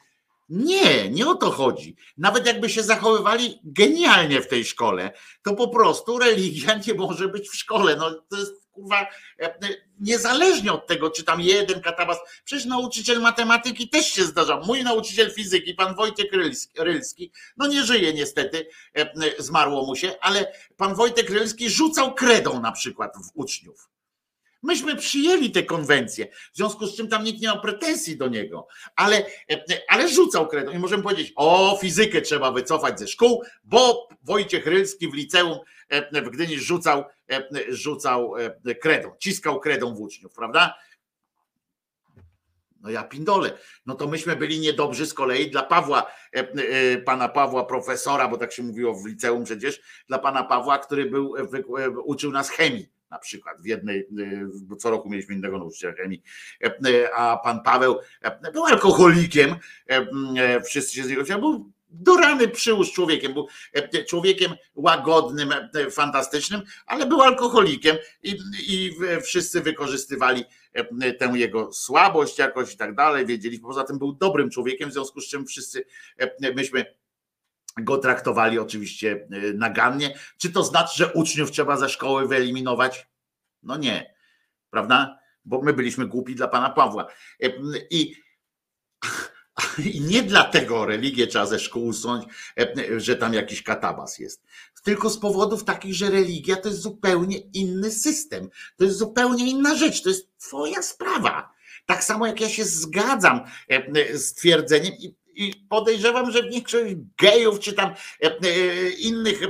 Nie, nie o to chodzi. Nawet jakby się zachowywali genialnie w tej szkole, to po prostu religia nie może być w szkole. No, to jest kurwa, e, e, niezależnie od tego, czy tam jeden katabas, przecież nauczyciel matematyki też się zdarza. Mój nauczyciel fizyki, pan Wojtek Rylski, no nie żyje niestety, e, zmarło mu się, ale pan Wojtek Rylski rzucał kredą na przykład w uczniów. Myśmy przyjęli te konwencje, w związku z czym tam nikt nie ma pretensji do niego, ale, ale rzucał kredą i możemy powiedzieć, o fizykę trzeba wycofać ze szkół, bo Wojciech Rylski w liceum w Gdyni rzucał, rzucał kredą, ciskał kredą w uczniów, prawda? No ja pindole. No to myśmy byli niedobrzy z kolei dla Pawła, pana Pawła profesora, bo tak się mówiło w liceum przecież, dla pana Pawła, który był, uczył nas chemii na przykład w jednej, bo co roku mieliśmy innego nauczyciela chemii, a pan Paweł był alkoholikiem, wszyscy się z niego był do rany przyłóż człowiekiem, był człowiekiem łagodnym, fantastycznym, ale był alkoholikiem i, i wszyscy wykorzystywali tę jego słabość jakoś i tak dalej, wiedzieli, poza tym był dobrym człowiekiem, w związku z czym wszyscy myśmy go traktowali oczywiście e, nagannie. Czy to znaczy, że uczniów trzeba ze szkoły wyeliminować? No nie, prawda? Bo my byliśmy głupi dla pana Pawła. E, I, i nie dlatego religię trzeba ze szkół usunąć, e, że tam jakiś katabas jest. Tylko z powodów takich, że religia to jest zupełnie inny system. To jest zupełnie inna rzecz. To jest twoja sprawa. Tak samo jak ja się zgadzam z twierdzeniem i i podejrzewam, że większość gejów czy tam e, e, innych e,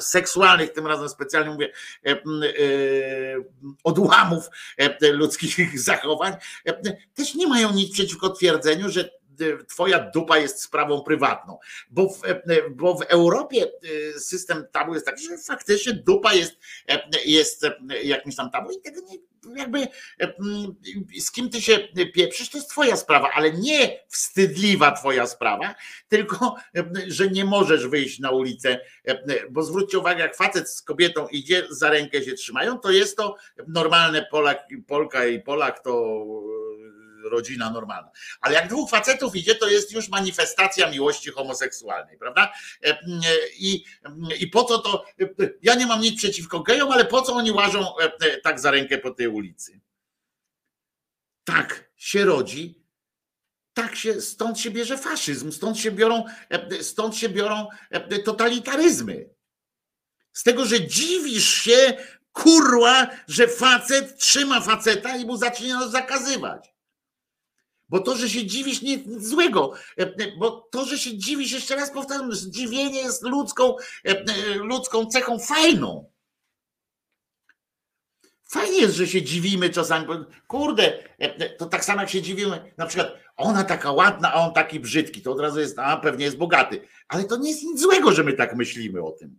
seksualnych, tym razem specjalnie mówię, odłamów ludzkich zachowań, też nie mają nic przeciwko twierdzeniu, że twoja dupa jest sprawą prywatną. Bo w, bo w Europie system tabu jest taki, że faktycznie dupa jest, jest jakimś tam tabu i tego nie, jakby z kim ty się pieprzysz, to jest twoja sprawa, ale nie wstydliwa twoja sprawa, tylko że nie możesz wyjść na ulicę, bo zwróćcie uwagę, jak facet z kobietą idzie, za rękę się trzymają, to jest to normalne Polak, Polka i Polak to rodzina normalna. Ale jak dwóch facetów idzie, to jest już manifestacja miłości homoseksualnej, prawda? I, i po co to, ja nie mam nic przeciwko gejom, ale po co oni łażą tak za rękę po tej ulicy? Tak się rodzi tak się, stąd się bierze faszyzm, stąd się biorą, stąd się biorą totalitaryzmy. Z tego, że dziwisz się, kurwa, że facet trzyma faceta i mu zaczyna zakazywać. Bo to, że się dziwisz, nic złego. Bo to, że się dziwisz, jeszcze raz powtarzam, zdziwienie jest ludzką, ludzką cechą fajną. Fajnie jest, że się dziwimy czasami. Kurde, to tak samo jak się dziwimy, na przykład ona taka ładna, a on taki brzydki, to od razu jest, a pewnie jest bogaty. Ale to nie jest nic złego, że my tak myślimy o tym.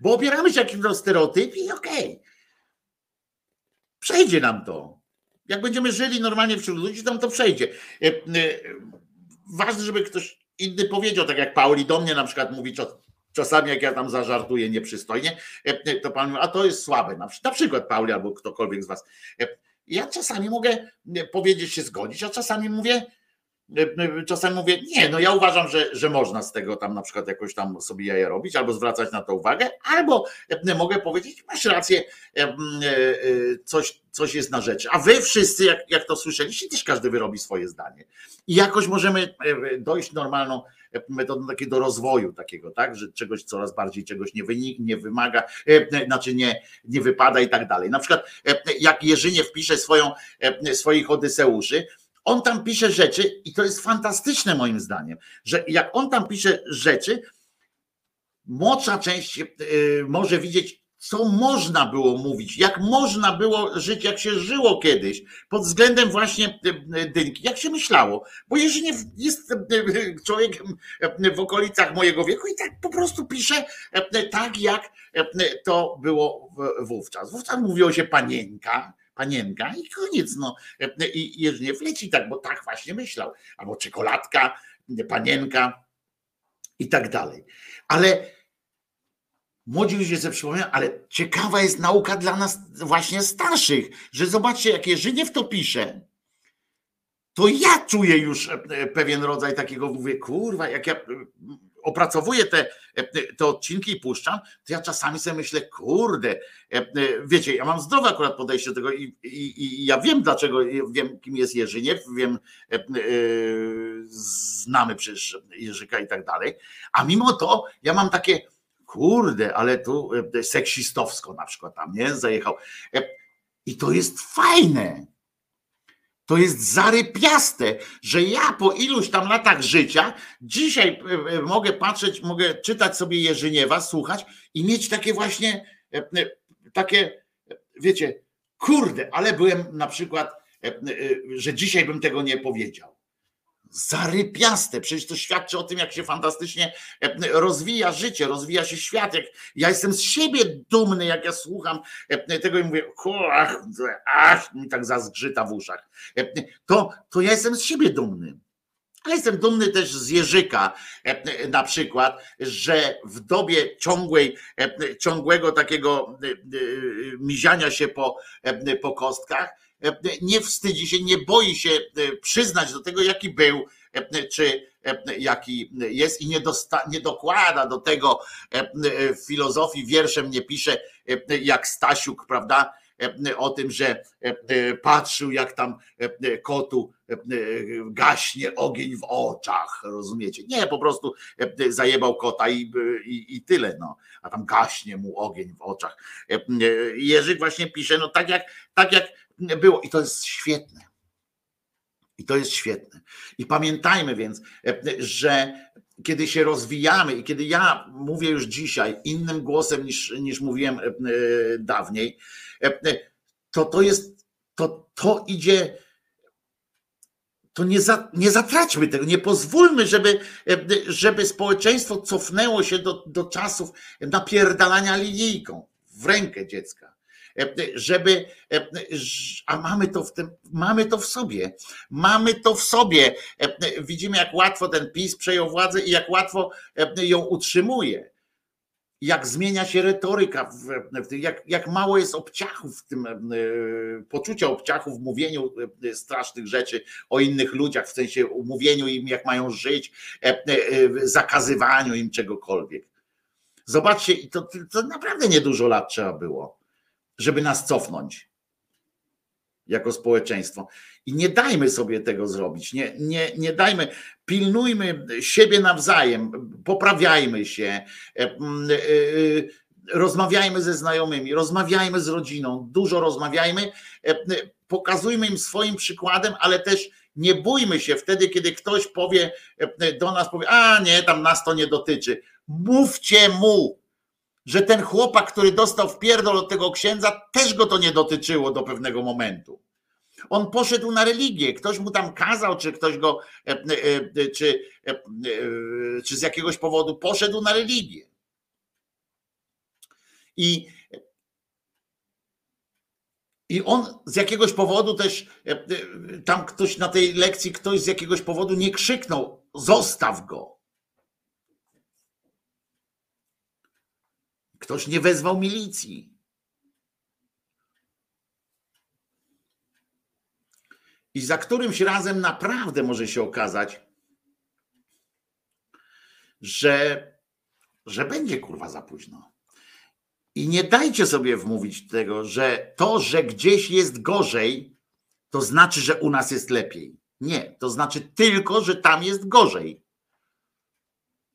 Bo opieramy się jakimś stereotyp i okej. Okay. Przejdzie nam to. Jak będziemy żyli normalnie wśród ludzi, to to przejdzie. E, e, ważne, żeby ktoś inny powiedział, tak jak Pauli do mnie na przykład mówi czasami, jak ja tam zażartuję nieprzystojnie, e, to pan mówi, a to jest słabe. Na przykład Pauli albo ktokolwiek z was. Ja czasami mogę powiedzieć się zgodzić, a czasami mówię, czasami mówię, nie, no ja uważam, że, że można z tego tam na przykład jakoś tam sobie jaja robić, albo zwracać na to uwagę, albo mogę powiedzieć, masz rację, coś, coś jest na rzeczy. A wy wszyscy, jak, jak to słyszeliście, też każdy wyrobi swoje zdanie. I jakoś możemy dojść normalną metodą takiego rozwoju takiego, tak, że czegoś coraz bardziej czegoś nie, wynik, nie wymaga, znaczy nie, nie wypada i tak dalej. Na przykład jak Jerzynie wpisze swoją, swoich Odyseuszy, on tam pisze rzeczy i to jest fantastyczne moim zdaniem, że jak on tam pisze rzeczy, młodsza część y, może widzieć, co można było mówić, jak można było żyć, jak się żyło kiedyś, pod względem właśnie y, y, dynki, jak się myślało. Bo jeżeli jest człowiekiem w okolicach mojego wieku i tak po prostu pisze tak, jak to było wówczas. Wówczas mówiło się panienka, panienka i koniec. No. I jeżeli wleci tak, bo tak właśnie myślał. Albo czekoladka, panienka i tak dalej. Ale młodzi ludzie sobie przypominają, ale ciekawa jest nauka dla nas właśnie starszych, że zobaczcie, jak Jerzyniew to pisze, to ja czuję już pewien rodzaj takiego, mówię, kurwa, jak ja opracowuję te, te odcinki i puszczam, to ja czasami sobie myślę, kurde, e, e, wiecie, ja mam zdrowe akurat podejście do tego i, i, i ja wiem dlaczego, wiem kim jest Jerzyniew, wiem, e, znamy przecież Jerzyka i tak dalej, a mimo to ja mam takie, kurde, ale tu seksistowsko na przykład tam, nie, zajechał. I to jest fajne to jest zarypiaste, że ja po iluś tam latach życia dzisiaj e, e, mogę patrzeć, mogę czytać sobie Jerzyniewa, słuchać i mieć takie właśnie e, takie, wiecie, kurde, ale byłem na przykład, że dzisiaj bym tego nie powiedział zarypiaste. Przecież to świadczy o tym, jak się fantastycznie e, rozwija życie, rozwija się świat. Jak ja jestem z siebie dumny, jak ja słucham e, tego i mówię, ach, ach mi tak zazgrzyta w uszach. E, to, to ja jestem z siebie dumny. Ale jestem dumny też z Jerzyka na przykład, że w dobie ciągłej, ciągłego takiego miziania się po, po kostkach, nie wstydzi się, nie boi się e, przyznać do tego, jaki był, e, czy e, jaki jest i nie, dosta, nie dokłada do tego filozofii wierszem nie pisze jak Stasiuk, prawda? O tym, że patrzył, jak tam kotu gaśnie ogień w oczach, rozumiecie? Nie, po prostu zajebał kota i, i, i tyle, no. A tam gaśnie mu ogień w oczach. Jerzyk właśnie pisze, no tak jak, tak jak było i to jest świetne. I to jest świetne. I pamiętajmy więc, że kiedy się rozwijamy i kiedy ja mówię już dzisiaj innym głosem niż, niż mówiłem e, dawniej, to to jest, to, to idzie, to nie, za, nie zatraćmy tego, nie pozwólmy, żeby, żeby społeczeństwo cofnęło się do, do czasów napierdalania linijką w rękę dziecka żeby, a mamy to w tym, mamy to w sobie, mamy to w sobie. Widzimy, jak łatwo ten PiS przejął władzę i jak łatwo ją utrzymuje. Jak zmienia się retoryka, jak, jak mało jest obciachów w tym, poczucia obciachów w mówieniu strasznych rzeczy o innych ludziach, w sensie mówieniu im, jak mają żyć, zakazywaniu im czegokolwiek. Zobaczcie, to, to naprawdę niedużo lat trzeba było żeby nas cofnąć jako społeczeństwo. I nie dajmy sobie tego zrobić. Nie, nie, nie dajmy, pilnujmy siebie nawzajem, poprawiajmy się, e, e, e, rozmawiajmy ze znajomymi, rozmawiajmy z rodziną, dużo rozmawiajmy, pokazujmy im swoim przykładem, ale też nie bójmy się wtedy, kiedy ktoś powie do nas, powie, a nie, tam nas to nie dotyczy. Mówcie mu, że ten chłopak, który dostał w pierdol od tego księdza, też go to nie dotyczyło do pewnego momentu. On poszedł na religię, ktoś mu tam kazał, czy ktoś go, e, e, e, czy, czy z jakiegoś powodu poszedł na religię. I, I on z jakiegoś powodu też, tam ktoś na tej lekcji, ktoś z jakiegoś powodu nie krzyknął, zostaw go. Ktoś nie wezwał milicji. I za którymś razem naprawdę może się okazać, że, że będzie kurwa za późno. I nie dajcie sobie wmówić tego, że to, że gdzieś jest gorzej, to znaczy, że u nas jest lepiej. Nie, to znaczy tylko, że tam jest gorzej.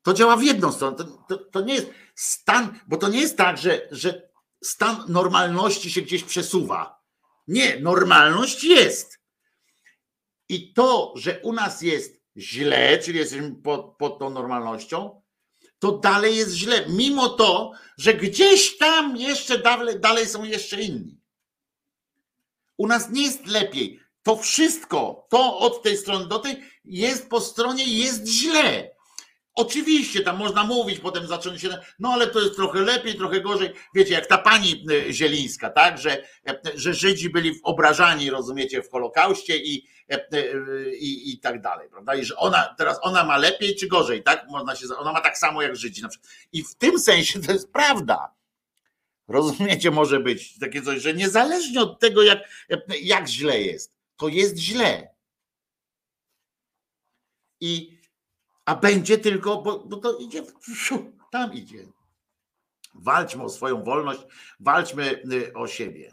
To działa w jedną stronę. To, to, to nie jest stan, bo to nie jest tak, że, że stan normalności się gdzieś przesuwa. Nie, normalność jest. I to, że u nas jest źle, czyli jesteśmy pod, pod tą normalnością, to dalej jest źle, mimo to, że gdzieś tam jeszcze dalej, dalej są jeszcze inni. U nas nie jest lepiej. To wszystko, to od tej strony do tej jest po stronie, jest źle. Oczywiście tam można mówić, potem zacząć się, no ale to jest trochę lepiej, trochę gorzej. Wiecie, jak ta pani e, Zielińska, tak, że, e, że Żydzi byli obrażani, rozumiecie, w Holokauście i, e, i, i tak dalej, prawda? I że ona teraz ona ma lepiej czy gorzej, tak? Można się, ona ma tak samo jak Żydzi na przykład. I w tym sensie to jest prawda. Rozumiecie, może być takie coś, że niezależnie od tego, jak, jak źle jest, to jest źle. I a będzie tylko, bo, bo to idzie, tam idzie. Walczmy o swoją wolność, walczmy y, o siebie.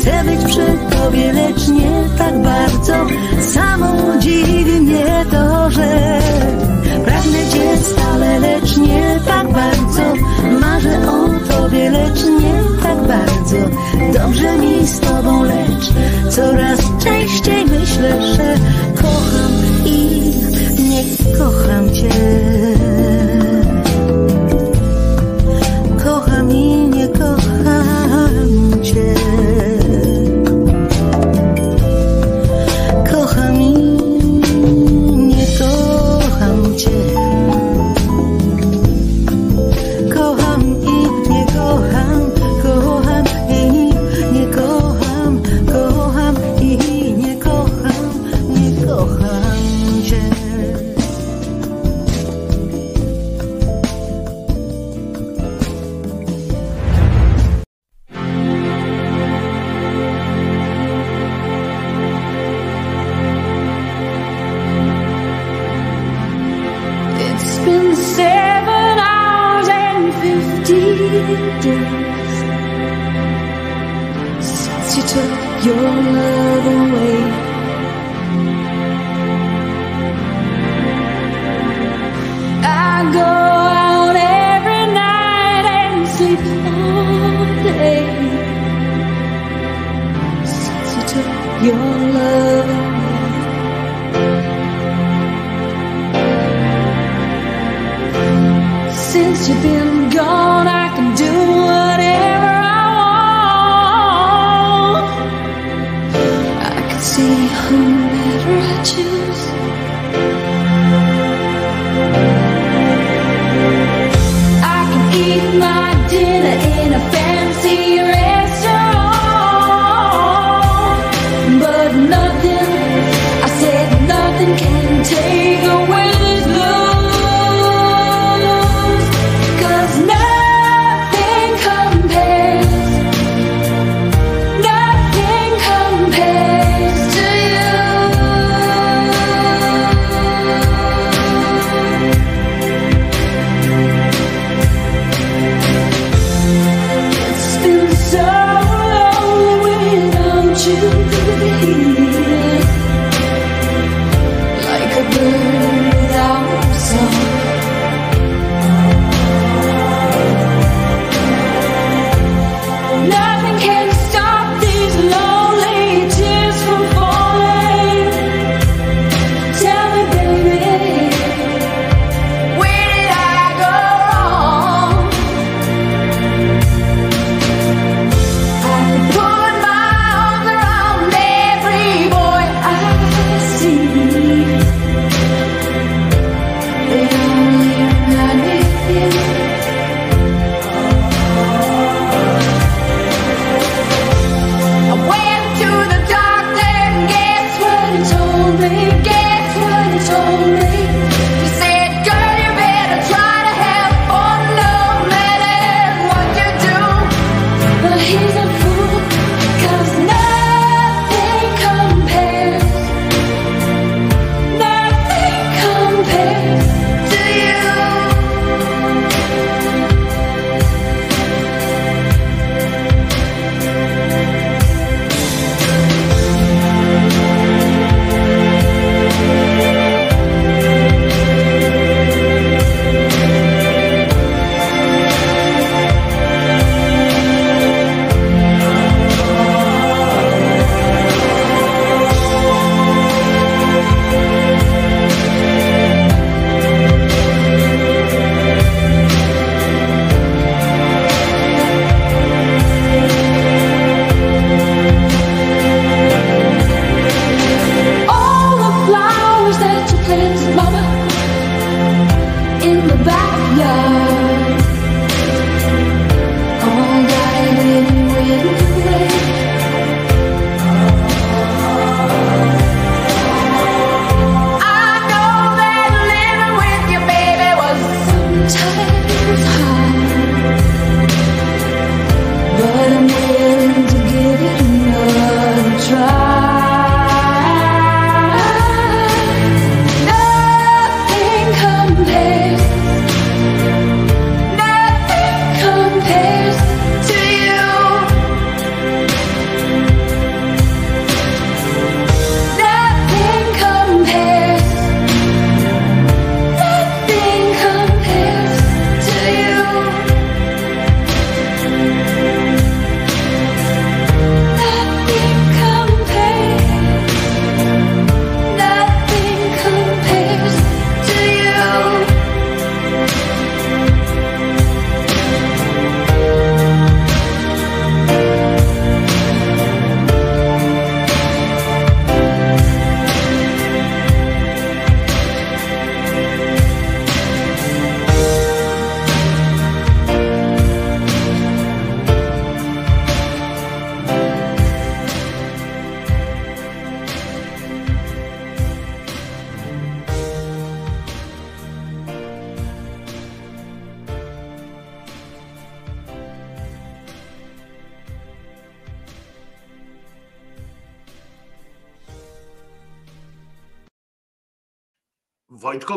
Chcę być przy tobie, lecz nie tak bardzo. Samo dziwi mnie to, że Pragnę cię stale, lecz nie tak bardzo. Marzę o tobie, lecz nie tak bardzo. Dobrze mi z tobą, lecz coraz częściej myślę, że Kocham i nie kocham cię.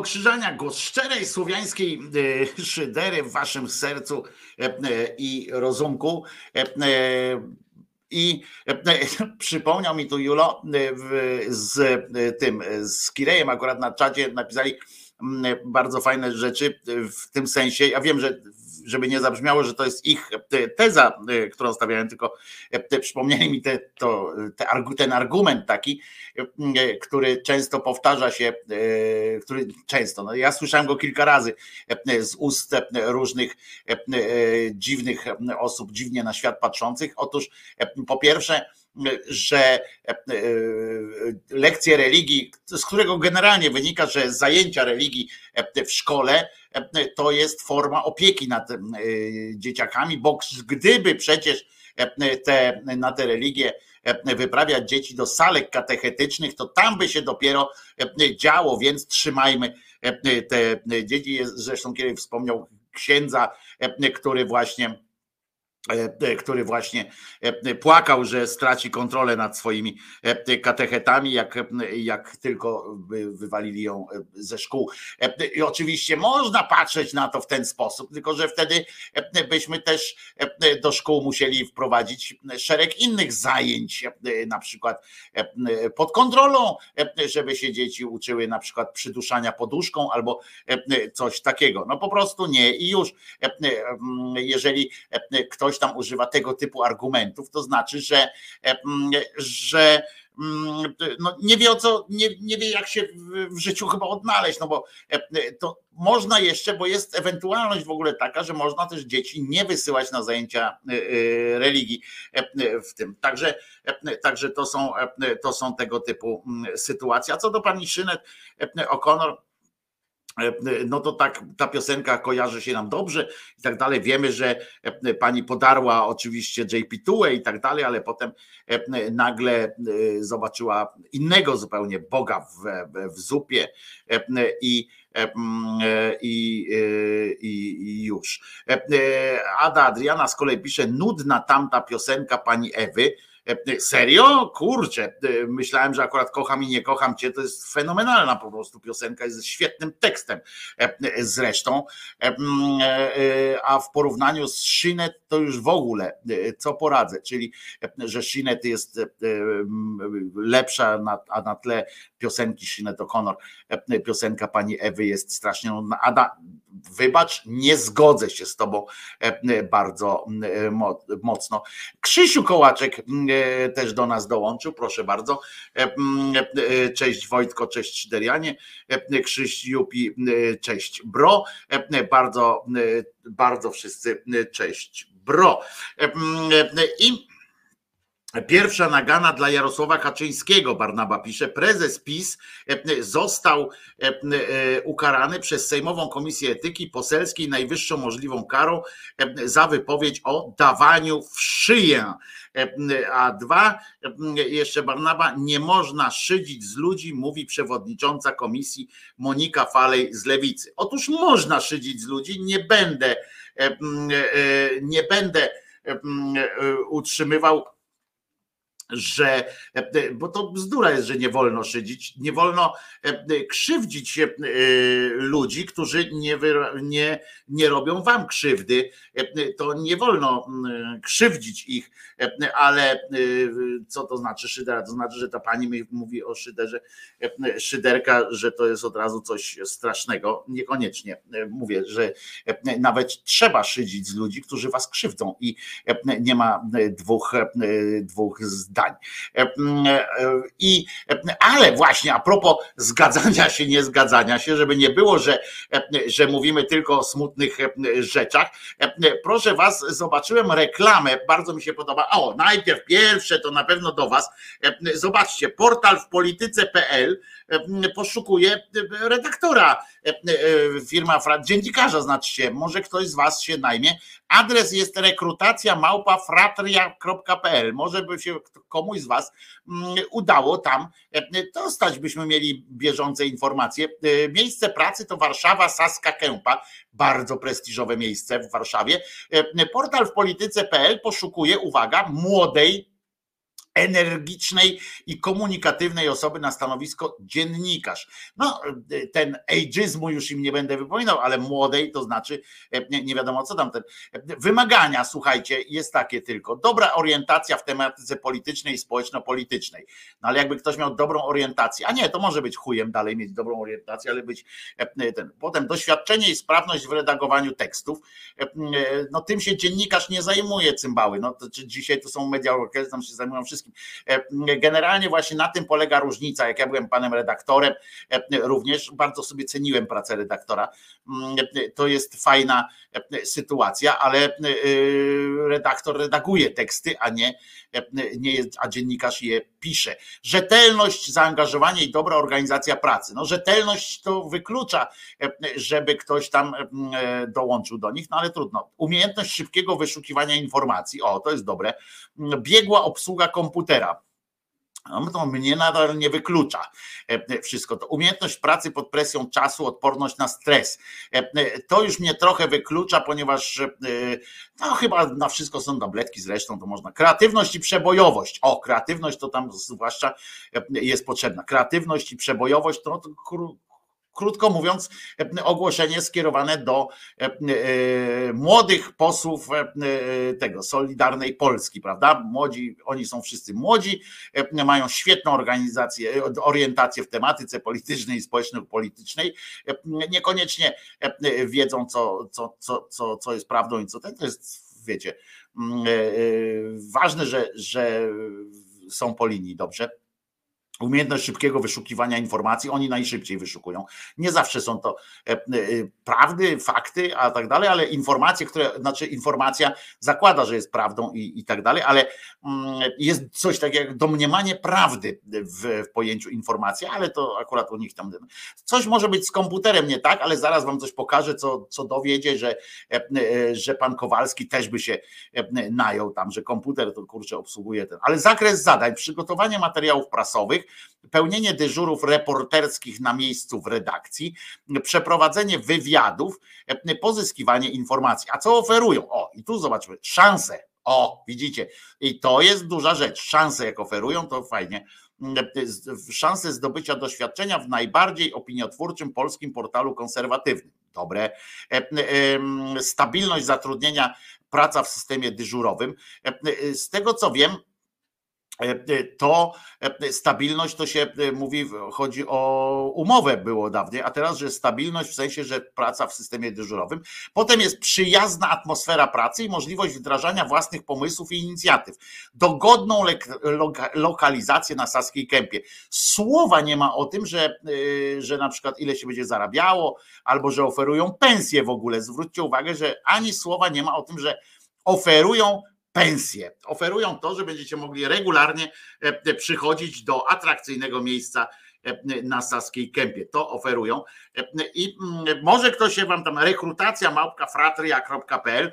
Wojtko Krzyżania, głos szczerej słowiańskiej e, szydery w waszym sercu e, e, i rozumku. I przypomniał mi tu Julo z tym, z Kirejem akurat na czacie napisali mm, bardzo fajne rzeczy w tym sensie. Ja wiem, że żeby nie zabrzmiało, że to jest ich te- teza, e, którą stawiałem, tylko e, przypomnieli mi te, to, te, ten argument taki, e, który często powtarza się, e, który często, no ja słyszałem go kilka razy e, z ust e, różnych e, e, dziwnych e, osób, dziwnie na świat patrzących. Otóż e, po pierwsze, e, że e, e, lekcje religii, z którego generalnie wynika, że zajęcia religii e, w szkole e, to jest forma opieki nad e, dzieciakami, bo gdyby przecież e, te, na te religie e, wyprawiać dzieci do salek katechetycznych, to tam by się dopiero e, działo, więc trzymajmy e, te dzieci. Zresztą kiedy wspomniał księdza, e, który właśnie e, który właśnie e, płakał, że straci kontrolę nad swoimi e, katechetami, jak, jak tylko wy- wywalili ją e, ze szkół. E, I oczywiście można patrzeć na to w ten sposób, tylko że wtedy e, byśmy też e, do szkół musieli wprowadzić szereg innych zajęć, e, na przykład e, pod kontrolą, e, żeby się dzieci uczyły na przykład przyduszania poduszką albo e, coś takiego. No po prostu nie i już. E, e, mm, Jeżeli e, ktoś tam używa tego typu argumentów, to znaczy, że, e, że mm, no nie wie o co, nie, nie wie jak się w, życiu chyba odnaleźć, no bo e, to można jeszcze, bo jest ewentualność w ogóle taka, że można też dzieci nie wysyłać na zajęcia e, religii w tym. Także, także to są, to są tego typu mm, sytuacje. A co do pani Szynet O'Connor, no to tak ta piosenka kojarzy się nam dobrze i tak dalej. Wiemy, że e, pani podarła oczywiście JP Tułę i tak dalej, ale potem e, nagle e, zobaczyła innego zupełnie Boga w, w zupie e, i e, mm, e, i, e, i, i już. E, e, Ada Adriana z kolei pisze, nudna tamta piosenka pani Ewy. E, Serio? Kurczę, e, myślałem, że akurat kocham i nie kocham cię. To jest fenomenalna po prostu piosenka, jest świetnym tekstem e, zresztą. Mm, A w porównaniu z Shinet to już w ogóle co poradzę, czyli że Shinet jest e, m, lepsza, a na tle piosenki Shinet O'Connor, piosenka pani Ewy jest strasznie nudna. Wybacz, nie zgodzę się z tobą e, bardzo e, mo- mocno. Krzysiu Kołaczek e, też do nas dołączył, proszę bardzo. E, m, e, Cześć Wojtko, cześć Derianie, E, Krzyś Jupi, e, cześć Bro, E, bardzo, e, bardzo wszyscy e, cześć Bro. E, m, e, I Pierwsza nagana dla Jarosława Kaczyńskiego, Barnaba pisze, prezes PiS e, został e, e, ukarany przez Sejmową Komisję Etyki Poselskiej najwyższą możliwą karą za wypowiedź o dawaniu w szyję. A dwa, jeszcze Barnaba, nie można szydzić z ludzi, mówi przewodnicząca komisji Monika Falej z Lewicy. Otóż można szydzić z ludzi, nie będę, nie będę utrzymywał że, bo to bzdura jest, że nie wolno szydzić, nie wolno krzywdzić ludzi, którzy nie, nie, nie robią wam krzywdy, to nie wolno krzywdzić ich, ale co to znaczy szydera? To znaczy, że ta pani mówi o szyderze, szyderka, że to jest od razu coś strasznego, niekoniecznie. Mówię, że nawet trzeba szydzić z ludzi, którzy was krzywdzą i nie ma dwóch, dwóch zdań. E, e, I, ale właśnie a propos zgadzania się, nie zgadzania się, żeby nie było, że, że mówimy tylko o smutnych rzeczach. Proszę Was, zobaczyłem reklamę, bardzo mi się podoba. O, najpierw pierwsze to na pewno do Was. Zobaczcie, portal w polityce.pl poszukuje redaktora, firma dziennikarza, znaczy się, może ktoś z Was się najmie. Adres jest rekrutacja małpa fratria.pl. Może by się komuś z Was mm, udało tam dostać, byśmy mieli bieżące informacje. Miejsce pracy to Warszawa, Saska Kępa, bardzo prestiżowe miejsce w Warszawie. Portal w polityce.pl poszukuje, uwaga, młodej, energicznej i komunikatywnej osoby na stanowisko dziennikarz. No, ten ageizmu już im nie będę wypominał, ale młodej to znaczy nie, nie wiadomo co tam. Ten, wymagania, słuchajcie, jest takie tylko. Dobra orientacja w tematyce politycznej i społeczno-politycznej. No ale jakby ktoś miał dobrą orientację, a nie, to może być chujem dalej mieć dobrą orientację, ale być ten. Potem doświadczenie i sprawność w redagowaniu tekstów. No tym się dziennikarz nie zajmuje cymbały. No to, dzisiaj to są media tam się zajmują wszystkim wszystkim. E, generalnie właśnie na tym polega różnica. Jak ja byłem panem redaktorem, e, również bardzo sobie ceniłem pracę redaktora. Mm, to jest fajna e, sytuacja, ale redaktor redaguje teksty, a nie, nie jest, a dziennikarz je pisze. Rzetelność, zaangażowanie i dobra organizacja pracy. No rzetelność to wyklucza, żeby ktoś tam dołączył do nich, no ale trudno. Umiejętność szybkiego wyszukiwania informacji, o to jest dobre. Biegła obsługa komputera. No mnie nadal nie wyklucza e, wszystko to. Umiejętność pracy pod presją czasu, odporność na stres. E, e, to już mnie trochę wyklucza, ponieważ no chyba na wszystko są tabletki zresztą, to można. Kreatywność i przebojowość. O, kreatywność to tam zwłaszcza jest potrzebna. Kreatywność i przebojowość to, to krótko mówiąc, e, ogłoszenie skierowane do e, e, młodych posłów tego Solidarnej Polski, prawda? Młodzi, oni są wszyscy młodzi, mają świetną organizację, orientację w tematyce politycznej i społeczno-politycznej. Niekoniecznie wiedzą, co, co, co, co, co jest prawdą i co to jest, wiecie, ważne, że, że są po linii, dobrze? Umiejętność szybkiego wyszukiwania informacji, oni najszybciej wyszukują. Nie zawsze są to e, e, prawdy, fakty, a tak dalej, ale informacje, które, znaczy informacja zakłada, że jest prawdą i, i tak dalej, ale mm, jest coś takiego jak domniemanie prawdy w, w pojęciu informacji, ale to akurat u nich tam coś może być z komputerem nie tak, ale zaraz wam coś pokażę, co, co dowiedzie, że, e, że pan Kowalski też by się najął tam, że komputer to kurczę obsługuje ten, ale zakres zadań, przygotowanie materiałów prasowych, pełnienie dyżurów reporterskich na miejscu w redakcji, przeprowadzenie wywiadów, pozyskiwanie informacji. A co oferują? O, i tu zobaczmy, szanse. O, widzicie, i to jest duża rzecz. Szanse, jak oferują, to fajnie. Szanse zdobycia doświadczenia w najbardziej opiniotwórczym polskim portalu konserwatywnym. Dobre. Stabilność zatrudnienia, praca w systemie dyżurowym. Z tego co wiem, to e, stabilność to się mówi, chodzi o umowę było dawniej, a teraz, że stabilność w sensie, że praca w systemie dyżurowym. Potem jest przyjazna atmosfera pracy i możliwość wdrażania własnych pomysłów i inicjatyw. Dogodną lokalizację na Saskiej Kępie. Słowa nie ma o tym, że, że na przykład ile się będzie zarabiało, albo że oferują pensje w ogóle. Zwróćcie uwagę, że ani słowa nie ma o tym, że oferują pensję. Oferują to, że będziecie mogli regularnie przychodzić do atrakcyjnego miejsca na Saskiej Kępie. To oferują. I mm, może ktoś się wam tam rekrutacja małpka fratria.pl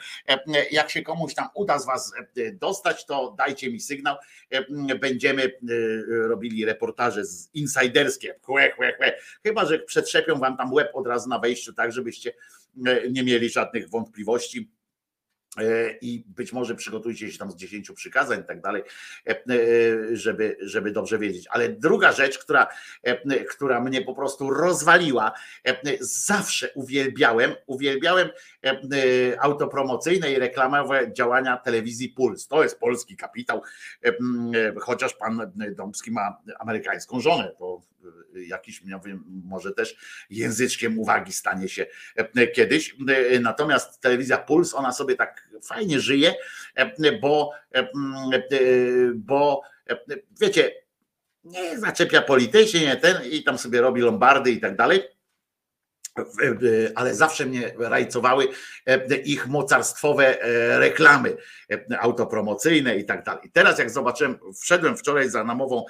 jak się komuś tam uda z was dostać, to dajcie mi sygnał. Będziemy robili reportaże z chłe. Chyba, że przetrzepią wam tam łeb od razu na wejściu, tak żebyście nie mieli żadnych wątpliwości E, i być może przygotujcie się tam z dziesięciu przykazań i tak dalej, e, e, żeby, żeby dobrze wiedzieć. Ale druga rzecz, która, która mnie po prostu rozwaliła, zawsze uwielbiałem, uwielbiałem autopromocyjne i reklamowe działania telewizji Puls. To jest polski kapitał, chociaż pan Dąbski ma amerykańską żonę, to jakiś, może też języczkiem uwagi stanie się kiedyś. Natomiast telewizja Puls, ona sobie tak fajnie żyje, bo, bo wiecie, nie zaczepia politycznie, nie ten i tam sobie robi lombardy i tak dalej ale zawsze mnie rajcowały e, ich mocarstwowe e, reklamy e, autopromocyjne i tak dalej. Teraz jak zobaczyłem, wszedłem wczoraj za namową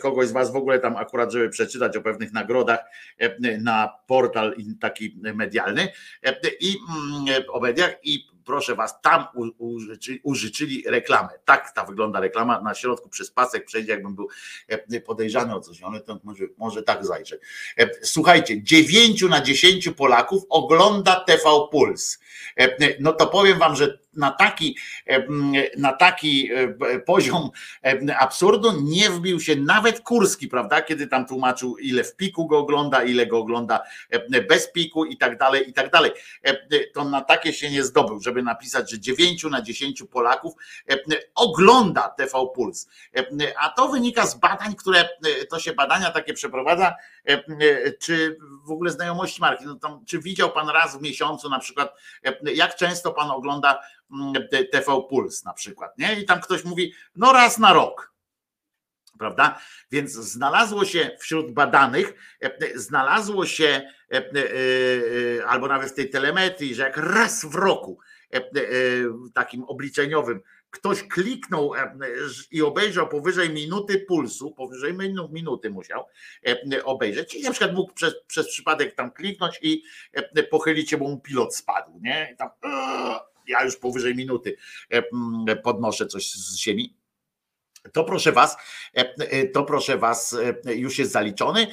kogoś z was w ogóle tam akurat, żeby przeczytać o pewnych nagrodach na portal taki medialny i mm, o mediach i proszę was, tam użyczyli, użyczyli reklamę. Tak ta wygląda reklama. Na środku przez pasek przejdzie, jakbym był e, podejrzany o coś, ale to może, może tak zajrzę. E, słuchajcie, 9 na 10 Polaków ogląda TV Puls. E, no to powiem wam, że na taki, na taki poziom absurdu nie wbił się nawet Kurski, prawda, kiedy tam tłumaczył, ile w piku go ogląda, ile go ogląda bez piku i tak dalej, i tak dalej. To na takie się nie zdobył, żeby napisać, że 9 na 10 Polaków ogląda TV Puls. A to wynika z badań, które to się badania takie przeprowadza, czy w ogóle znajomości marki. No tam, czy widział pan raz w miesiącu na przykład, jak często pan ogląda TV Puls na przykład, nie? I tam ktoś mówi, no raz na rok. Prawda? Więc znalazło się wśród badanych, znalazło się albo nawet w tej telemetrii, że jak raz w roku takim obliczeniowym ktoś kliknął e, i obejrzał powyżej minuty pulsu, powyżej minuty musiał e, obejrzeć i na przykład mógł przez, przez przypadek tam kliknąć i e, pochylić się, bo mu pilot spadł, nie? I tam ja już powyżej minuty podnoszę coś z ziemi. To proszę was, to proszę was, już jest zaliczony,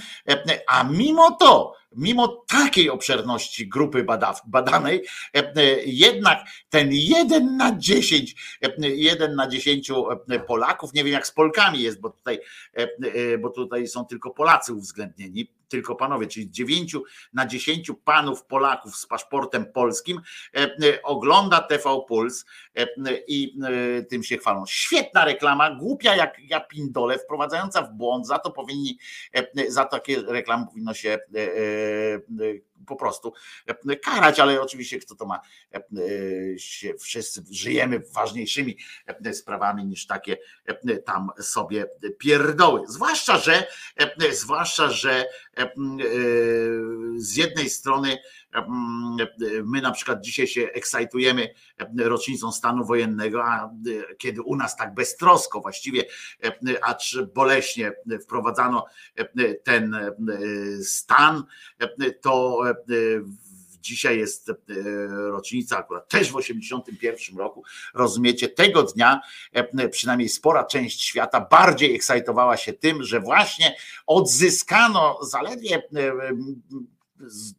a mimo to mimo takiej obszerności grupy badanej, e, e, jednak ten jeden na dziesięć, e, jeden na dziesięciu Polaków, nie wiem jak z Polkami jest, bo tutaj, bo tutaj są tylko Polacy uwzględnieni, tylko panowie, czyli 9 na 10 panów Polaków z paszportem polskim ogląda TV Puls i tym się chwalą. Świetna reklama, głupia jak ja pindole, wprowadzająca w błąd, za to powinni, za takie reklamy powinno się po prostu karać, ale oczywiście kto to ma się, wszyscy żyjemy ważniejszymi sprawami niż takie tam sobie pierdoły. Zwłaszcza, że zwłaszcza, że z jednej strony my na przykład dzisiaj się ekscytujemy rocznicą stanu wojennego, a kiedy u nas tak beztrosko właściwie, acz boleśnie wprowadzano ten stan, to dzisiaj jest rocznica, akurat też w 81 roku, rozumiecie, tego dnia przynajmniej spora część świata bardziej ekscytowała się tym, że właśnie odzyskano zaledwie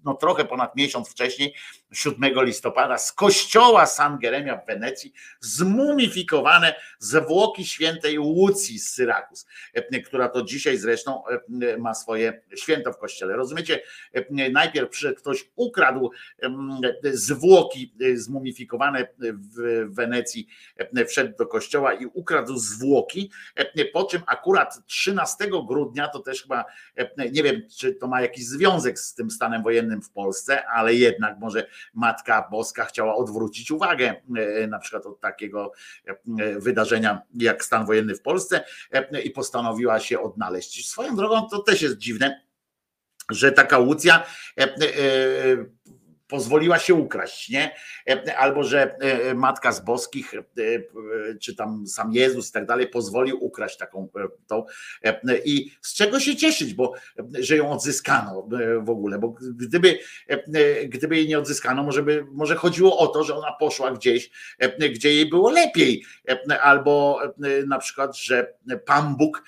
no trochę ponad miesiąc wcześniej 7 listopada z kościoła San Geremia w Wenecji zmumifikowane zwłoki świętej Łucji z Syrakus, która to dzisiaj zresztą ma swoje święto w kościele. Rozumiecie? Najpierw przyszedł ktoś, ukradł zwłoki zmumifikowane w Wenecji, wszedł do kościoła i ukradł zwłoki, po czym akurat 13 grudnia, to też chyba, nie wiem, czy to ma jakiś związek z tym stanem wojennym w Polsce, ale jednak może Matka Boska chciała odwrócić uwagę e, na przykład od takiego e, wydarzenia jak stan wojenny w Polsce e, i postanowiła się odnaleźć. Swoją drogą to też jest dziwne, że taka Łucja pozwoliła się ukraść, nie? Albo że matka z boskich, czy tam sam Jezus i tak dalej, pozwolił ukraść taką tą. I z czego się cieszyć, bo że ją odzyskano w ogóle, bo gdyby, gdyby jej nie odzyskano, może, by, może chodziło o to, że ona poszła gdzieś, gdzie jej było lepiej, albo na przykład, że Pan Bóg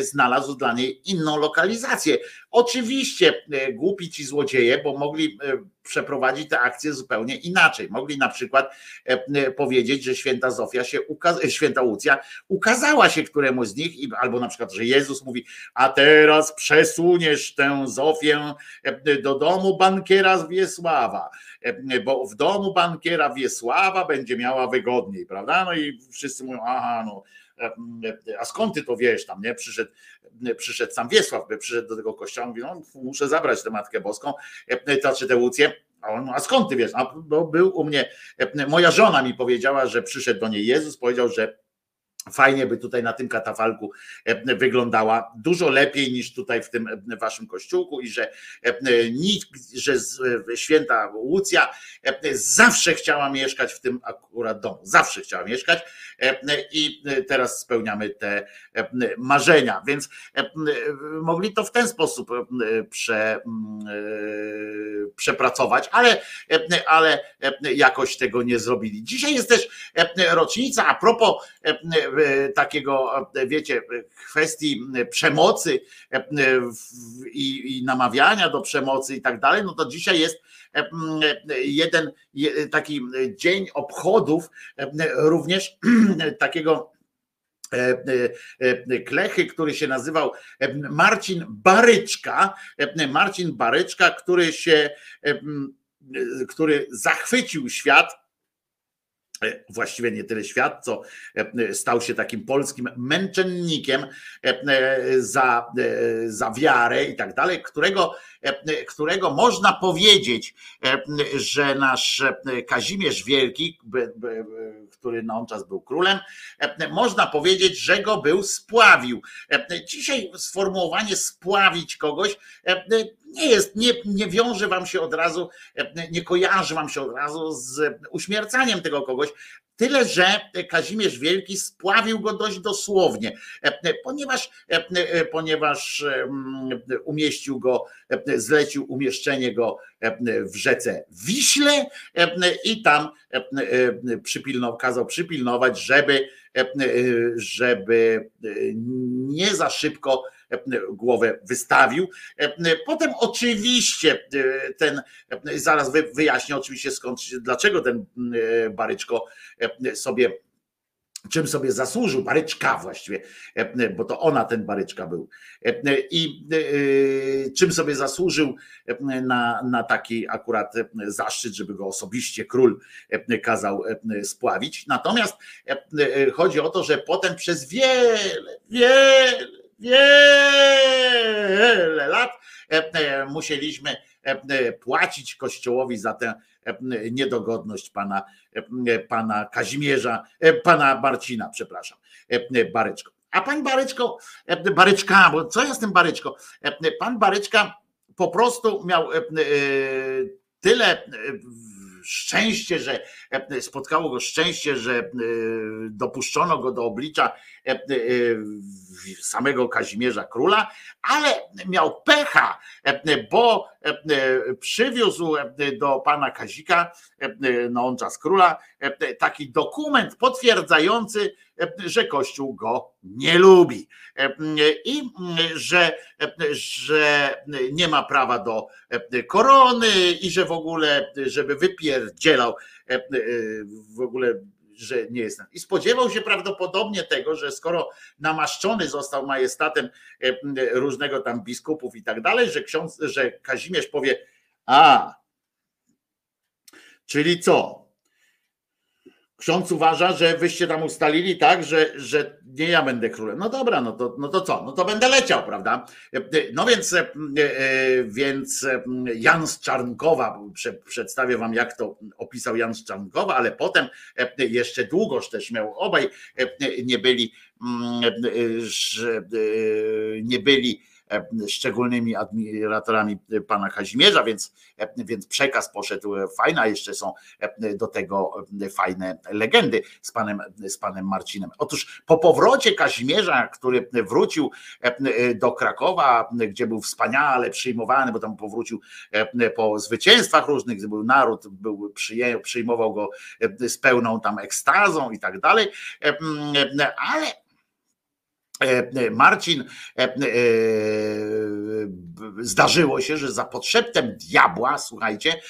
znalazł dla niej inną lokalizację. Oczywiście głupi ci złodzieje, bo mogli przeprowadzić tę akcję zupełnie inaczej. Mogli na przykład powiedzieć, że święta Zofia się święta Łucja ukazała się któremuś z nich, albo na przykład, że Jezus mówi, a teraz przesuniesz tę Zofię do domu bankiera Wiesława, bo w domu bankiera Wiesława będzie miała wygodniej, prawda? No i wszyscy mówią, aha, no a skąd ty to wiesz tam, nie? Przyszedł, przyszedł sam Wiesław, by przyszedł do tego kościoła, mówi, no muszę zabrać tę Matkę Boską, to czy tę Łucję, a on, a skąd ty wiesz? A, bo był u mnie, moja żona mi powiedziała, że przyszedł do niej Jezus, powiedział, że fajnie by tutaj na tym katafalku wyglądała. Dużo lepiej niż tutaj w tym waszym kościółku i że nikt, że święta Łucja zawsze chciała mieszkać w tym akurat domu, zawsze chciała mieszkać i teraz spełniamy te marzenia, więc mogli to w ten sposób prze, przepracować, ale, ale jakoś tego nie zrobili. Dzisiaj jest też rocznica, a propos takiego, wiecie, kwestii przemocy i, i namawiania do przemocy i tak dalej, no to dzisiaj jest jeden taki dzień obchodów również takiego klechy, który się nazywał Marcin Baryczka. Marcin Baryczka, który się, który zachwycił świat właściwie nie tyle świat, co stał się takim polskim męczennikiem za, za wiarę i tak dalej, którego, którego można powiedzieć, że nasz Kazimierz Wielki, który na on czas był królem, można powiedzieć, że go był spławił. Dzisiaj sformułowanie spławić kogoś nie jest, nie, nie wiąże wam się od razu, nie kojarzy wam się od razu z uśmiercaniem tego kogoś, Tyle, że Kazimierz Wielki spławił go dość dosłownie, ponieważ, ponieważ umieścił go, zlecił umieszczenie go w rzece Wiśle i tam przypilnował, kazał przypilnować, żeby, żeby nie za szybko głowę wystawił. Potem oczywiście ten, zaraz wyjaśnię oczywiście skąd, dlaczego ten Baryczko sobie czym sobie zasłużył, Baryczka właściwie, bo to ona ten Baryczka był. I czym sobie zasłużył na, na taki akurat zaszczyt, żeby go osobiście król kazał spławić. Natomiast chodzi o to, że potem przez wiele, wiele, wiele lat musieliśmy płacić Kościołowi za tę niedogodność pana, pana Kazimierza, pana Marcina, przepraszam, Baryczko. A pan Baryczko, Baryczka, bo co jest tym Baryczko? Pan Baryczka po prostu miał tyle szczęście, że spotkało go szczęście, że dopuszczono go do oblicza samego Kazimierza Króla, ale miał pecha, bo przywiózł do pana Kazika, no on czas króla, taki dokument potwierdzający, że Kościół go nie lubi. I że, że nie ma prawa do korony i że w ogóle, żeby wypierdzielał w ogóle że nie jest. I spodziewał się prawdopodobnie tego, że skoro namaszczony został majestatem różnego tam biskupów i tak dalej, że ksiądz, że Kazimierz powie, a, czyli co? Ksiądz uważa, że wyście tam ustalili tak, że, że nie ja będę królem. No dobra, no to, no to co? No to będę leciał, prawda? No więc, więc Jan z Czarnkowa, przedstawię wam jak to opisał Jan z Czarnkowa, ale potem jeszcze długoż też miał, obaj nie byli, nie byli szczególnymi admiratorami pana Kazimierza, więc, więc przekaz poszedł fajna, jeszcze są do tego fajne legendy z panem, z panem Marcinem. Otóż po powrocie Kazimierza, który wrócił do Krakowa, gdzie był wspaniale przyjmowany, bo tam powrócił po zwycięstwach różnych, gdy był naród, był, przyjmował go z pełną tam ekstazą i tak dalej, ale Marcin, zdarzyło się, że za podszeptem diabła, słuchajcie,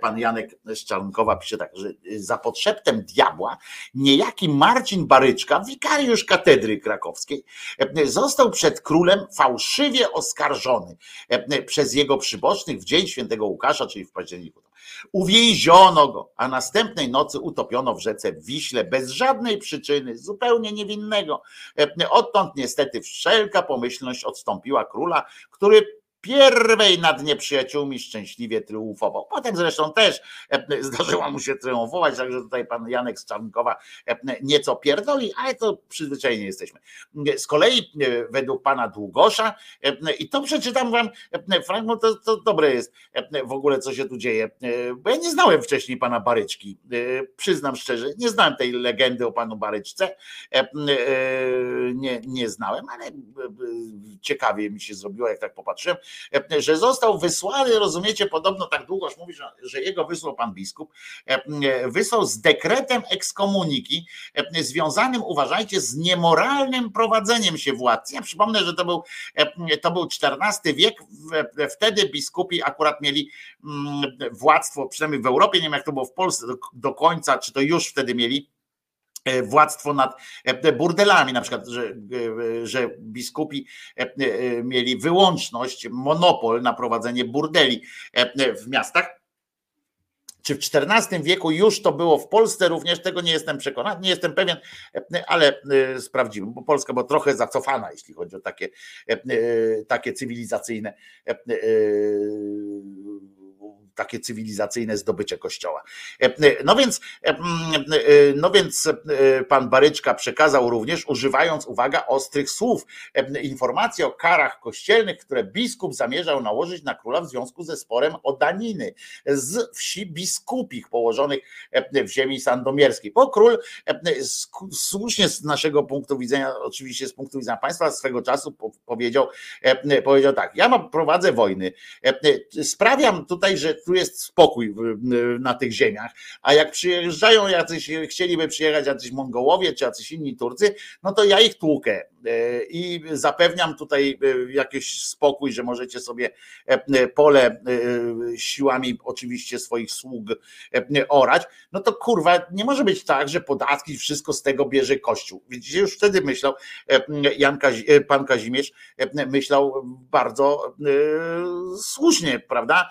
pan Janek Szczarnkowa pisze tak, że za podszeptem diabła niejaki Marcin Baryczka, wikariusz katedry krakowskiej, został przed królem fałszywie oskarżony przez jego przybocznych w dzień świętego Łukasza, czyli w październiku. Uwięziono go, a następnej nocy utopiono w rzece Wiśle bez żadnej przyczyny, zupełnie niewinnego. Odtąd niestety wszelka pomyślność odstąpiła króla, który pierwej nad nieprzyjaciółmi szczęśliwie triumfował. Potem zresztą też e, zdarzyło mu się triumfować, także tutaj pan Janek z Czarnkowa e, nieco pierdoli, ale to przyzwyczajeni jesteśmy. Z kolei e, według pana Długosza, i to przeczytam wam fragment, to, to dobre jest w ogóle co się tu dzieje, bo ja nie znałem wcześniej pana Baryczki, przyznam szczerze, nie znałem tej legendy o panu Baryczce, nie, nie znałem, ale ciekawie mi się zrobiło, jak tak popatrzyłem, że został wysłany, rozumiecie, podobno tak długoż mówi, że, jego wysłał pan biskup, wysłał z dekretem ekskomuniki, związanym, uważajcie, z niemoralnym prowadzeniem się władcy. Ja przypomnę, że to był, to był XIV wiek, wtedy biskupi akurat mieli mm, władztwo, przynajmniej w Europie, nie wiem jak to było w Polsce do, końca, czy to już wtedy mieli, E, władztwo nad e, burdelami, na przykład, że, e, że biskupi mieli wyłączność, monopol na prowadzenie burdeli w miastach. Czy w XIV wieku już to było w Polsce również? Tego nie jestem przekonany, nie jestem pewien, ale sprawdzimy, bo Polska była trochę zacofana, jeśli chodzi o takie, takie cywilizacyjne takie cywilizacyjne zdobycie kościoła. E, e, no więc, e, no więc pan Baryczka przekazał również, używając, uwaga, ostrych słów, informacje o karach kościelnych, które biskup zamierzał nałożyć na króla w związku ze sporem o daniny z wsi biskupich położonych w ziemi sandomierskiej. Bo król słusznie z naszego punktu widzenia, oczywiście z punktu widzenia państwa swego czasu powiedział, powiedział tak, ja prowadzę wojny, sprawiam tutaj, że tu jest spokój na tych ziemiach, a jak przyjeżdżają jacyś, chcieliby przyjechać jacyś Mongołowie czy jacyś inni Turcy, no to ja ich tłukę i zapewniam tutaj e, jakiś spokój, że możecie sobie e, pole siłami oczywiście swoich sług orać, no to kurwa, nie może być tak, że podatki, wszystko z tego bierze Kościół. Widzicie, już wtedy myślał Jan Kazi, pan Kazimierz, myślał bardzo słusznie, prawda?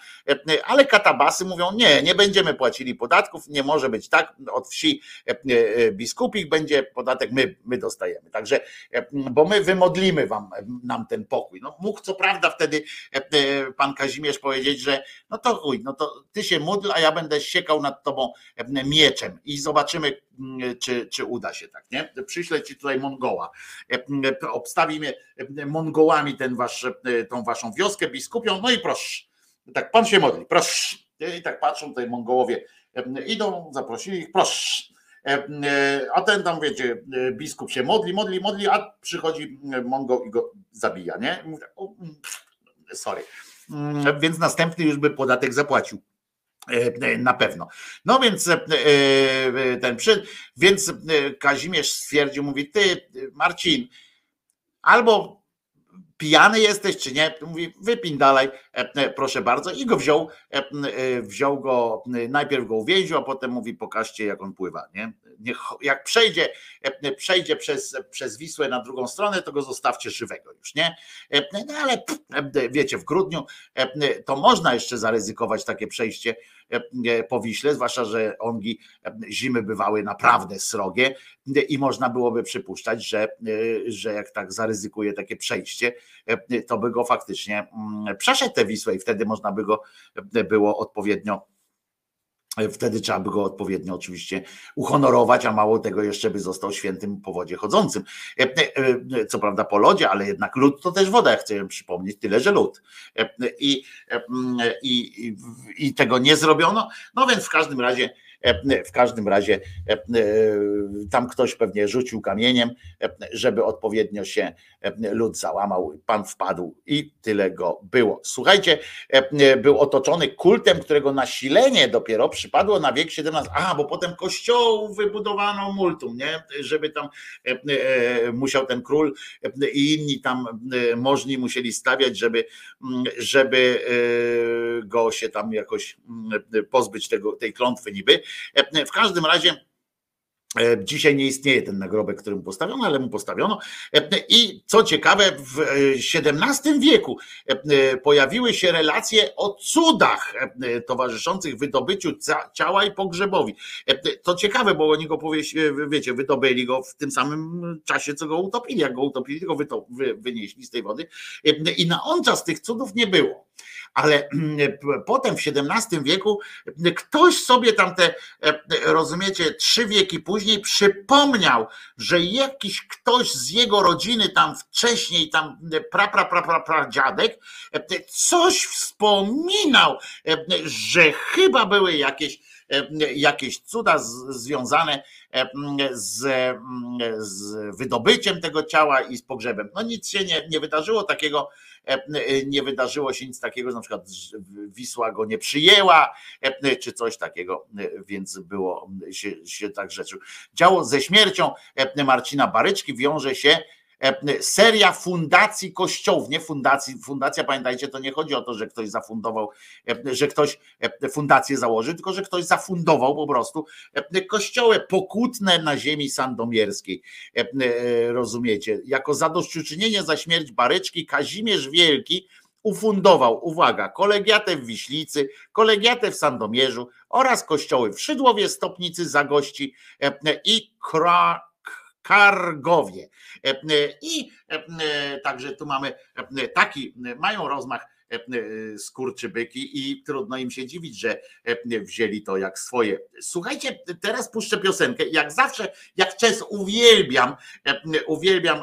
Ale katabasy mówią, nie, nie będziemy płacili podatków, nie może być tak, od wsi e, e, biskupich będzie podatek, my, my dostajemy. Także, e, bo my wymodlimy wam, nam ten pokój. No, mógł co prawda wtedy pan Kazimierz powiedzieć, że no to chuj, no to ty się módl, a ja będę siekał nad tobą mieczem i zobaczymy, czy, czy uda się tak, nie? Przyślę ci tutaj Mongoła. Obstawimy Mongołami ten wasz, tą waszą wioskę biskupią, no i proszę tak, pan się modli, proszę. I tak patrzą tutaj Mongołowie, idą, zaprosili ich, proszę. A ten tam, wiecie, biskup się modli, modli, modli, a przychodzi Mongo i go zabija, nie? Mówię, sorry. Więc następny już by podatek zapłacił. Na pewno. No więc ten przy, więc Kazimierz stwierdził, mówi, ty Marcin, albo pijany jesteś czy nie? Mówi, wypin dalej, e, e, proszę bardzo. I go wziął, e, wziął go, najpierw go uwięził, a potem mówi, pokażcie jak on pływa. Nie? Niech, jak przejdzie, przejdzie przez, przez Wisłę na drugą stronę, to go zostawcie żywego już, nie? No ale wiecie, w grudniu to można jeszcze zaryzykować takie przejście po Wiśle, zwłaszcza, że ongi zimy bywały naprawdę srogie i można byłoby przypuszczać, że, że jak tak zaryzykuje takie przejście, to by go faktycznie przeszedł tę Wisłę i wtedy można by go było odpowiednio Wtedy trzeba by go odpowiednio oczywiście uhonorować, a mało tego jeszcze by został świętym po wodzie chodzącym. E, e, Co prawda po lodzie, ale jednak lód to też woda, chcę przypomnieć, tyle że lód. E, I, i, i, I tego nie zrobiono. No więc w każdym razie E, w każdym razie e, e, tam ktoś pewnie rzucił kamieniem, żeby odpowiednio się lud załamał, pan wpadł i tyle go było. Słuchajcie, był otoczony kultem, którego nasilenie dopiero przypadło na wiek XVII. A, bo potem kościoł wybudowano multum, nie? Żeby tam musiał ten król i inni tam możni musieli stawiać, żeby, żeby go się tam jakoś pozbyć tego, tej klątwy niby. E, w każdym razie e, Dzisiaj nie istnieje ten nagrobek, który mu postawiono, ale mu postawiono. E, I co ciekawe, w XVII wieku pojawiły się relacje o cudach towarzyszących wydobyciu ciała i pogrzebowi. To ciekawe, bo oni go wiecie, wydobyli go w tym samym czasie, co go utopili. Jak go utopili, go wynieśli z tej wody. I na on czas tych cudów nie było ale mm, potem w XVII wieku ktoś sobie tam te, e, rozumiecie, trzy wieki później przypomniał, że jakiś ktoś z jego rodziny tam wcześniej, tam pra, pra, pra, pra, pra dziadek, e, coś wspominał, e, że chyba były jakieś jakieś cuda związane z, z wydobyciem tego ciała i z pogrzebem. No nic się nie, nie wydarzyło takiego, nie wydarzyło się nic takiego, że na przykład Wisła go nie przyjęła, czy coś takiego, więc było się, się tak rzeczy. Działo ze śmiercią Marcina Baryczki wiąże się E, seria fundacji kościołów, nie fundacji, fundacja pamiętajcie, to nie chodzi o to, że ktoś zafundował, e, że ktoś e, fundację założy, tylko że ktoś zafundował po prostu kościoły pokutne na ziemi sandomierskiej, rozumiecie, jako zadośćuczynienie za śmierć Baryczki Kazimierz Wielki ufundował, uwaga, kolegiatę w Wiślicy, kolegiatę w Sandomierzu oraz kościoły w Szydłowie, Stopnicy, Zagości i Kra Kargowie. E, e, I e, także tu mamy taki, mają rozmach skurczybyki i trudno im się dziwić, że wzięli to jak swoje. Słuchajcie, teraz puszczę piosenkę. Jak zawsze, jak często uwielbiam, uwielbiam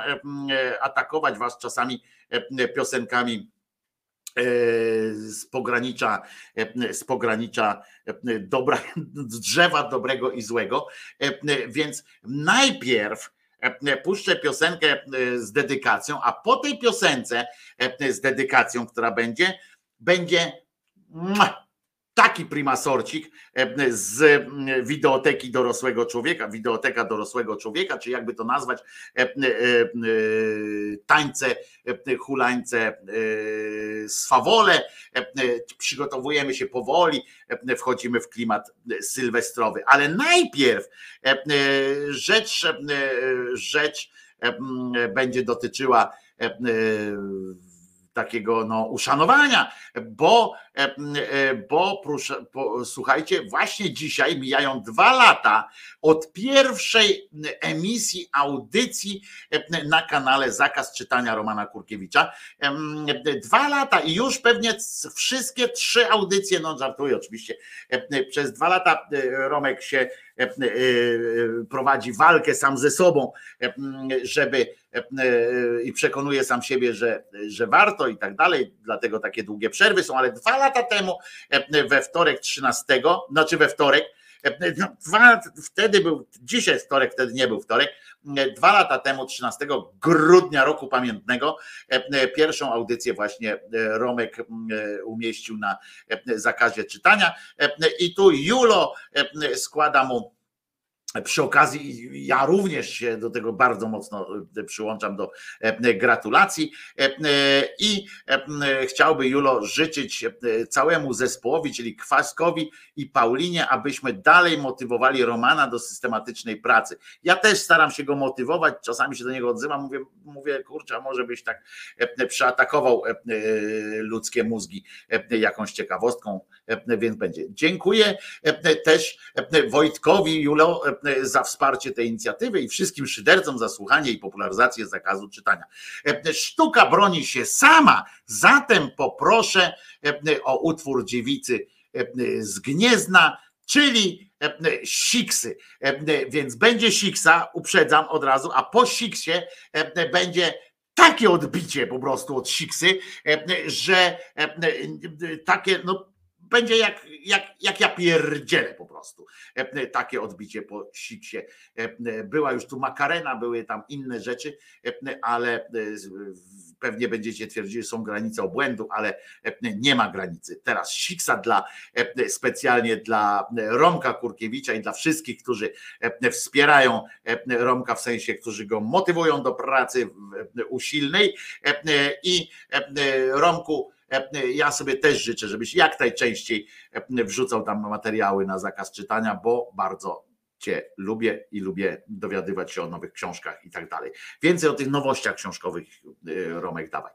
atakować was czasami piosenkami z pogranicza, z pogranicza dobra, drzewa dobrego i złego. Więc najpierw puszczę piosenkę e, z dedykacją, a po tej piosence e, z dedykacją, która będzie, będzie taki primasorcik z wideoteki dorosłego człowieka, wideoteka dorosłego człowieka, czy jakby to nazwać, tańce, hulańce, swawole, przygotowujemy się powoli, wchodzimy w klimat sylwestrowy, ale najpierw rzecz, rzecz będzie dotyczyła takiego no, uszanowania, bo, e, e, bo, proszę, bo słuchajcie, właśnie dzisiaj mijają dwa lata od pierwszej emisji audycji e, na kanale Zakaz Czytania Romana Kurkiewicza. Dwa lata i już pewnie wszystkie trzy audycje, no żartuję oczywiście, przez dwa lata Romek się prowadzi walkę sam ze sobą, żeby i przekonuje sam siebie, że, że warto i tak dalej, dlatego takie długie przerwy są, ale dwa lata temu we wtorek 13, znaczy we wtorek, no, dwa, wtedy był, dzisiaj wtorek, wtedy nie był wtorek, dwa lata temu, 13 grudnia roku pamiętnego, pierwszą audycję właśnie Romek umieścił na zakazie czytania i tu Julo składa mu przy okazji ja również się do tego bardzo mocno e, przyłączam do e, gratulacji e, i chciałby Julo życzyć całemu zespołowi, czyli Kwaskowi i Paulinie, abyśmy dalej motywowali Romana do systematycznej pracy. Ja też staram się go motywować, czasami się do niego odzywam, mówię, mówię kurczę, może byś tak przeatakował ludzkie mózgi jakąś ciekawostką, więc będzie. Dziękuję też Wojtkowi, Julo, za wsparcie tej inicjatywy i wszystkim szydercom za słuchanie i popularyzację zakazu czytania. Sztuka broni się sama, zatem poproszę o utwór dziewicy z Gniezna, czyli siksy. Więc będzie siksa, uprzedzam od razu, a po siksie będzie takie odbicie po prostu od siksy, że takie, no będzie jak, jak, jak ja pierdzielę po prostu. Takie odbicie po siksie. Była już tu makarena, były tam inne rzeczy, ale pewnie będziecie twierdzili, że są granice obłędu, ale nie ma granicy. Teraz siksa dla specjalnie dla Romka Kurkiewicza i dla wszystkich, którzy wspierają Romka w sensie, którzy go motywują do pracy usilnej i Romku ja sobie też życzę, żebyś jak najczęściej wrzucał tam materiały na zakaz czytania, bo bardzo Cię lubię i lubię dowiadywać się o nowych książkach i tak dalej. Więcej o tych nowościach książkowych, Romek, dawaj.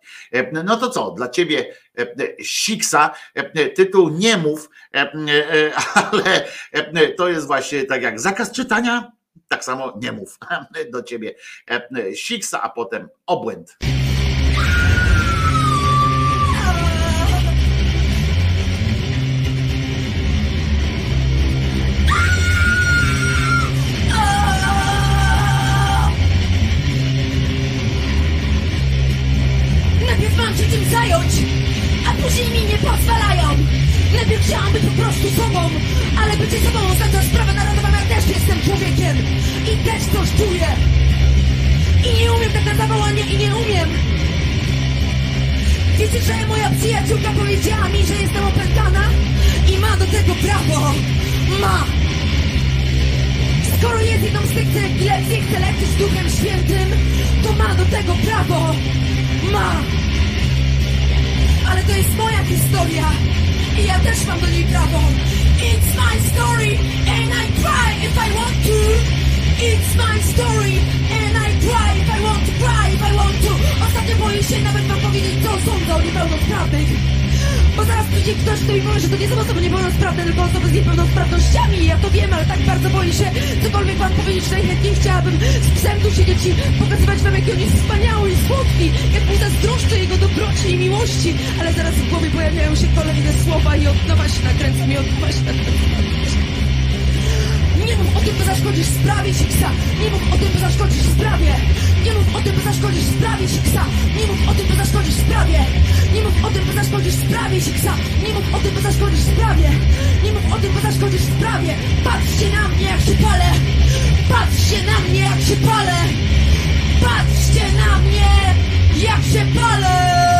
No to co, dla Ciebie Siksa, tytuł nie mów, ale to jest właśnie tak jak zakaz czytania, tak samo nie mów do Ciebie Siksa, a potem obłęd. Później mi nie pozwalają. Najpierw chciałam być po prostu sobą, ale bycie sobą oznacza sprawę narodową, ja też jestem człowiekiem i też coś czuję. I nie umiem tak na zawołanie i nie umiem. Wiecie, że moja przyjaciółka powiedziała mi, że jestem opętana i ma do tego prawo. Ma. Skoro jest jedną z tych, epilepsję chce leczyć Duchem Świętym, to ma do tego prawo. Ma ale to jest moja historia i ja też mam do niej prawo. It's my story and I cry if I want to. It's my story and I cry if I want to cry if I want to. Ostatnio boję się nawet wam powiedzieć, co sądzę o niepełnosprawnych. Bo zaraz przyjdzie ktoś, kto mi powie, że to nie są osoby niepełnosprawne, tylko osoby z niepełnosprawnościami. Ja to wiem, ale tak bardzo boję się cokolwiek wam powiedzieć. Najchętniej chciałabym z psem tu siedzieć i pokazywać wam, jaki on jest wspaniały i słodki. Jak mu zazdroszczę jego dobroci i miłości. Ale zaraz w głowie pojawiają się kolejne słowa i od nowa się nakręcam i od nowa się nakręcam. Nie mów o tym, by zaszkodzisz sprawie Siksa Nie mów o tym, by zaszkodzisz sprawie. Nie mów o tym, by zaszkodzisz sprawie Siksa Nie mów o tym, by zaszkodzisz sprawie. Nie mów o tym, by zaszkodzisz sprawie Siksa Nie mów o tym, by zaszkodzisz sprawie. Nie mów o tym, by zaszkodzisz sprawie. Patrzcie na mnie, jak się palę. Patrzcie na mnie, jak się palę. Patrzcie na mnie, jak się palę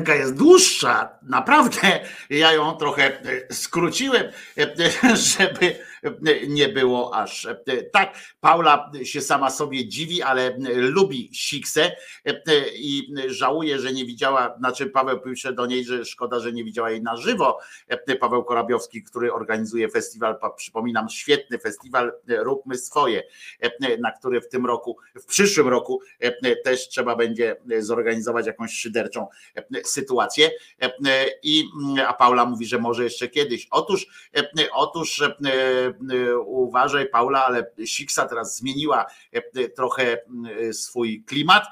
piosenka jest dłuższa, naprawdę. Ja ją trochę e, skróciłem, e, żeby nie było aż e, tak. Paula się sama sobie dziwi, ale lubi Siksę i żałuje, że nie widziała, znaczy Paweł pisze do niej, że szkoda, że nie widziała jej na żywo. Paweł Korabiowski, który organizuje festiwal, przypominam, świetny festiwal Róbmy Swoje, na który w tym roku, w przyszłym roku też trzeba będzie zorganizować jakąś szyderczą sytuację. I a Paula mówi, że może jeszcze kiedyś. Otóż, otóż uważaj, Paula, ale Siksa teraz zmieniła trochę swój klimat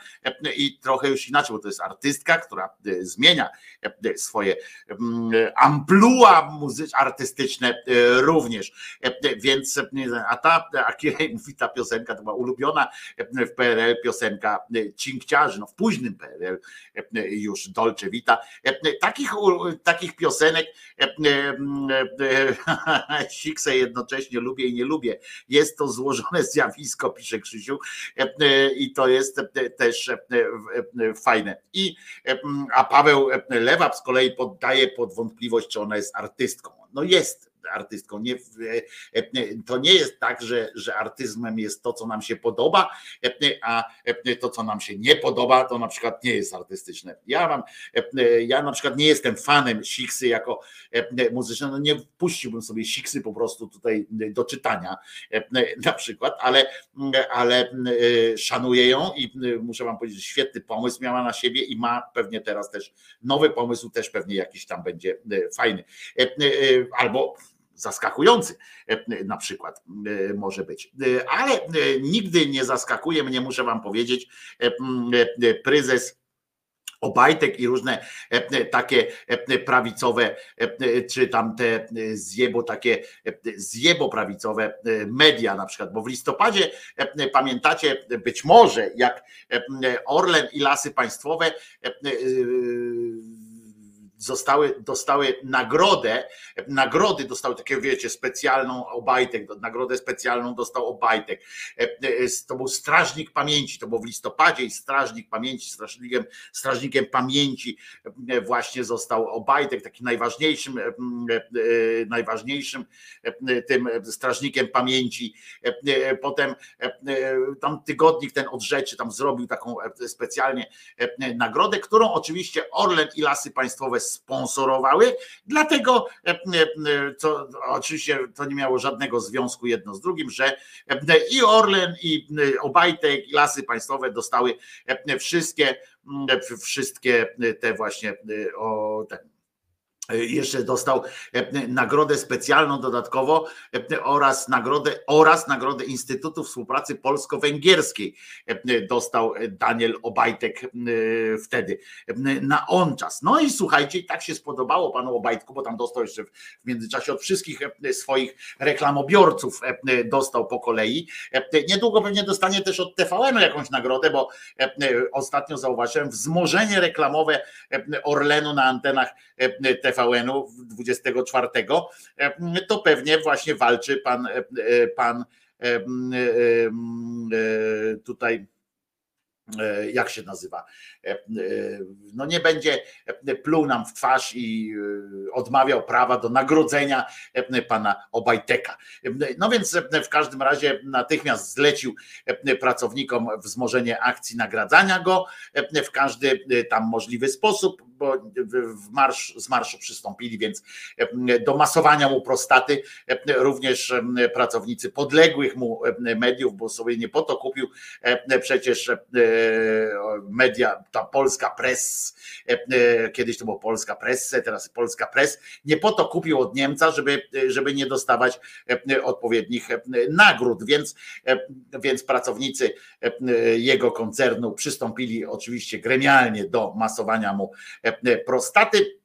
i trochę już inaczej, bo to jest artystka, która zmienia swoje amplua muzyczne, artystyczne również. Więc a ta, a mówi, ta piosenka to była ulubiona w PRL piosenka cinkciarzy, no w późnym PRL już Dolce Vita. Takich, takich piosenek Siksę jednocześnie lubię i nie lubię. Jest to złożone zjawisko, pisze Krzysiu i to jest też fajne. I, a Paweł Lewap z kolei poddaje pod wątpliwość, czy ona jest artystką. No jest artystką. Nie, to nie jest tak, że, że artyzmem jest to, co nam się podoba, a to, co nam się nie podoba, to na przykład nie jest artystyczne. Ja mam, ja na przykład nie jestem fanem Siksy jako muzyczna, no nie puściłbym sobie Siksy po prostu tutaj do czytania na przykład, ale, ale szanuję ją i muszę wam powiedzieć, świetny pomysł miała na siebie i ma pewnie teraz też nowy pomysł, też pewnie jakiś tam będzie fajny. Albo zaskakujący na przykład może być. Ale nigdy nie zaskakuje mnie, muszę wam powiedzieć, prezes Obajtek i różne takie prawicowe, czy tam te zjebo, takie zjebo prawicowe media na przykład, bo w listopadzie pamiętacie być może jak Orlen i Lasy Państwowe zostały, dostały nagrodę, nagrody dostały takie, wiecie, specjalną Obajtek, nagrodę specjalną dostał Obajtek. To był Strażnik Pamięci, to było w listopadzie i Strażnik Pamięci, strażnikiem, strażnikiem pamięci właśnie został Obajtek, takim najważniejszym, najważniejszym tym strażnikiem pamięci. Potem tam tygodnik ten od rzeczy tam zrobił taką specjalnie nagrodę, którą oczywiście Orlen i Lasy Państwowe sponsorowały, dlatego co oczywiście to nie miało żadnego związku jedno z drugim, że i Orlen i Obajtek i Lasy Państwowe dostały wszystkie wszystkie te właśnie o ten jeszcze dostał nagrodę specjalną dodatkowo oraz nagrodę oraz nagrodę Instytutu Współpracy Polsko-Węgierskiej dostał Daniel Obajtek wtedy na on czas. No i słuchajcie, tak się spodobało panu Obajtku, bo tam dostał jeszcze w międzyczasie od wszystkich swoich reklamobiorców dostał po kolei. Niedługo pewnie dostanie też od TVN-u jakąś nagrodę, bo ostatnio zauważyłem wzmożenie reklamowe Orlenu na antenach TVN TVN-u 24, to pewnie właśnie walczy pan, pan tutaj e, jak się nazywa, e, e, no nie będzie pluł nam w twarz i e, odmawiał prawa do nagrodzenia e, pana Obajteka. E, No więc e, w każdym razie natychmiast zlecił e, pracownikom wzmożenie akcji nagradzania go. E, w każdy e, tam możliwy sposób, bo w- marsz, z marszu przystąpili więc e, do masowania mu prostaty e, również e, pracownicy podległych mu mediów, bo sobie nie po to kupił przecież media, ta polska press, kiedyś to było polska presse, teraz polska press, nie po to kupił od Niemca, żeby, żeby nie dostawać odpowiednich nagród, więc, więc pracownicy jego koncernu przystąpili oczywiście gremialnie do masowania mu prostaty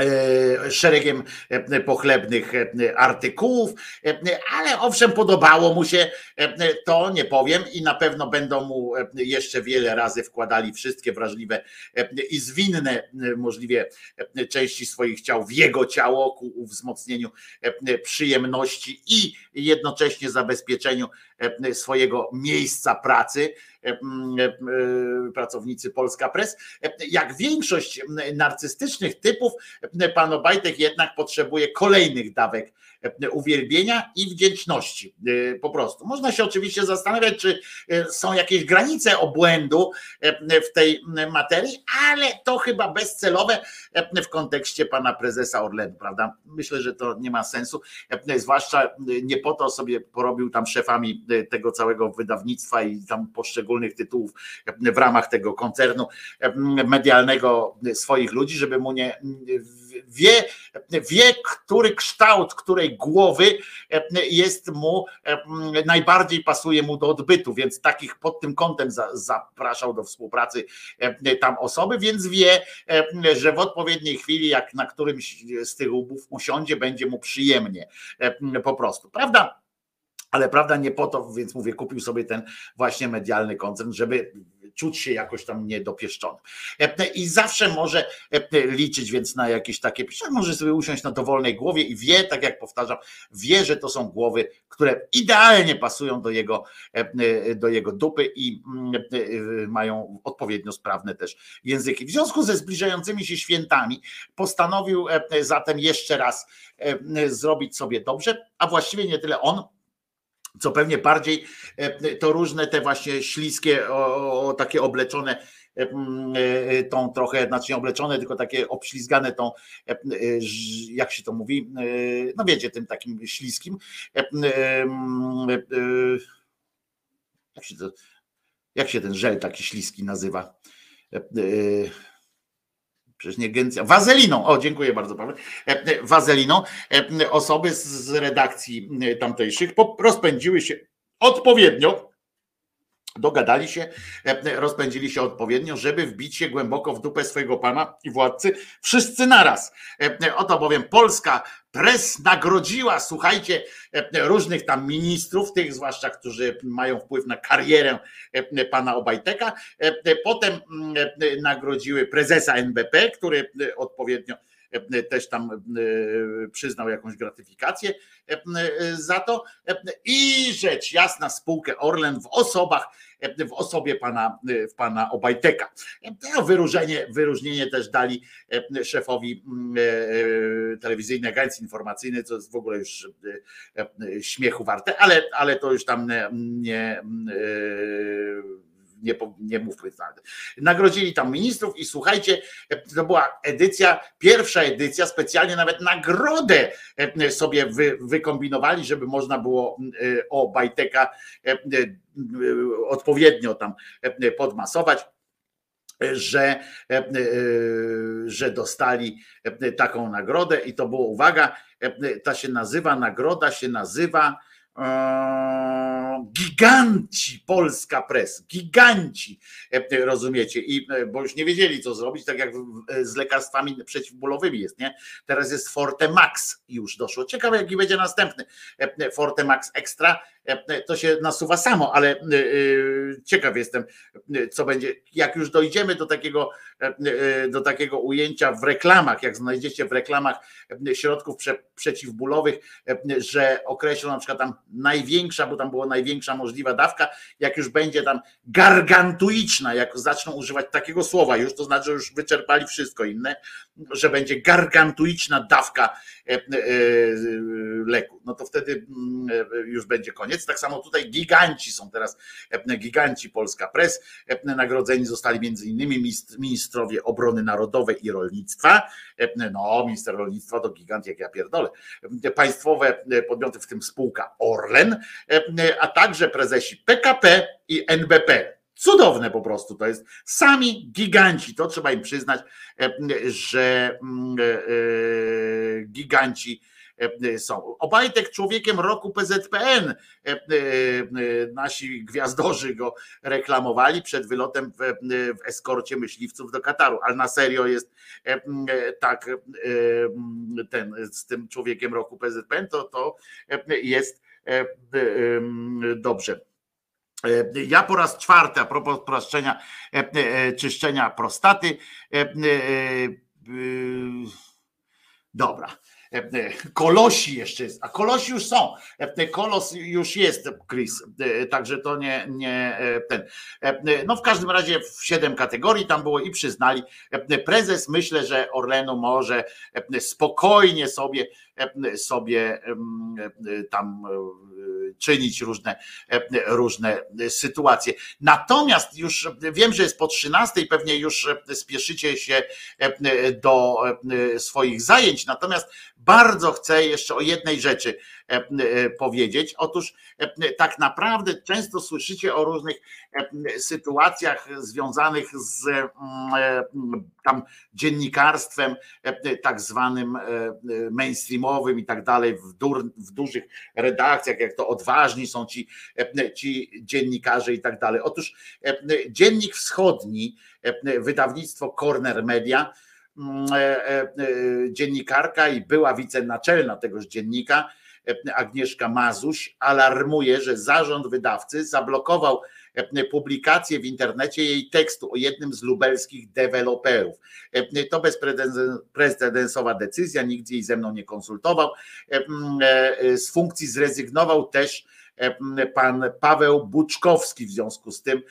e, szeregiem e, pochlebnych e, artykułów, e, ale owszem, podobało mu się e, to, nie powiem, i na pewno będą mu e, jeszcze wiele razy wkładali wszystkie wrażliwe e, i zwinne e, możliwie e, części swoich ciał w jego ciało ku wzmocnieniu e, przyjemności i jednocześnie zabezpieczeniu e, swojego miejsca pracy e, e, pracownicy Polska Press. E, Jak większość narcystycznych typów, e, pan Obajtek jednak potrzebuje kolejnych dawek e, uwielbienia i wdzięczności. E, Po prostu. Można się oczywiście zastanawiać, czy e, są jakieś granice obłędu e, w tej materii, ale to chyba bezcelowe e, w kontekście pana prezesa Orlenu, prawda? Myślę, że to nie ma sensu, e, zwłaszcza e, nie po to sobie porobił tam szefami e, tego całego wydawnictwa i tam poszczególnych tytułów e, w ramach tego koncernu e, medialnego swoich ludzi, żeby mu nie wie, wie, który kształt której głowy e, jest mu e, najbardziej pasuje mu do odbytu, więc takich pod tym kątem za- zapraszał do współpracy e, tam osoby, więc wie, że w odpowiedniej chwili, jak na którymś z tych łbów usiądzie, będzie mu przyjemnie po prostu, prawda? Ale prawda nie po to, więc mówię, kupił sobie ten właśnie medialny koncern, żeby czuć się jakoś tam niedopieszczony. E, I zawsze może e, liczyć więc na jakieś takie, może sobie usiąść na dowolnej głowie i wie, tak jak powtarzam, wie, że to są głowy, które idealnie pasują do jego, e, do jego dupy i mm, e, mają odpowiednio sprawne też języki. W związku ze zbliżającymi się świętami postanowił e, zatem jeszcze raz e, zrobić sobie dobrze, a właściwie nie tyle on, co pewnie bardziej e, to różne te właśnie śliskie, o, o, takie obleczone e, e, tą trochę, znaczy nie obleczone, tylko takie obślizgane tą, jak się to mówi, no wiecie, tym takim śliskim. Jak się, to, jak się ten żel taki śliski nazywa? Przecież nie gęcja. Wazeliną. O, dziękuję bardzo, Paweł. E, e, Wazeliną. E, Osoby z- redakcji tamtejszych rozpędziły się odpowiednio. Dogadali się, e, rozpędzili się odpowiednio, żeby wbić się głęboko w dupę swojego pana i władcy, wszyscy naraz. E, Oto bowiem Polska pres nagrodziła, słuchajcie, e, różnych tam ministrów, tych zwłaszcza, którzy mają wpływ na karierę e, pana Obajteka. E, Potem mm, e, nagrodziły prezesa NBP, który e, odpowiednio e, też tam e, przyznał jakąś gratyfikację e, za to. E, I rzecz jasna, spółkę Orlen w osobach, e, w osobie pana, e, pana Obajteka. E, Wyróżnienie, wyróżnienie też dali e, szefowi mm, e, telewizyjnej agencji informacyjnej, co jest w ogóle już e, e, śmiechu warte, ale, ale to już tam nie, nie, e, nie, nie mówmy. Nagrodzili tam ministrów i słuchajcie, to była edycja, pierwsza edycja, specjalnie nawet nagrodę e, sobie wy, wykombinowali, żeby można było e, o Bajteka e, e, odpowiednio tam e, podmasować że, e, e, że dostali e, taką nagrodę i to było, uwaga, e, ta się nazywa, nagroda się nazywa e, Giganci Polska Press, giganci, e, rozumiecie? I e, bo już nie wiedzieli, co zrobić, tak jak z lekarstwami przeciwbólowymi jest, nie? Teraz jest Forte Max już doszło. Ciekawe, jaki będzie następny e, Forte Max Extra, to się nasuwa samo, ale ciekaw jestem, co będzie, jak już dojdziemy do takiego, do takiego ujęcia w reklamach, jak znajdziecie w reklamach środków prze, przeciwbólowych, że określą na przykład tam największa, bo tam była największa możliwa dawka, jak już będzie tam gargantuiczna, jak zaczną używać takiego słowa już, to znaczy, że już wyczerpali wszystko inne, że będzie gargantuiczna dawka e, e, leku, no to wtedy mm, już będzie koniec. Tak samo tutaj giganci są teraz, e, giganci Polska Press, nagrodzeni zostali między innymi ministrowie obrony narodowej i rolnictwa, no minister rolnictwa to gigant jak ja pierdolę, państwowe podmioty, w tym spółka Orlen, a także prezesi PKP i NBP. Cudowne po prostu to jest. Sami giganci, to trzeba im przyznać, że e, giganci są. Obajtek człowiekiem roku PZPN. Nasi gwiazdorzy go reklamowali przed wylotem w, w eskorcie myśliwców do Kataru, ale na serio jest tak ten z tym człowiekiem roku PZPN, to, to jest dobrze. Ja po raz czwarty, a propos proszczenia, czyszczenia prostaty. Dobra. Kolosi jeszcze jest, a kolosi już są. Kolos już jest, Chris, także to nie, nie ten. No w każdym razie w siedem kategorii tam było i przyznali. Prezes myślę, że Orlenu może spokojnie sobie, sobie tam czynić różne, różne sytuacje. Natomiast już wiem, że jest po 13, pewnie już spieszycie się do swoich zajęć, natomiast bardzo chcę jeszcze o jednej rzeczy powiedzieć. Otóż tak naprawdę często słyszycie o różnych sytuacjach związanych z tam dziennikarstwem tak zwanym mainstreamowym i tak dalej w, dur, w dużych redakcjach, jak to odważni są ci, ci dziennikarze i tak dalej. Otóż Dziennik Wschodni, wydawnictwo Corner Media, dziennikarka i była wicenaczelna tegoż dziennika, Agnieszka Mazuś, alarmuje, że zarząd wydawcy zablokował publikację w internecie jej tekstu o jednym z lubelskich deweloperów. To bezprecedensowa decyzja, nikt jej ze mną nie konsultował. Z funkcji zrezygnował też pan Paweł Buczkowski w związku z tym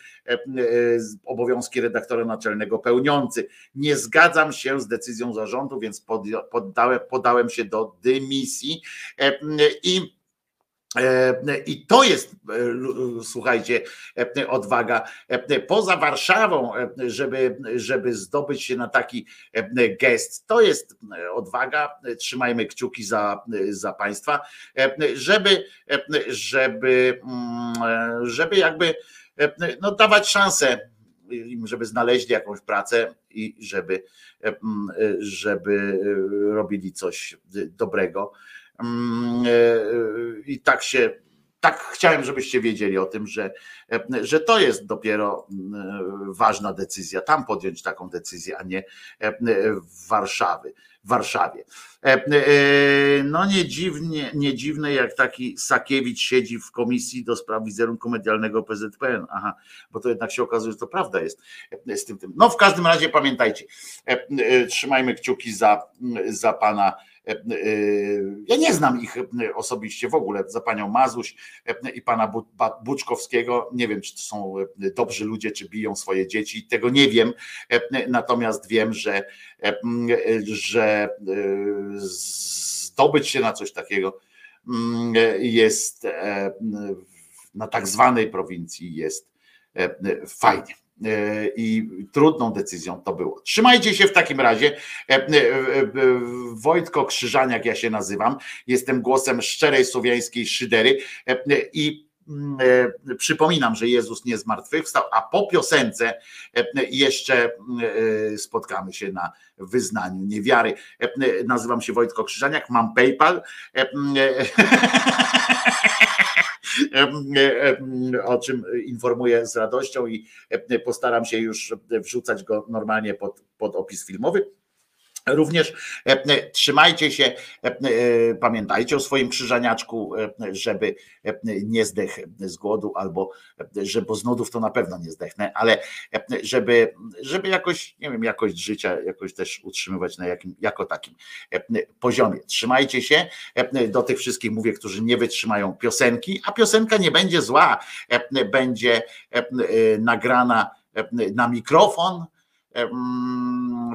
obowiązki redaktora naczelnego pełniący. Nie zgadzam się z decyzją zarządu, więc poddałem, podałem się do dymisji i i to jest, słuchajcie, odwaga. Poza Warszawą, żeby, żeby zdobyć się na taki gest, to jest odwaga. Trzymajmy kciuki za, za państwa, żeby, żeby, żeby jakby no, dawać szansę im, żeby znaleźli jakąś pracę i żeby, żeby robili coś dobrego. Mm, e, I tak się, tak chciałem, żebyście wiedzieli o tym, że, że to jest dopiero mm, ważna decyzja, tam podjąć taką decyzję, a nie w Warszawie. W Warszawie. No nie, dziwnie, nie dziwne, jak taki Sakiewicz siedzi w komisji do spraw wizerunku medialnego PZPN. Aha, bo to jednak się okazuje, że to prawda jest z tym. tym. No w każdym razie pamiętajcie, trzymajmy kciuki za, za pana E, e, ja nie znam ich e, osobiście w ogóle, za panią Mazuś i pana Buczkowskiego. Nie wiem, czy to są dobrzy ludzie, czy biją swoje dzieci. Tego nie wiem. Natomiast wiem, że, że zdobyć się na coś takiego jest na tak zwanej prowincji jest fajnie. E, i trudną decyzją to było. Trzymajcie się w takim razie. E, e, Wojtko Krzyżaniak ja się nazywam. Jestem głosem szczerej słowiańskiej szydery i przypominam, że Jezus nie zmartwychwstał, a po piosence jeszcze spotkamy się na wyznaniu niewiary. Nazywam się Wojtko Krzyżaniak, mam PayPal. o czym informuję z radością i postaram się już wrzucać go normalnie pod, pod opis filmowy. Również e, e, trzymajcie się, e, pamiętajcie o swoim krzyżaniaczku, żeby nie zdech z głodu, albo że bo z nudów to na pewno nie zdechnę, ale żeby, żeby jakoś, nie wiem, jakość życia jakoś też utrzymywać na jakim, jako takim poziomie. Trzymajcie się. Do tych wszystkich mówię, którzy nie wytrzymają piosenki, a piosenka nie będzie zła, będzie nagrana na mikrofon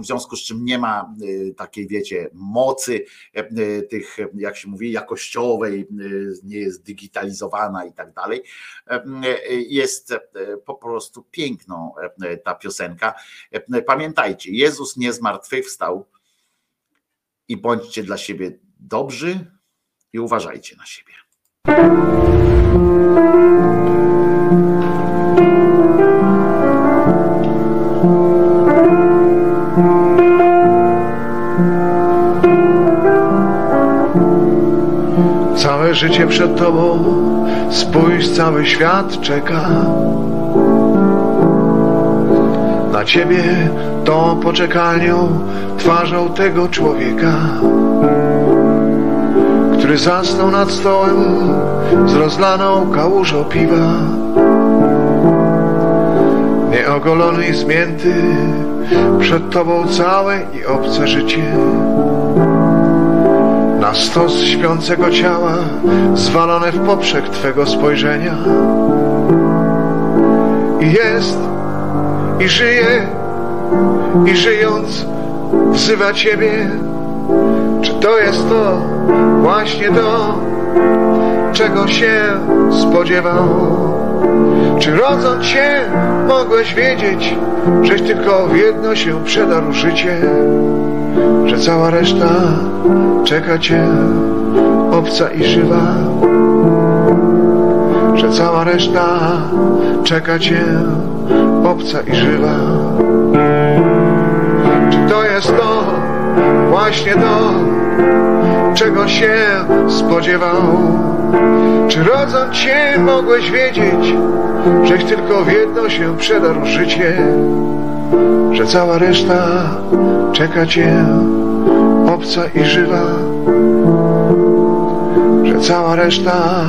w związku z czym nie ma y, takiej, wiecie, mocy y, tych, jak się mówi, jakościowej, y, nie jest digitalizowana i tak dalej. Em, Jest e, po prostu piękną e, ta piosenka. E, Pamiętajcie, Jezus nie zmartwychwstał i bądźcie dla siebie dobrzy i uważajcie na siebie. Życie przed tobą, spójrz, cały świat czeka. Na ciebie tą poczekalnią, twarzą tego człowieka, który zasnął nad stołem z rozlaną kałużą piwa. Nieogolony i zmięty, przed tobą całe i obce życie na stos śpiącego ciała, zwalone w poprzek Twego spojrzenia. I jest, i żyje, i żyjąc wzywa Ciebie. Czy to jest to, właśnie to, czego się spodziewał? Czy rodząc się mogłeś wiedzieć, żeś tylko w jedno się przedarł życie? Że cała reszta czeka cię obca i żywa, że cała reszta czeka cię obca i żywa. Czy to jest to, właśnie to, czego się spodziewał? Czy rodząc cię mogłeś wiedzieć, żeś tylko w jedno się przedarł życie? Że cała reszta czeka cię obca i żywa, że cała reszta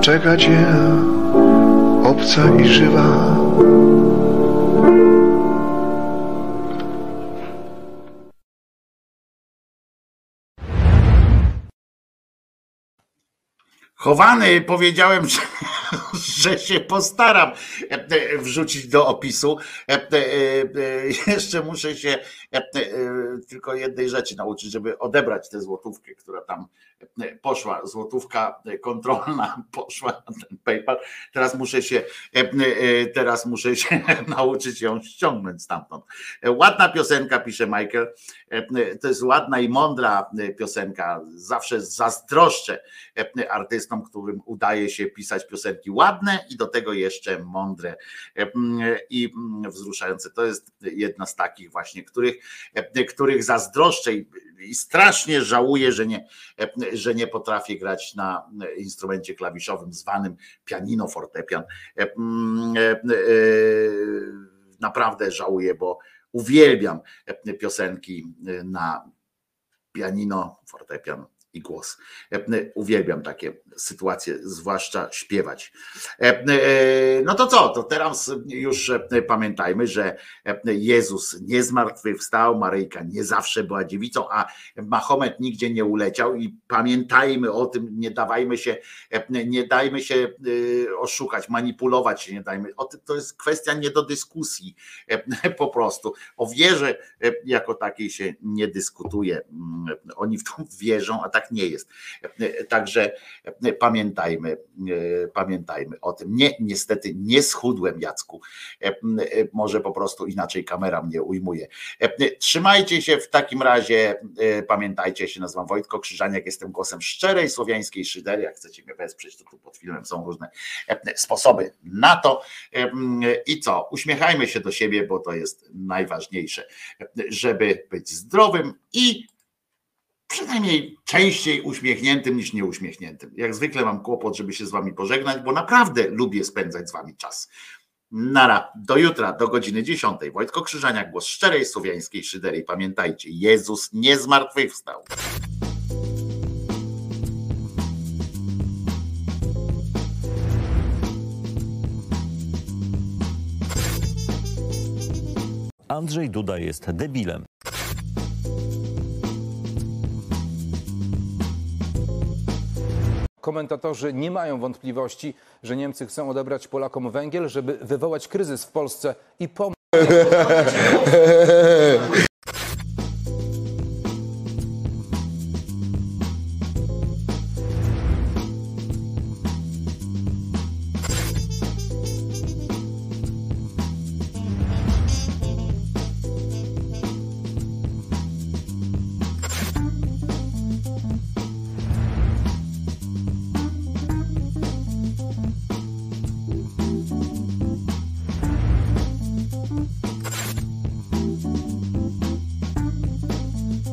czeka cię obca i żywa. Chowany powiedziałem, że, że się postaram e, e, wrzucić do opisu. E, Jeszcze muszę się tylko jednej rzeczy nauczyć, żeby odebrać tę złotówkę, która tam poszła. Złotówka kontrolna poszła na ten PayPal. Teraz muszę się, teraz muszę się nauczyć ją ściągnąć stamtąd. Ładna piosenka, pisze Michael. To jest ładna i mądra piosenka. Zawsze zazdroszczę artystom, którym udaje się pisać piosenki ładne i do tego jeszcze mądre e, i wzruszające. To jest jedna z takich właśnie, których, e, których zazdroszczę i, strasznie żałuję, że nie, e, że nie potrafię grać na instrumencie klawiszowym zwanym pianino fortepian. Naprawdę żałuję, bo uwielbiam piosenki na pianino, fortepian i głos. E, Uwielbiam takie sytuacje, zwłaszcza śpiewać. E, e, No to co, to teraz już pamiętajmy, że Jezus nie zmartwychwstał, Maryjka nie zawsze była dziewicą, a Mahomet nigdzie nie uleciał i pamiętajmy o tym, nie dawajmy się, nie dajmy się oszukać, manipulować się nie dajmy. To jest kwestia nie do dyskusji po prostu. O wierze jako takiej się nie dyskutuje. Mm, Oni w to wierzą, a tak nie jest. Także pamiętajmy, pamiętajmy o tym. Nie, niestety nie schudłem Jacku. Może po prostu inaczej kamera mnie ujmuje. Trzymajcie się w takim razie. Pamiętajcie, się nazywam Wojtko Krzyżaniak, jestem głosem szczerej słowiańskiej szydery. Jak chcecie mnie wesprzeć, to tu pod filmem są różne sposoby na to. I co? Uśmiechajmy się do siebie, bo to jest najważniejsze, żeby być zdrowym i przynajmniej częściej uśmiechniętym niż nieuśmiechniętym. Jak zwykle mam kłopot, żeby się z wami pożegnać, bo naprawdę lubię spędzać z wami czas. Nara, do jutra, do godziny 10. Wojtko Krzyżania, głos szczerej słowiańskiej szydery. Pamiętajcie, Jezus nie zmartwychwstał. Andrzej Duda jest debilem. Komentatorzy nie mają wątpliwości, że Niemcy chcą odebrać Polakom węgiel, żeby wywołać kryzys w Polsce i pomóc.